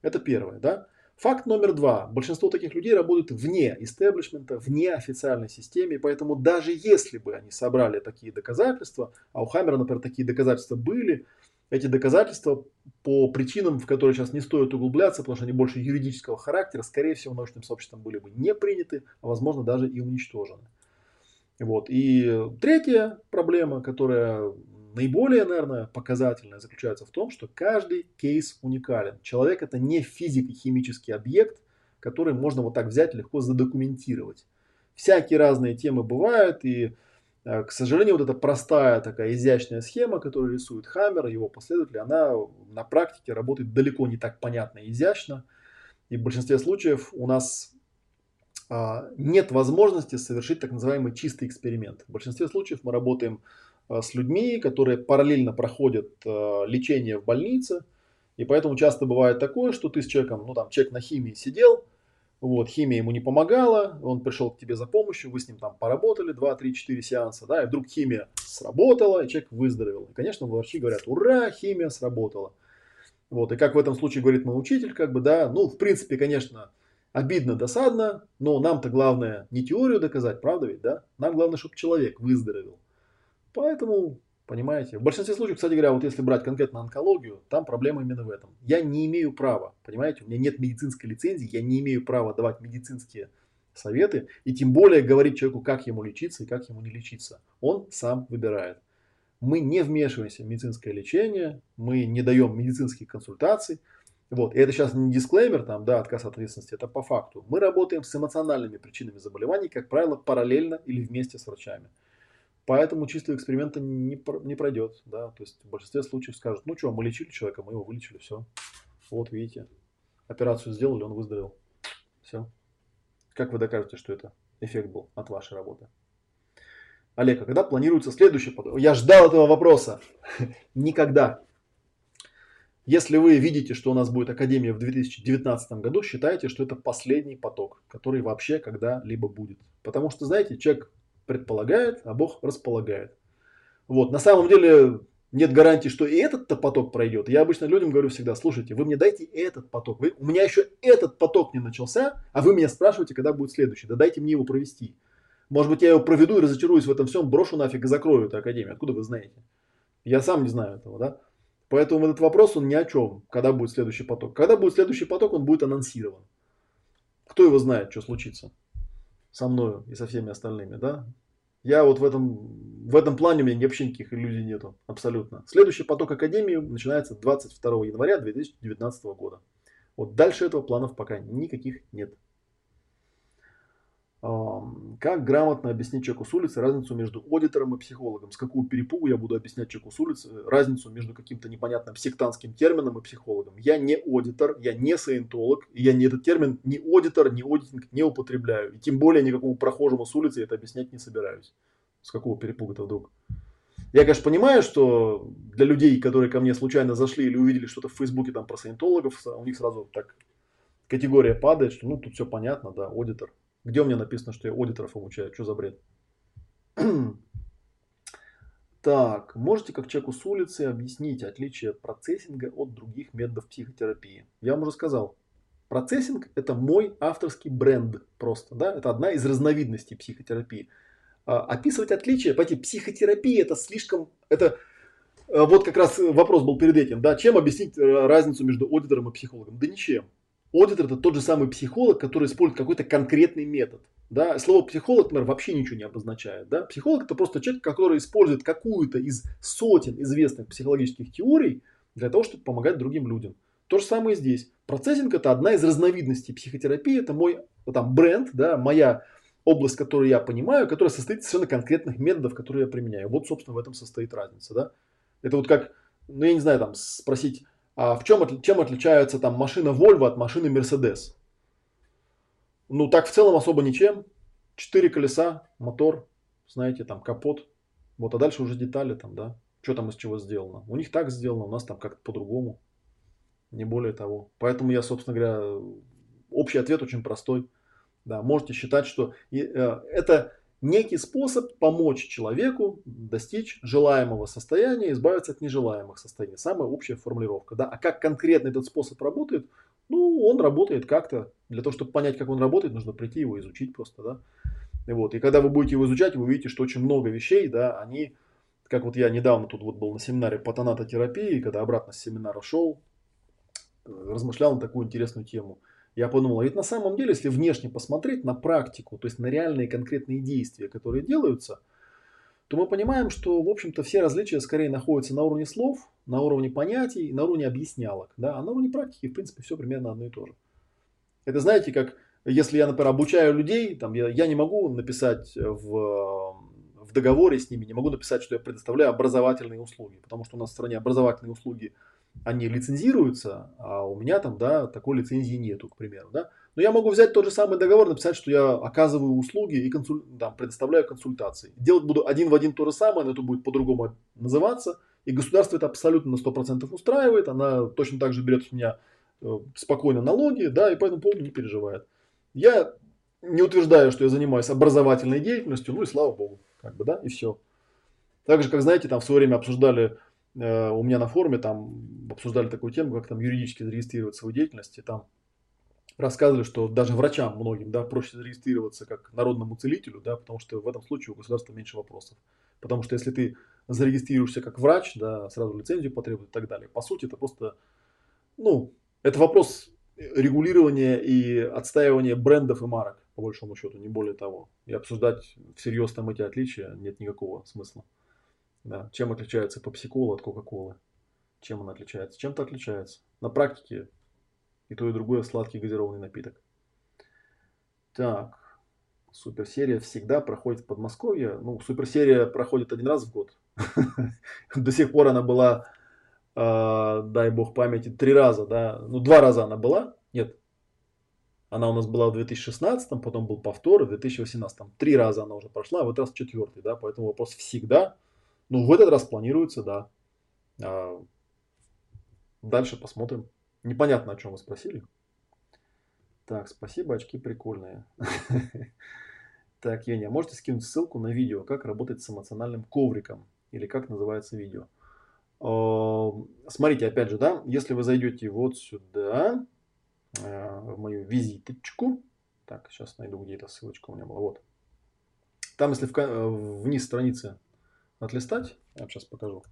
Это первое, да. Факт номер два. Большинство таких людей работают вне истеблишмента, вне официальной системы, поэтому даже если бы они собрали такие доказательства, а у Хаммера, например, такие доказательства были, эти доказательства по причинам, в которые сейчас не стоит углубляться, потому что они больше юридического характера, скорее всего, научным сообществом были бы не приняты, а возможно даже и уничтожены. Вот. И третья проблема, которая наиболее, наверное, показательное заключается в том, что каждый кейс уникален. Человек это не физико-химический объект, который можно вот так взять легко задокументировать. Всякие разные темы бывают, и, э, к сожалению, вот эта простая такая изящная схема, которую рисует Хаммер, его последователи, она на практике работает далеко не так понятно и изящно. И в большинстве случаев у нас а, нет возможности совершить так называемый чистый эксперимент. В большинстве случаев мы работаем с людьми, которые параллельно проходят э, лечение в больнице. И поэтому часто бывает такое, что ты с человеком, ну там человек на химии сидел, вот, химия ему не помогала, он пришел к тебе за помощью, вы с ним там поработали 2, 3, 4 сеанса, да, и вдруг химия сработала, и человек выздоровел. И, конечно, врачи говорят, ура, химия сработала. Вот, и как в этом случае говорит мой учитель, как бы, да, ну, в принципе, конечно, обидно, досадно, но нам-то главное не теорию доказать, правда ведь, да? Нам главное, чтобы человек выздоровел. Поэтому, понимаете, в большинстве случаев, кстати говоря, вот если брать конкретно онкологию, там проблема именно в этом. Я не имею права, понимаете, у меня нет медицинской лицензии, я не имею права давать медицинские советы и тем более говорить человеку, как ему лечиться и как ему не лечиться. Он сам выбирает. Мы не вмешиваемся в медицинское лечение, мы не даем медицинских консультаций. Вот. И это сейчас не дисклеймер, там, да, отказ от ответственности, это по факту. Мы работаем с эмоциональными причинами заболеваний, как правило, параллельно или вместе с врачами. Поэтому чистого эксперимента не, не пройдет. Да? То есть в большинстве случаев скажут, ну что, мы лечили человека, мы его вылечили, все. Вот видите, операцию сделали, он выздоровел. Все. Как вы докажете, что это эффект был от вашей работы? Олег, а когда планируется следующий поток? Я ждал этого вопроса. Никогда. Если вы видите, что у нас будет Академия в 2019 году, считайте, что это последний поток, который вообще когда-либо будет. Потому что, знаете, человек предполагает, а Бог располагает. Вот, на самом деле нет гарантии, что и этот-то поток пройдет. Я обычно людям говорю всегда, слушайте, вы мне дайте этот поток. Вы, у меня еще этот поток не начался, а вы меня спрашиваете, когда будет следующий. Да дайте мне его провести. Может быть, я его проведу и разочаруюсь в этом всем, брошу нафиг и закрою эту академию. Откуда вы знаете? Я сам не знаю этого, да? Поэтому этот вопрос, он ни о чем, когда будет следующий поток. Когда будет следующий поток, он будет анонсирован. Кто его знает, что случится со мною и со всеми остальными, да? Я вот в этом, в этом плане у меня вообще никаких иллюзий нету, абсолютно. Следующий поток Академии начинается 22 января 2019 года. Вот дальше этого планов пока никаких нет. Как грамотно объяснить человеку с улицы разницу между аудитором и психологом? С какого перепугу я буду объяснять человеку с улицы разницу между каким-то непонятным сектантским термином и психологом? Я не аудитор, я не саентолог, и я не этот термин ни аудитор, ни аудитинг не употребляю. И тем более никакому прохожему с улицы это объяснять не собираюсь. С какого перепуга-то вдруг? Я, конечно, понимаю, что для людей, которые ко мне случайно зашли или увидели что-то в Фейсбуке там про саентологов, у них сразу так категория падает, что ну тут все понятно, да, аудитор. Где у меня написано, что я аудиторов обучаю? Что за бред? Так, можете как человеку с улицы объяснить отличие процессинга от других методов психотерапии? Я вам уже сказал, процессинг это мой авторский бренд просто, да, это одна из разновидностей психотерапии. А, описывать отличия, пойти, психотерапия это слишком, это а, вот как раз вопрос был перед этим, да, чем объяснить э, разницу между аудитором и психологом? Да ничем. Аудитор это тот же самый психолог, который использует какой-то конкретный метод. Да? Слово психолог, например, вообще ничего не обозначает. Да? Психолог это просто человек, который использует какую-то из сотен известных психологических теорий для того, чтобы помогать другим людям. То же самое здесь. Процессинг это одна из разновидностей психотерапии, это мой там, бренд, да, моя область, которую я понимаю, которая состоит из совершенно конкретных методов, которые я применяю. Вот, собственно, в этом состоит разница. Да? Это вот как, ну я не знаю, там спросить, а в чем, чем отличается там машина Volvo от машины Mercedes? Ну, так в целом особо ничем. Четыре колеса, мотор, знаете, там капот. Вот, а дальше уже детали там, да. Что там из чего сделано. У них так сделано, у нас там как-то по-другому. Не более того. Поэтому я, собственно говоря, общий ответ очень простой. Да, можете считать, что э, это некий способ помочь человеку достичь желаемого состояния, избавиться от нежелаемых состояний. Самая общая формулировка. Да? А как конкретно этот способ работает, ну, он работает как-то. Для того, чтобы понять, как он работает, нужно прийти его изучить просто, да. И вот, и когда вы будете его изучать, вы увидите, что очень много вещей, да, они, как вот я недавно тут вот был на семинаре по тонатотерапии, когда обратно с семинара шел, размышлял на такую интересную тему. Я подумал, а ведь на самом деле, если внешне посмотреть на практику, то есть на реальные конкретные действия, которые делаются – то мы понимаем, что, в общем-то, все различия скорее находятся на уровне слов, на уровне понятий, на уровне объяснялок. Да? А на уровне практики, в принципе, все примерно одно и то же. Это знаете, как если я, например, обучаю людей, там, я, я не могу написать в, в договоре с ними, не могу написать, что я предоставляю образовательные услуги, потому что у нас в стране образовательные услуги, они лицензируются, а у меня там, да, такой лицензии нету, к примеру, да. Но я могу взять тот же самый договор, написать, что я оказываю услуги и консуль... там, предоставляю консультации. Делать буду один в один то же самое, но это будет по-другому называться. И государство это абсолютно на 100% устраивает. Она точно так же берет с меня э, спокойно налоги, да, и по этому не переживает. Я не утверждаю, что я занимаюсь образовательной деятельностью, ну и слава богу, как бы, да, и все. Так же, как, знаете, там в свое время обсуждали у меня на форуме, там обсуждали такую тему, как там юридически зарегистрировать свою деятельность, и там рассказывали, что даже врачам многим да, проще зарегистрироваться как народному целителю, да, потому что в этом случае у государства меньше вопросов. Потому что если ты зарегистрируешься как врач, да, сразу лицензию потребуют и так далее. По сути, это просто, ну, это вопрос регулирования и отстаивания брендов и марок, по большому счету, не более того. И обсуждать всерьез там эти отличия нет никакого смысла. Да. Чем отличается попсикола от Кока-Колы? Чем она отличается? Чем-то отличается. На практике и то, и другое сладкий газированный напиток. Так. Суперсерия всегда проходит в Подмосковье. Ну, суперсерия проходит один раз в год. До сих пор она была, а, дай бог памяти, три раза, да. Ну, два раза она была. Нет. Она у нас была в 2016, потом был повтор в 2018. Три раза она уже прошла, а в этот раз четвертый, да. Поэтому вопрос всегда. Ну, в этот раз планируется, да. А дальше посмотрим. Непонятно, о чем вы спросили. Так, спасибо, очки прикольные. Так, Еня, можете скинуть ссылку на видео, как работать с эмоциональным ковриком? Или как называется видео? Смотрите, опять же, да, если вы зайдете вот сюда, э, в мою визиточку. Так, сейчас найду, где эта ссылочка у меня была. Вот. Там, если э, вниз страницы отлистать, я сейчас покажу.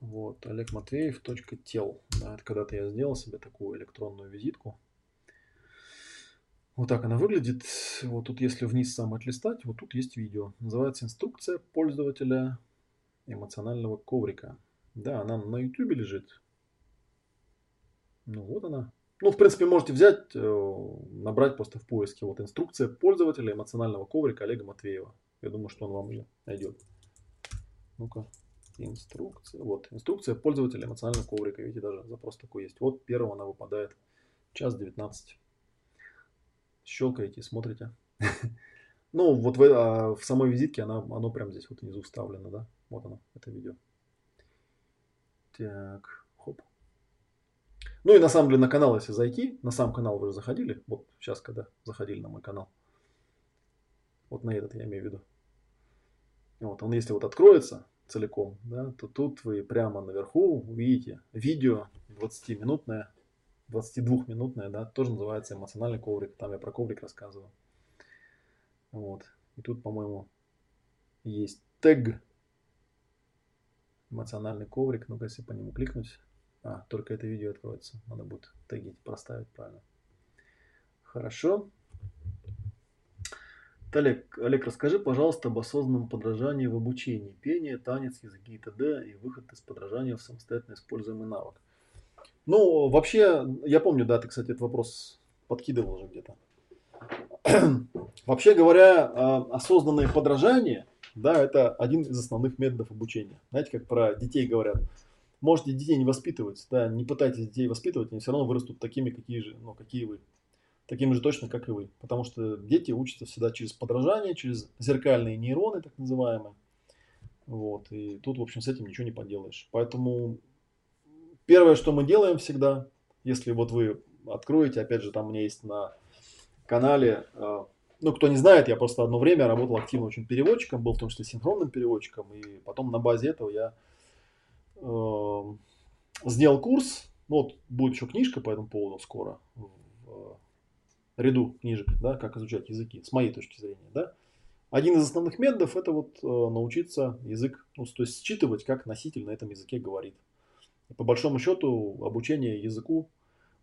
Вот, Олег Матвеев, тел. Да, когда-то я сделал себе такую электронную визитку. Вот так она выглядит. Вот тут, если вниз сам отлистать, вот тут есть видео. Называется инструкция пользователя эмоционального коврика. Да, она на YouTube лежит. Ну вот она. Ну, в принципе, можете взять, э, набрать просто в поиске. Вот инструкция пользователя эмоционального коврика Олега Матвеева. Я думаю, что он вам уже найдет. Ну-ка. Инструкция. Вот, инструкция пользователя эмоционального коврика. Видите, даже запрос такой есть. Вот первого она выпадает. Час 19. Щелкаете, смотрите. Ну, вот а, в самой визитке она, оно прямо здесь вот внизу вставлено, да? Вот оно, это видео. Так, хоп. Ну и на самом деле на канал, если зайти, на сам канал вы же заходили, вот сейчас, когда заходили на мой канал. Вот на этот я имею в виду. Вот он, если вот откроется, целиком, да, то тут вы прямо наверху увидите видео 20-минутное, 22-минутное, да, тоже называется эмоциональный коврик. Там я про коврик рассказываю. Вот. И тут, по-моему, есть тег эмоциональный коврик. Ну-ка, если по нему кликнуть. А, только это видео откроется. Надо будет теги проставить правильно. Хорошо. Олег, Олег, расскажи, пожалуйста, об осознанном подражании в обучении. Пение, танец, языки и т.д. и выход из подражания в самостоятельно используемый навык. Ну, вообще, я помню, да, ты, кстати, этот вопрос подкидывал уже где-то. Вообще говоря, а, осознанное подражание, да, это один из основных методов обучения. Знаете, как про детей говорят, можете детей не воспитывать, да, не пытайтесь детей воспитывать, они все равно вырастут такими, какие же, ну, какие вы такими же точно, как и вы. Потому что дети учатся всегда через подражание, через зеркальные нейроны, так называемые. Вот. И тут, в общем, с этим ничего не поделаешь. Поэтому первое, что мы делаем всегда, если вот вы откроете, опять же, там у меня есть на канале, э, ну, кто не знает, я просто одно время работал активно очень переводчиком, был в том числе синхронным переводчиком, и потом на базе этого я э, сделал курс, ну, вот будет еще книжка по этому поводу скоро, ряду книжек, да, как изучать языки, с моей точки зрения, да. Один из основных методов это вот э, научиться язык, ну, то есть считывать, как носитель на этом языке говорит. И по большому счету обучение языку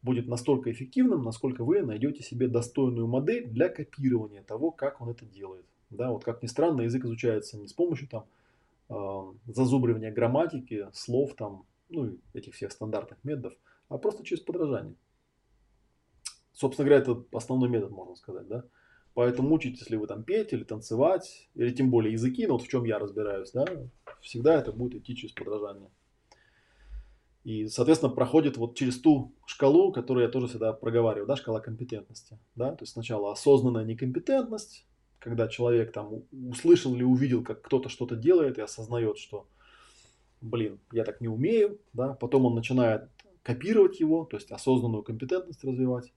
будет настолько эффективным, насколько вы найдете себе достойную модель для копирования того, как он это делает. Да, вот как ни странно, язык изучается не с помощью там э, зазубривания грамматики, слов там, ну, этих всех стандартных методов, а просто через подражание. Собственно говоря, это основной метод, можно сказать, да. Поэтому учить, если вы там петь или танцевать, или тем более языки, ну вот в чем я разбираюсь, да, всегда это будет идти через подражание. И, соответственно, проходит вот через ту шкалу, которую я тоже всегда проговариваю, да, шкала компетентности, да, то есть сначала осознанная некомпетентность, когда человек там услышал или увидел, как кто-то что-то делает и осознает, что, блин, я так не умею, да, потом он начинает копировать его, то есть осознанную компетентность развивать,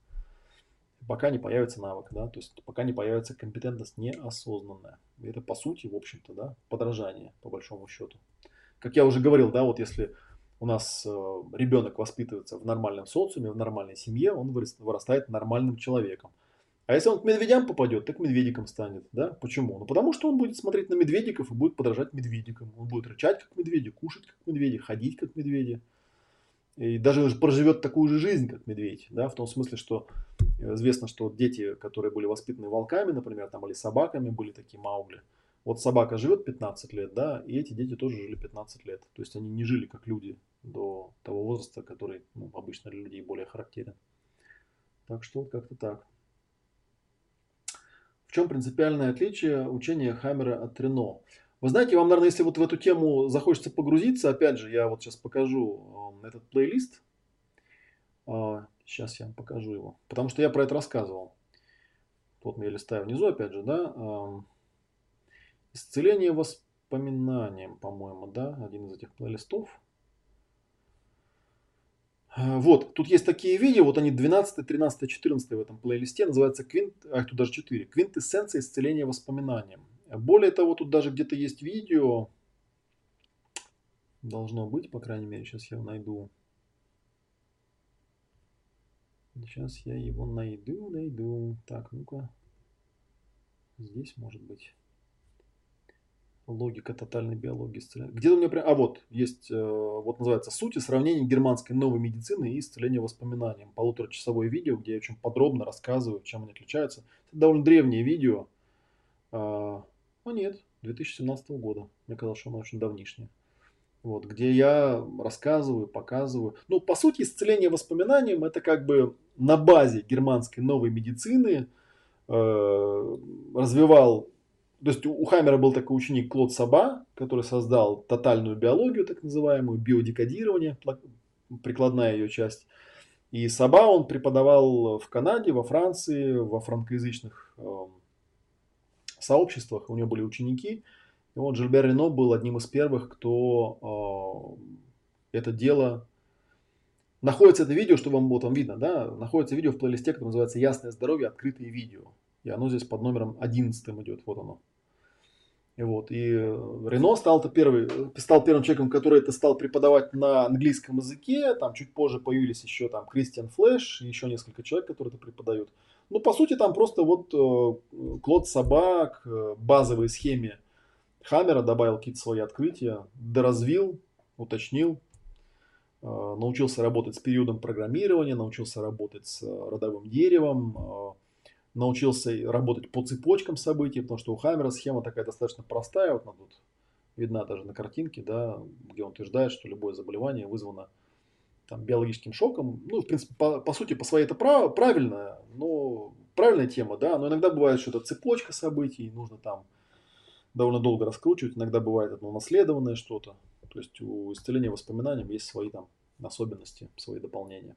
пока не появится навык, да, то есть пока не появится компетентность неосознанная. И это по сути, в общем-то, да, подражание, по большому счету. Как я уже говорил, да, вот если у нас э, ребенок воспитывается в нормальном социуме, в нормальной семье, он вырастает нормальным человеком. А если он к медведям попадет, так медведиком станет. Да? Почему? Ну потому что он будет смотреть на медведиков и будет подражать медведикам. Он будет рычать как медведи, кушать как медведи, ходить как медведи и даже проживет такую же жизнь, как медведь, да, в том смысле, что э, известно, что дети, которые были воспитаны волками, например, там, или собаками, были такие маугли. Вот собака живет 15 лет, да, и эти дети тоже жили 15 лет. То есть они не жили как люди до того возраста, который ну, обычно для людей более характерен. Так что вот как-то так. В чем принципиальное отличие учения Хаммера от Рено? Вы знаете, вам, наверное, если вот в эту тему захочется погрузиться, опять же, я вот сейчас покажу э, этот плейлист. Сейчас а, я вам покажу его. Потому что я про это рассказывал. Вот я листаю внизу, опять же, да. Исцеление воспоминанием, по-моему, да, один из этих плейлистов. А, вот, тут есть такие видео, вот они 12, 13, 14 в этом плейлисте, называется Квинт, а тут даже 4, Квинтэссенция исцеления воспоминанием. Более того, тут даже где-то есть видео. Должно быть, по крайней мере, сейчас я найду. Сейчас я его найду, найду. Так, ну-ка. Здесь может быть. Логика тотальной биологии исцеления. Где-то у меня прям... А вот, есть, э, вот называется «Суть и сравнение германской новой медицины и исцеления воспоминанием». Полуторачасовое видео, где я очень подробно рассказываю, чем они отличаются. Это довольно древнее видео. А, о нет, 2017 года. Мне казалось, что оно очень давнишнее. Вот, где я рассказываю, показываю. Ну, по сути, исцеление воспоминанием это как бы на базе германской новой медицины э, развивал. То есть у Хаммера был такой ученик Клод Саба, который создал тотальную биологию, так называемую, биодекодирование, прикладная ее часть. И Саба он преподавал в Канаде, во Франции, во франкоязычных э, сообществах, у него были ученики. И вот Жильбер Рено был одним из первых, кто э, это дело... Находится это видео, что вам вот там видно, да, находится видео в плейлисте, которое называется «Ясное здоровье. Открытые видео». И оно здесь под номером 11 идет, вот оно. И вот, и Рено стал, -то первый, стал первым человеком, который это стал преподавать на английском языке. Там чуть позже появились еще там Кристиан Флэш и еще несколько человек, которые это преподают. Ну, по сути, там просто вот э, Клод Собак, э, базовой схеме Хаммера добавил какие-то свои открытия, доразвил, уточнил, э, научился работать с периодом программирования, научился работать с родовым деревом, научился работать по цепочкам событий, потому что у Хаммера схема такая достаточно простая, вот она тут видна даже на картинке, да, где он утверждает, что любое заболевание вызвано там, биологическим шоком. Ну, в принципе, по, по сути, по своей это прав, правильно, но правильная тема, да, но иногда бывает, что это цепочка событий, нужно там довольно долго раскручивать, иногда бывает это унаследованное что-то. То есть у исцеления воспоминаниям есть свои там особенности, свои дополнения.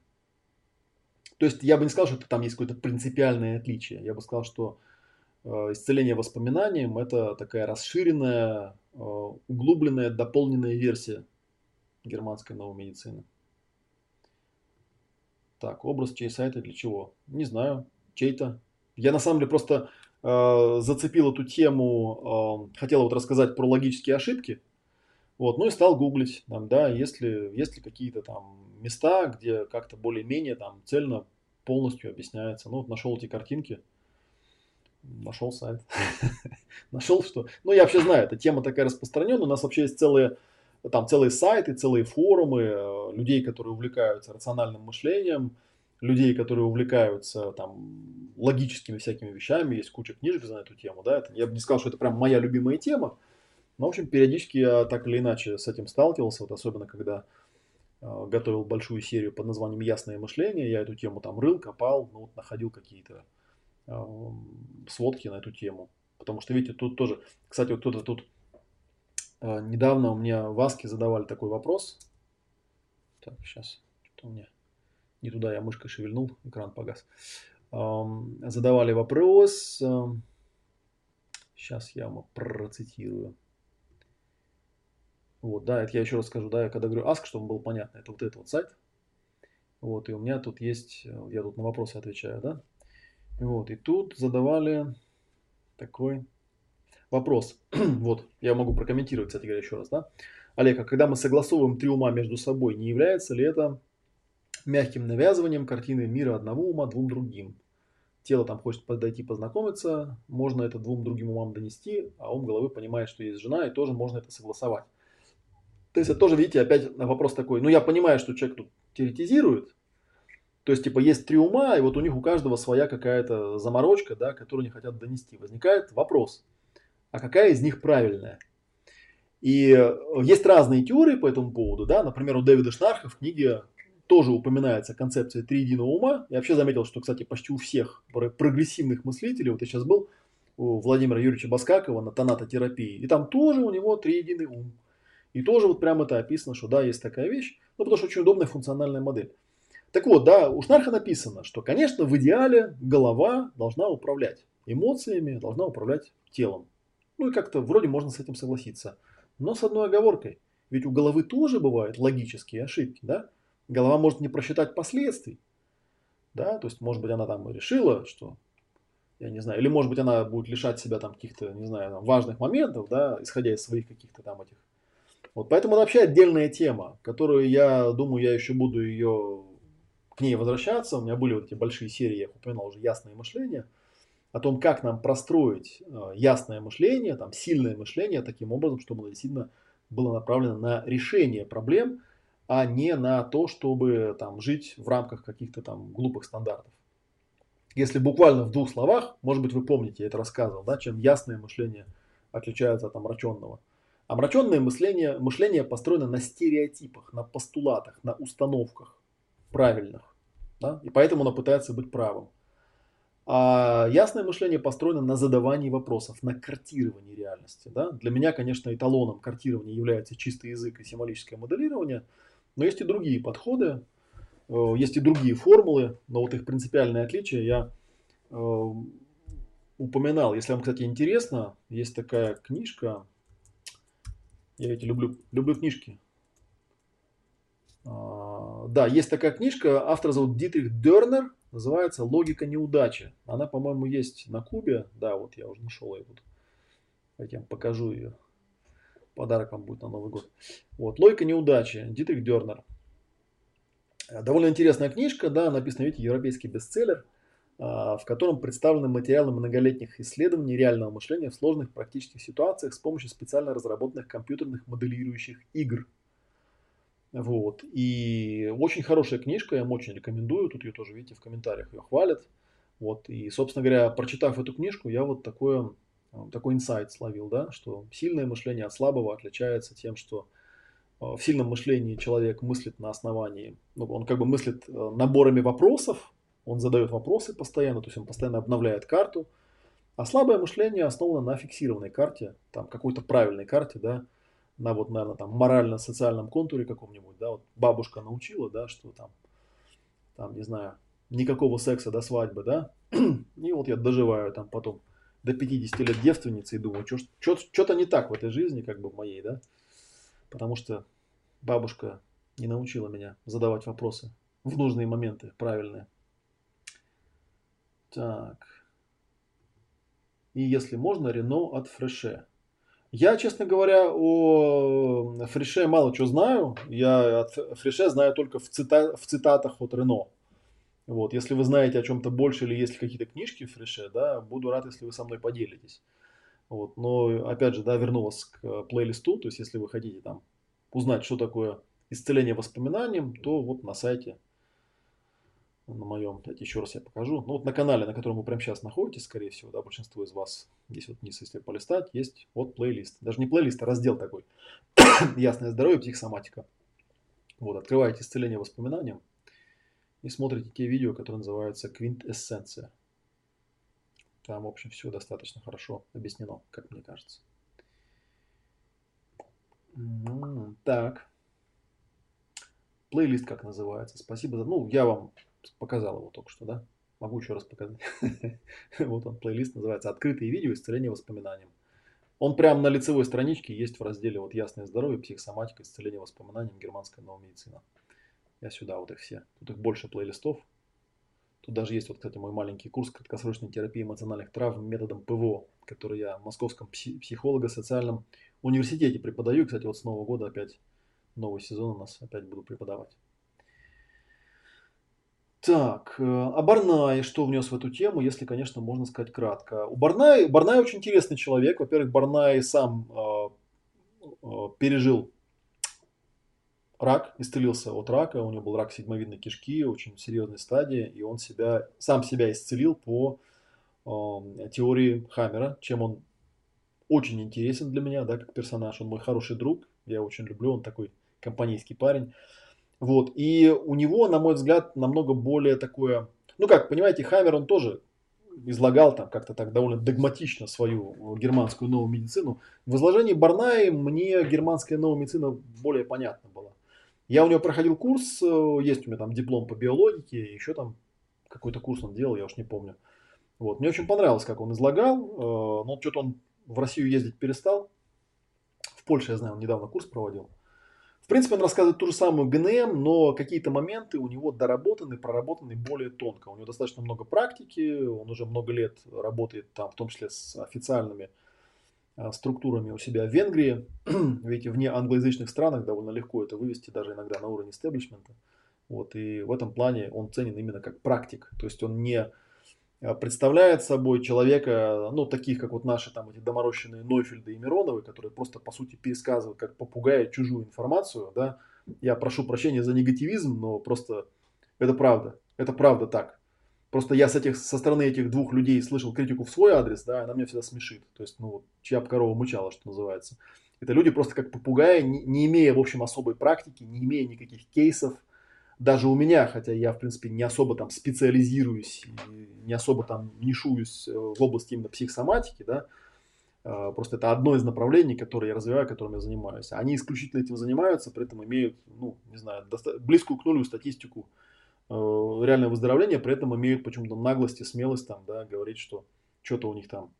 То есть я бы не сказал, что там есть какое-то принципиальное отличие. Я бы сказал, что э, исцеление воспоминанием это такая расширенная, э, углубленная, дополненная версия германской новой медицины. Так, образ чей сайта для чего? Не знаю, чей-то. Я на самом деле просто э, зацепил эту тему, э, хотел вот рассказать про логические ошибки. Вот, ну и стал гуглить, там, да, есть ли, есть ли какие-то там места, где как-то более-менее там цельно полностью объясняется. Ну вот нашел эти картинки, нашел сайт, нашел что. Ну я вообще знаю, эта тема такая распространенная, у нас вообще есть целые там целые сайты, целые форумы э, людей, которые увлекаются рациональным мышлением, людей, которые увлекаются там логическими всякими вещами, есть куча книжек на эту тему, да, это, я бы не сказал, что это прям моя любимая тема, но, в общем, периодически я так или иначе с этим сталкивался, вот особенно когда э, готовил большую серию под названием «Ясное мышление», я эту тему там рыл, копал, ну, вот находил какие-то э, сводки на эту тему, потому что, видите, тут тоже, кстати, вот кто-то тут недавно у меня в Аске задавали такой вопрос. Так, сейчас, что у меня не туда я мышкой шевельнул, экран погас. Задавали вопрос. Сейчас я вам процитирую. Вот, да, это я еще раз скажу, да, я когда говорю Ask, чтобы было понятно, это вот этот вот сайт. Вот, и у меня тут есть, я тут на вопросы отвечаю, да. Вот, и тут задавали такой Вопрос. вот, я могу прокомментировать, кстати говоря, еще раз, да? Олег, а когда мы согласовываем три ума между собой, не является ли это мягким навязыванием картины мира одного ума двум другим? Тело там хочет подойти познакомиться, можно это двум другим умам донести, а ум головы понимает, что есть жена, и тоже можно это согласовать. То есть это тоже, видите, опять вопрос такой. Ну, я понимаю, что человек тут теоретизирует, то есть, типа, есть три ума, и вот у них у каждого своя какая-то заморочка, да, которую они хотят донести. Возникает вопрос – а какая из них правильная. И э, есть разные теории по этому поводу. Да? Например, у Дэвида Шнарха в книге тоже упоминается концепция триединого ума. Я вообще заметил, что, кстати, почти у всех прогрессивных мыслителей, вот я сейчас был у Владимира Юрьевича Баскакова на тонатотерапии, и там тоже у него триединый ум. И тоже вот прямо это описано, что да, есть такая вещь, ну потому что очень удобная функциональная модель. Так вот, да, у Шнарха написано, что, конечно, в идеале голова должна управлять эмоциями, должна управлять телом. Ну и как-то вроде можно с этим согласиться. Но с одной оговоркой. Ведь у головы тоже бывают логические ошибки, да? Голова может не просчитать последствий. Да, то есть, может быть, она там решила, что, я не знаю, или, может быть, она будет лишать себя там каких-то, не знаю, там, важных моментов, да, исходя из своих каких-то там этих. Вот поэтому это вообще отдельная тема, которую я думаю, я еще буду ее к ней возвращаться. У меня были вот эти большие серии, я упоминал уже, ясное мышление – о том, как нам простроить э, ясное мышление, там, сильное мышление таким образом, чтобы оно действительно было направлено на решение проблем, а не на то, чтобы там, жить в рамках каких-то там глупых стандартов. Если буквально в двух словах, может быть, вы помните, я это рассказывал, да, чем ясное мышление отличается от омраченного. Омраченное мышление, мышление построено на стереотипах, на постулатах, на установках правильных. Да? И поэтому оно пытается быть правым. А ясное мышление построено на задавании вопросов, на картировании реальности. Да? Для меня, конечно, эталоном картирования является чистый язык и символическое моделирование, но есть и другие подходы, э, есть и другие формулы, но вот их принципиальное отличие я э, упоминал. Если вам, кстати, интересно, есть такая книжка, я эти люблю, люблю книжки. А, да, есть такая книжка, автор зовут Дитрих Дернер, Называется «Логика неудачи». Она, по-моему, есть на Кубе. Да, вот я уже нашел ее тут. Давайте я вам покажу ее. Подарок вам будет на Новый год. Вот, «Логика неудачи». Дитрих Дернер. Довольно интересная книжка, да, написана, видите, европейский бестселлер, а, в котором представлены материалы многолетних исследований реального мышления в сложных практических ситуациях с помощью специально разработанных компьютерных моделирующих игр – вот. И очень хорошая книжка, я вам очень рекомендую. Тут ее тоже, видите, в комментариях ее хвалят. Вот, и, собственно говоря, прочитав эту книжку, я вот такое, такой инсайт словил, да, что сильное мышление от слабого отличается тем, что э, в сильном мышлении человек мыслит на основании, ну, он как бы мыслит э, наборами вопросов, он задает вопросы постоянно, то есть он постоянно обновляет карту, а слабое мышление основано на фиксированной карте, там какой-то правильной карте, да, на вот, наверное, там морально-социальном контуре каком-нибудь, да, вот бабушка научила, да, что там, там, не знаю, никакого секса до свадьбы, да, и вот я доживаю там потом до 50 лет девственницы и думаю, что-то не так в этой жизни, как бы в моей, да, потому что бабушка не научила меня задавать вопросы в нужные моменты, правильные. Так. И если можно, Рено от Фреше. Я, честно говоря, о Фреше мало чего знаю. Я от Фреше знаю только в, цита в цитатах от Рено. Вот, если вы знаете о чем-то больше или есть какие-то книжки в Фреше, да, буду рад, если вы со мной поделитесь. Вот, но, опять же, да, верну вас к плейлисту, то есть, если вы хотите там узнать, что такое исцеление воспоминанием, то вот на сайте на моем, давайте еще раз я покажу. Ну вот на канале, на котором вы прямо сейчас находитесь, скорее всего, да, большинство из вас, здесь вот вниз, если полистать, есть вот плейлист. Даже не плейлист, а раздел такой. Ясное здоровье, психосоматика. Вот, открываете исцеление воспоминанием и смотрите те видео, которые называются квинтэссенция. Там, в общем, все достаточно хорошо объяснено, как мне кажется. Так. Плейлист как называется? Спасибо за... Ну, я вам показал его только что, да? Могу еще раз показать. вот он, плейлист называется «Открытые видео исцеление воспоминаниям». Он прямо на лицевой страничке есть в разделе вот «Ясное здоровье, психосоматика, исцеление воспоминаниям, германская новая медицина». Я сюда вот их все. Тут их больше плейлистов. Тут даже есть вот, кстати, мой маленький курс краткосрочной терапии эмоциональных травм методом ПВО, который я в Московском психолого-социальном университете преподаю. Кстати, вот с Нового года опять новый сезон у нас опять буду преподавать. Так, э, а Барнай что внес в эту тему, если, конечно, можно сказать кратко. У Барнай, Барнай очень интересный человек. Во-первых, Барнай сам э, э, пережил рак, исцелился от рака. У него был рак седьмовидной кишки, очень серьезной стадии. И он себя, сам себя исцелил по э, теории Хаммера, чем он очень интересен для меня, да, как персонаж. Он мой хороший друг, я очень люблю, он такой компанейский парень. Вот. И у него, на мой взгляд, намного более такое... Ну как, понимаете, Хаммер, он тоже излагал там как-то так довольно догматично свою германскую новую медицину. В изложении Барнаи мне германская новая медицина более понятна была. Я у него проходил курс, э, есть у меня там диплом по биологике, еще там какой-то курс он делал, я уж не помню. Вот. Мне очень понравилось, как он излагал, э, но что-то он в Россию ездить перестал. В Польше, я знаю, он недавно курс проводил принципе, он рассказывает ту же самую ГНМ, но какие-то моменты у него доработаны, проработаны более тонко. У него достаточно много практики, он уже много лет работает там, в том числе с официальными а, структурами у себя в Венгрии. Видите, вне англоязычных странах довольно легко это вывести даже иногда на уровень истеблишмента. Вот, и в этом плане он ценен именно как практик. То есть он не представляет собой человека, ну, таких, как вот наши там эти доморощенные Нойфельды и Мироновы, которые просто, по сути, пересказывают, как попугая, чужую информацию, да. Я прошу прощения за негативизм, но просто это правда. Это правда так. Просто я с этих, со стороны этих двух людей слышал критику в свой адрес, да, она меня всегда смешит. То есть, ну, чья бы корова мычала, что называется. Это люди просто как попугаи, не, не имея, в общем, особой практики, не имея никаких кейсов, даже у меня, хотя я, в принципе, не особо там специализируюсь, не особо там нишуюсь э, в области именно психосоматики, да, а, просто это одно из направлений, которые я развиваю, которым я занимаюсь. Они исключительно этим занимаются, при этом имеют, ну, не знаю, близкую к нулю статистику э, реальное выздоровление, при этом имеют почему-то наглость и смелость там, да, говорить, что что-то у них там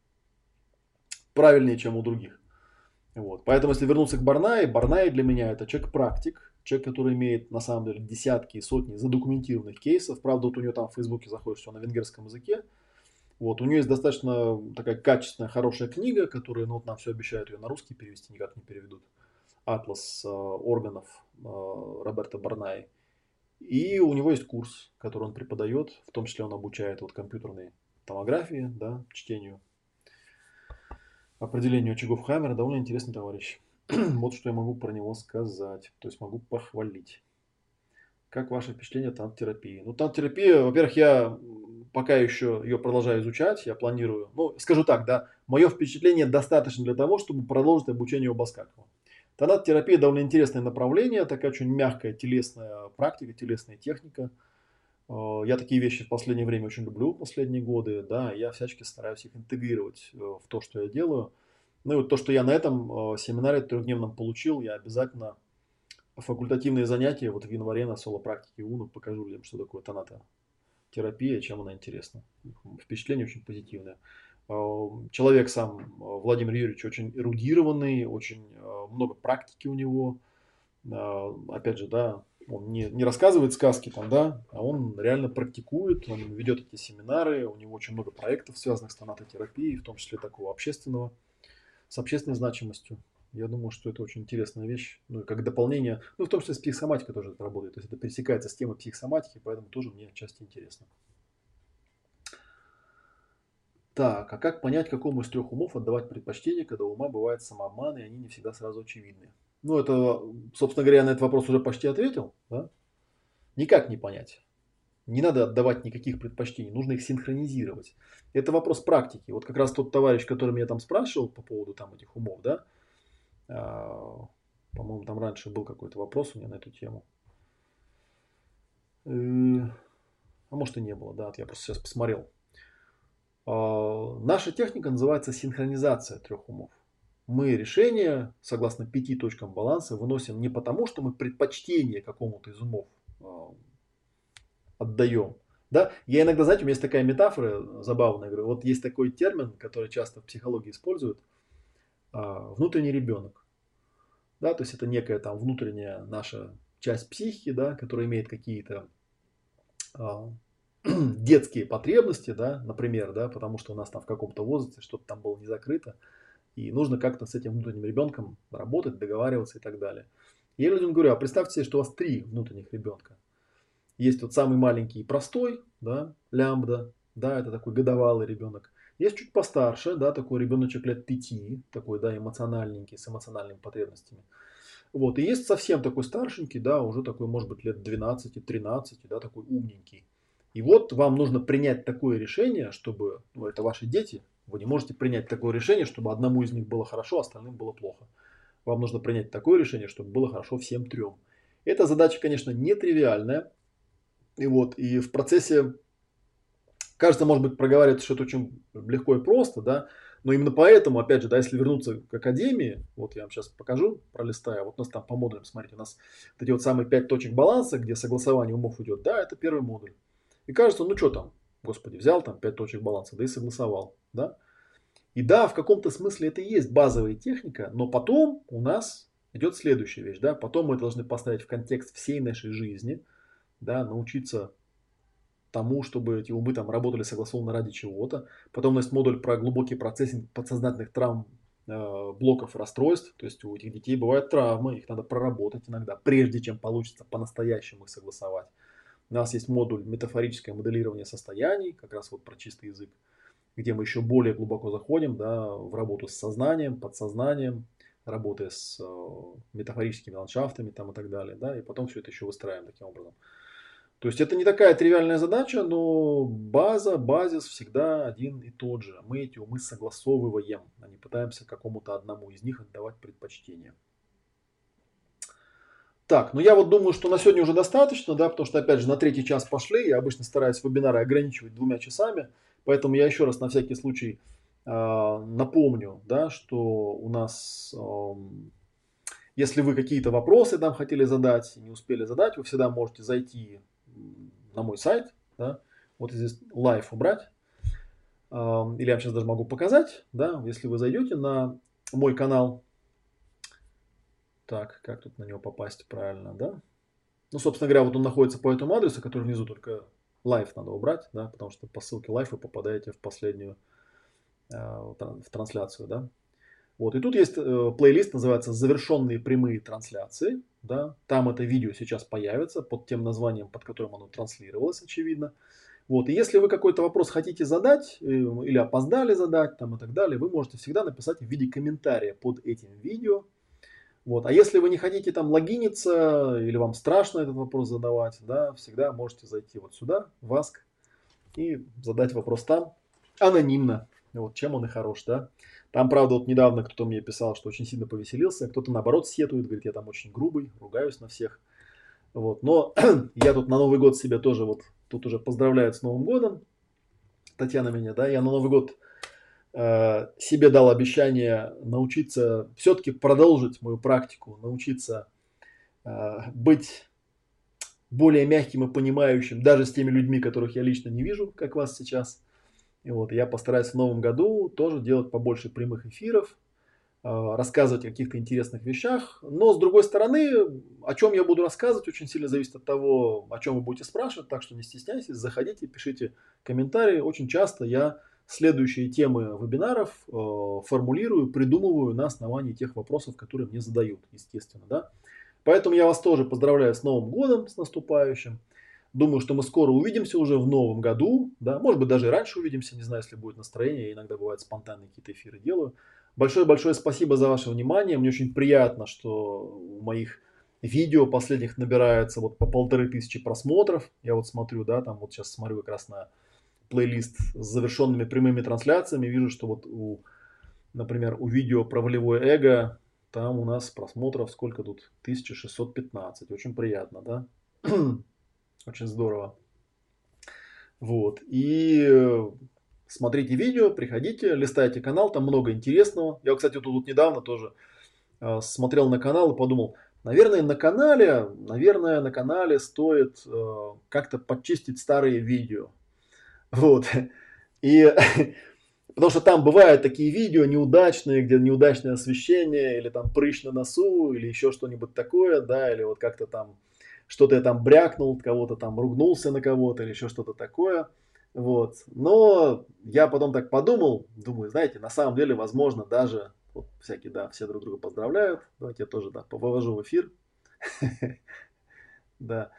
правильнее, чем у других. Вот. Поэтому, если вернуться к Барнае, Барнай для меня это человек-практик, Человек, который имеет на самом деле десятки и сотни задокументированных кейсов. Правда, вот у него там в Фейсбуке заходит все на венгерском языке. Вот, у нее есть достаточно такая качественная, хорошая книга, которая, ну, вот нам все обещают ее на русский перевести, никак не переведут. Атлас э, органов э, Роберта Барнай. И у него есть курс, который он преподает, в том числе он обучает вот компьютерной томографии, да, чтению, определению очагов Хаммера. Довольно интересный товарищ. вот что я могу про него сказать. То есть могу похвалить. Как ваше впечатление от танк-терапии? Ну, танк-терапия, во-первых, я пока еще ее продолжаю изучать, я планирую, ну, скажу так, да, мое впечатление достаточно для того, чтобы продолжить обучение у Баскакова. Тонат-терапия довольно интересное направление, такая очень мягкая телесная практика, телесная техника. Э, я такие вещи в последнее время очень люблю, последние годы, да, я всячески стараюсь их интегрировать э, в то, что я делаю. Ну и вот то, что я на этом семинаре трехдневном получил, я обязательно факультативные занятия вот в январе на соло-практике УНУ покажу людям, что такое тоната терапия, чем она интересна. Впечатление очень позитивное. А, человек сам, а, Владимир Юрьевич, очень эрудированный, очень много практики у него. Опять же, да, он не, не рассказывает сказки там, да, а он реально практикует, он ведет эти семинары, у него очень много проектов, связанных с тонатотерапией, в том числе такого общественного, с общественной значимостью. Я думаю, что это очень интересная вещь. Ну, и как дополнение, ну, в том числе с психосоматикой тоже это работает. То есть это пересекается с темой психосоматики, поэтому тоже мне отчасти интересно. Так, а как понять, какому из трех умов отдавать предпочтение, когда ума бывает самообман, и они не всегда сразу очевидны? Ну, это, собственно говоря, я на этот вопрос уже почти ответил. Да? Никак не понять. Не надо отдавать никаких предпочтений, нужно их синхронизировать. Это вопрос практики. Вот как раз тот товарищ, который меня там спрашивал по поводу там этих умов, да, а, по-моему, там раньше был какой-то вопрос у меня на эту тему. Э, а может и не было, да, я просто сейчас посмотрел. А, наша техника называется синхронизация трех умов. Мы решение, согласно пяти точкам баланса, выносим не потому, что мы предпочтение какому-то из умов а, отдаем. Да? Я иногда, знаете, у меня есть такая метафора забавная. Говорю, вот есть такой термин, который часто в психологии используют. Внутренний ребенок. Да, то есть это некая там внутренняя наша часть психики, да, которая имеет какие-то а, детские потребности, да, например, да, потому что у нас там в каком-то возрасте что-то там было не закрыто, и нужно как-то с этим внутренним ребенком работать, договариваться и так далее. я людям говорю, а представьте себе, что у вас три внутренних ребенка. Есть вот самый маленький простой, да, лямбда, да, это такой годовалый ребенок. Есть чуть постарше, да, такой ребеночек лет пяти, такой, да, эмоциональненький, с эмоциональными потребностями. Вот, и есть совсем такой старшенький, да, уже такой, может быть, лет 12-13, да, такой умненький. И вот вам нужно принять такое решение, чтобы, ну, это ваши дети, вы не можете принять такое решение, чтобы одному из них было хорошо, а остальным было плохо. Вам нужно принять такое решение, чтобы было хорошо всем трем. Эта задача, конечно, нетривиальная. И вот, и в процессе Кажется, может быть, проговаривать что-то очень легко и просто, да, но именно поэтому, опять же, да, если вернуться к академии, вот я вам сейчас покажу, пролистаю, вот у нас там по модулям, смотрите, у нас вот эти вот самые пять точек баланса, где согласование умов идет, да, это первый модуль. И кажется, ну что там, господи, взял там пять точек баланса, да и согласовал, да. И да, в каком-то смысле это и есть базовая техника, но потом у нас идет следующая вещь, да, потом мы должны поставить в контекст всей нашей жизни, да, научиться тому, чтобы эти умы там работали согласованно ради чего-то. Потом есть модуль про глубокий процессинг подсознательных травм э, блоков расстройств. То есть у этих детей бывают травмы, их надо проработать иногда, прежде чем получится по-настоящему их согласовать. У нас есть модуль метафорическое моделирование состояний, как раз вот про чистый язык, где мы еще более глубоко заходим да, в работу с сознанием, подсознанием, работая с э, метафорическими ландшафтами там, и так далее. Да, и потом все это еще выстраиваем таким образом. То есть это не такая тривиальная задача, но база, базис всегда один и тот же. Мы эти умы согласовываем, а не пытаемся какому-то одному из них отдавать предпочтение. Так, ну я вот думаю, что на сегодня уже достаточно, да, потому что, опять же, на третий час пошли. Я обычно стараюсь вебинары ограничивать двумя часами, поэтому я еще раз на всякий случай э, напомню, да, что у нас, э, если вы какие-то вопросы там хотели задать, не успели задать, вы всегда можете зайти на мой сайт, да, вот здесь live убрать, или я вам сейчас даже могу показать, да, если вы зайдете на мой канал, так, как тут на него попасть правильно, да, ну, собственно говоря, вот он находится по этому адресу, который внизу, только live надо убрать, да, потому что по ссылке live вы попадаете в последнюю, э, в трансляцию, да. Вот, и тут есть э, плейлист, называется «Завершенные прямые трансляции». Да? Там это видео сейчас появится под тем названием, под которым оно транслировалось, очевидно. Вот, и если вы какой-то вопрос хотите задать э, или опоздали задать там, и так далее, вы можете всегда написать в виде комментария под этим видео. Вот. А если вы не хотите там логиниться или вам страшно этот вопрос задавать, да, всегда можете зайти вот сюда, в Ask, и задать вопрос там анонимно. Вот, чем он и хорош, да. Там, правда, вот недавно кто-то мне писал, что очень сильно повеселился, кто-то наоборот сетует, говорит, я там очень грубый, ругаюсь на всех. Вот, но я тут на Новый год себе тоже вот, тут уже поздравляют с Новым годом, Татьяна меня, да, я на Новый год э, себе дал обещание научиться, все-таки продолжить мою практику, научиться э, быть более мягким и понимающим, даже с теми людьми, которых я лично не вижу, как вас сейчас. И вот я постараюсь в новом году тоже делать побольше прямых эфиров, а, рассказывать о каких-то интересных вещах. Но с другой стороны, о чем я буду рассказывать, очень сильно зависит от того, о чем вы будете спрашивать. Так что не стесняйтесь, заходите, пишите комментарии. Очень часто я следующие темы вебинаров э, формулирую, придумываю на основании тех вопросов, которые мне задают, естественно. Да? Поэтому я вас тоже поздравляю с Новым годом, с наступающим. Думаю, что мы скоро увидимся уже в новом году. Да, может быть, даже и раньше увидимся, не знаю, если будет настроение. Я иногда бывает спонтанные какие-то эфиры делаю. Большое-большое спасибо за ваше внимание. Мне очень приятно, что у моих видео последних набирается вот по полторы тысячи просмотров. Я вот смотрю, да, там вот сейчас смотрю как раз на плейлист с завершенными прямыми трансляциями. Вижу, что вот у, например, у видео про волевое эго там у нас просмотров сколько тут? 1615. Очень приятно, да? Очень здорово. Вот. И э, смотрите видео, приходите, листайте канал, там много интересного. Я, кстати, тут, тут недавно тоже э, смотрел на канал и подумал, наверное, на канале, наверное, на канале стоит э, как-то подчистить старые видео. Вот. И Потому что там бывают такие видео неудачные, где неудачное освещение, или там прыщ на носу, или еще что-нибудь такое, да, или вот как-то там что-то я там брякнул, кого-то там ругнулся на кого-то, или еще что-то такое. Вот. Но я потом так подумал, думаю, знаете, на самом деле, возможно, даже вот всякие, да, все друг друга поздравляют. Давайте я тоже, да, повожу в эфир. Да.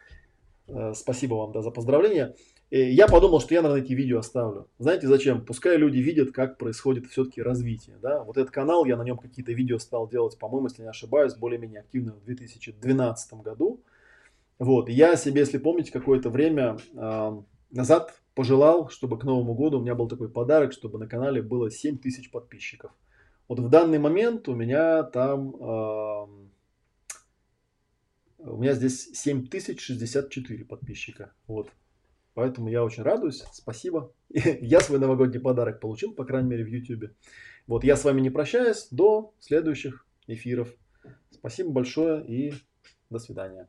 Э, спасибо вам, да, за поздравления. Я подумал, что я, наверное, эти видео оставлю. Знаете зачем? Пускай люди видят, как происходит все-таки развитие. Да? Вот этот канал, я на нем какие-то видео стал делать, по-моему, если не ошибаюсь, более-менее активно в 2012 году. Вот. Я себе, если помните, какое-то время э, назад пожелал, чтобы к Новому году у меня был такой подарок, чтобы на канале было 7 тысяч подписчиков. Вот в данный момент у меня там... Э, у меня здесь 7064 подписчика. Вот. Поэтому я очень радуюсь. Спасибо. Я свой новогодний подарок получил, по крайней мере, в YouTube. Вот я с вами не прощаюсь. До следующих эфиров. Спасибо большое и до свидания.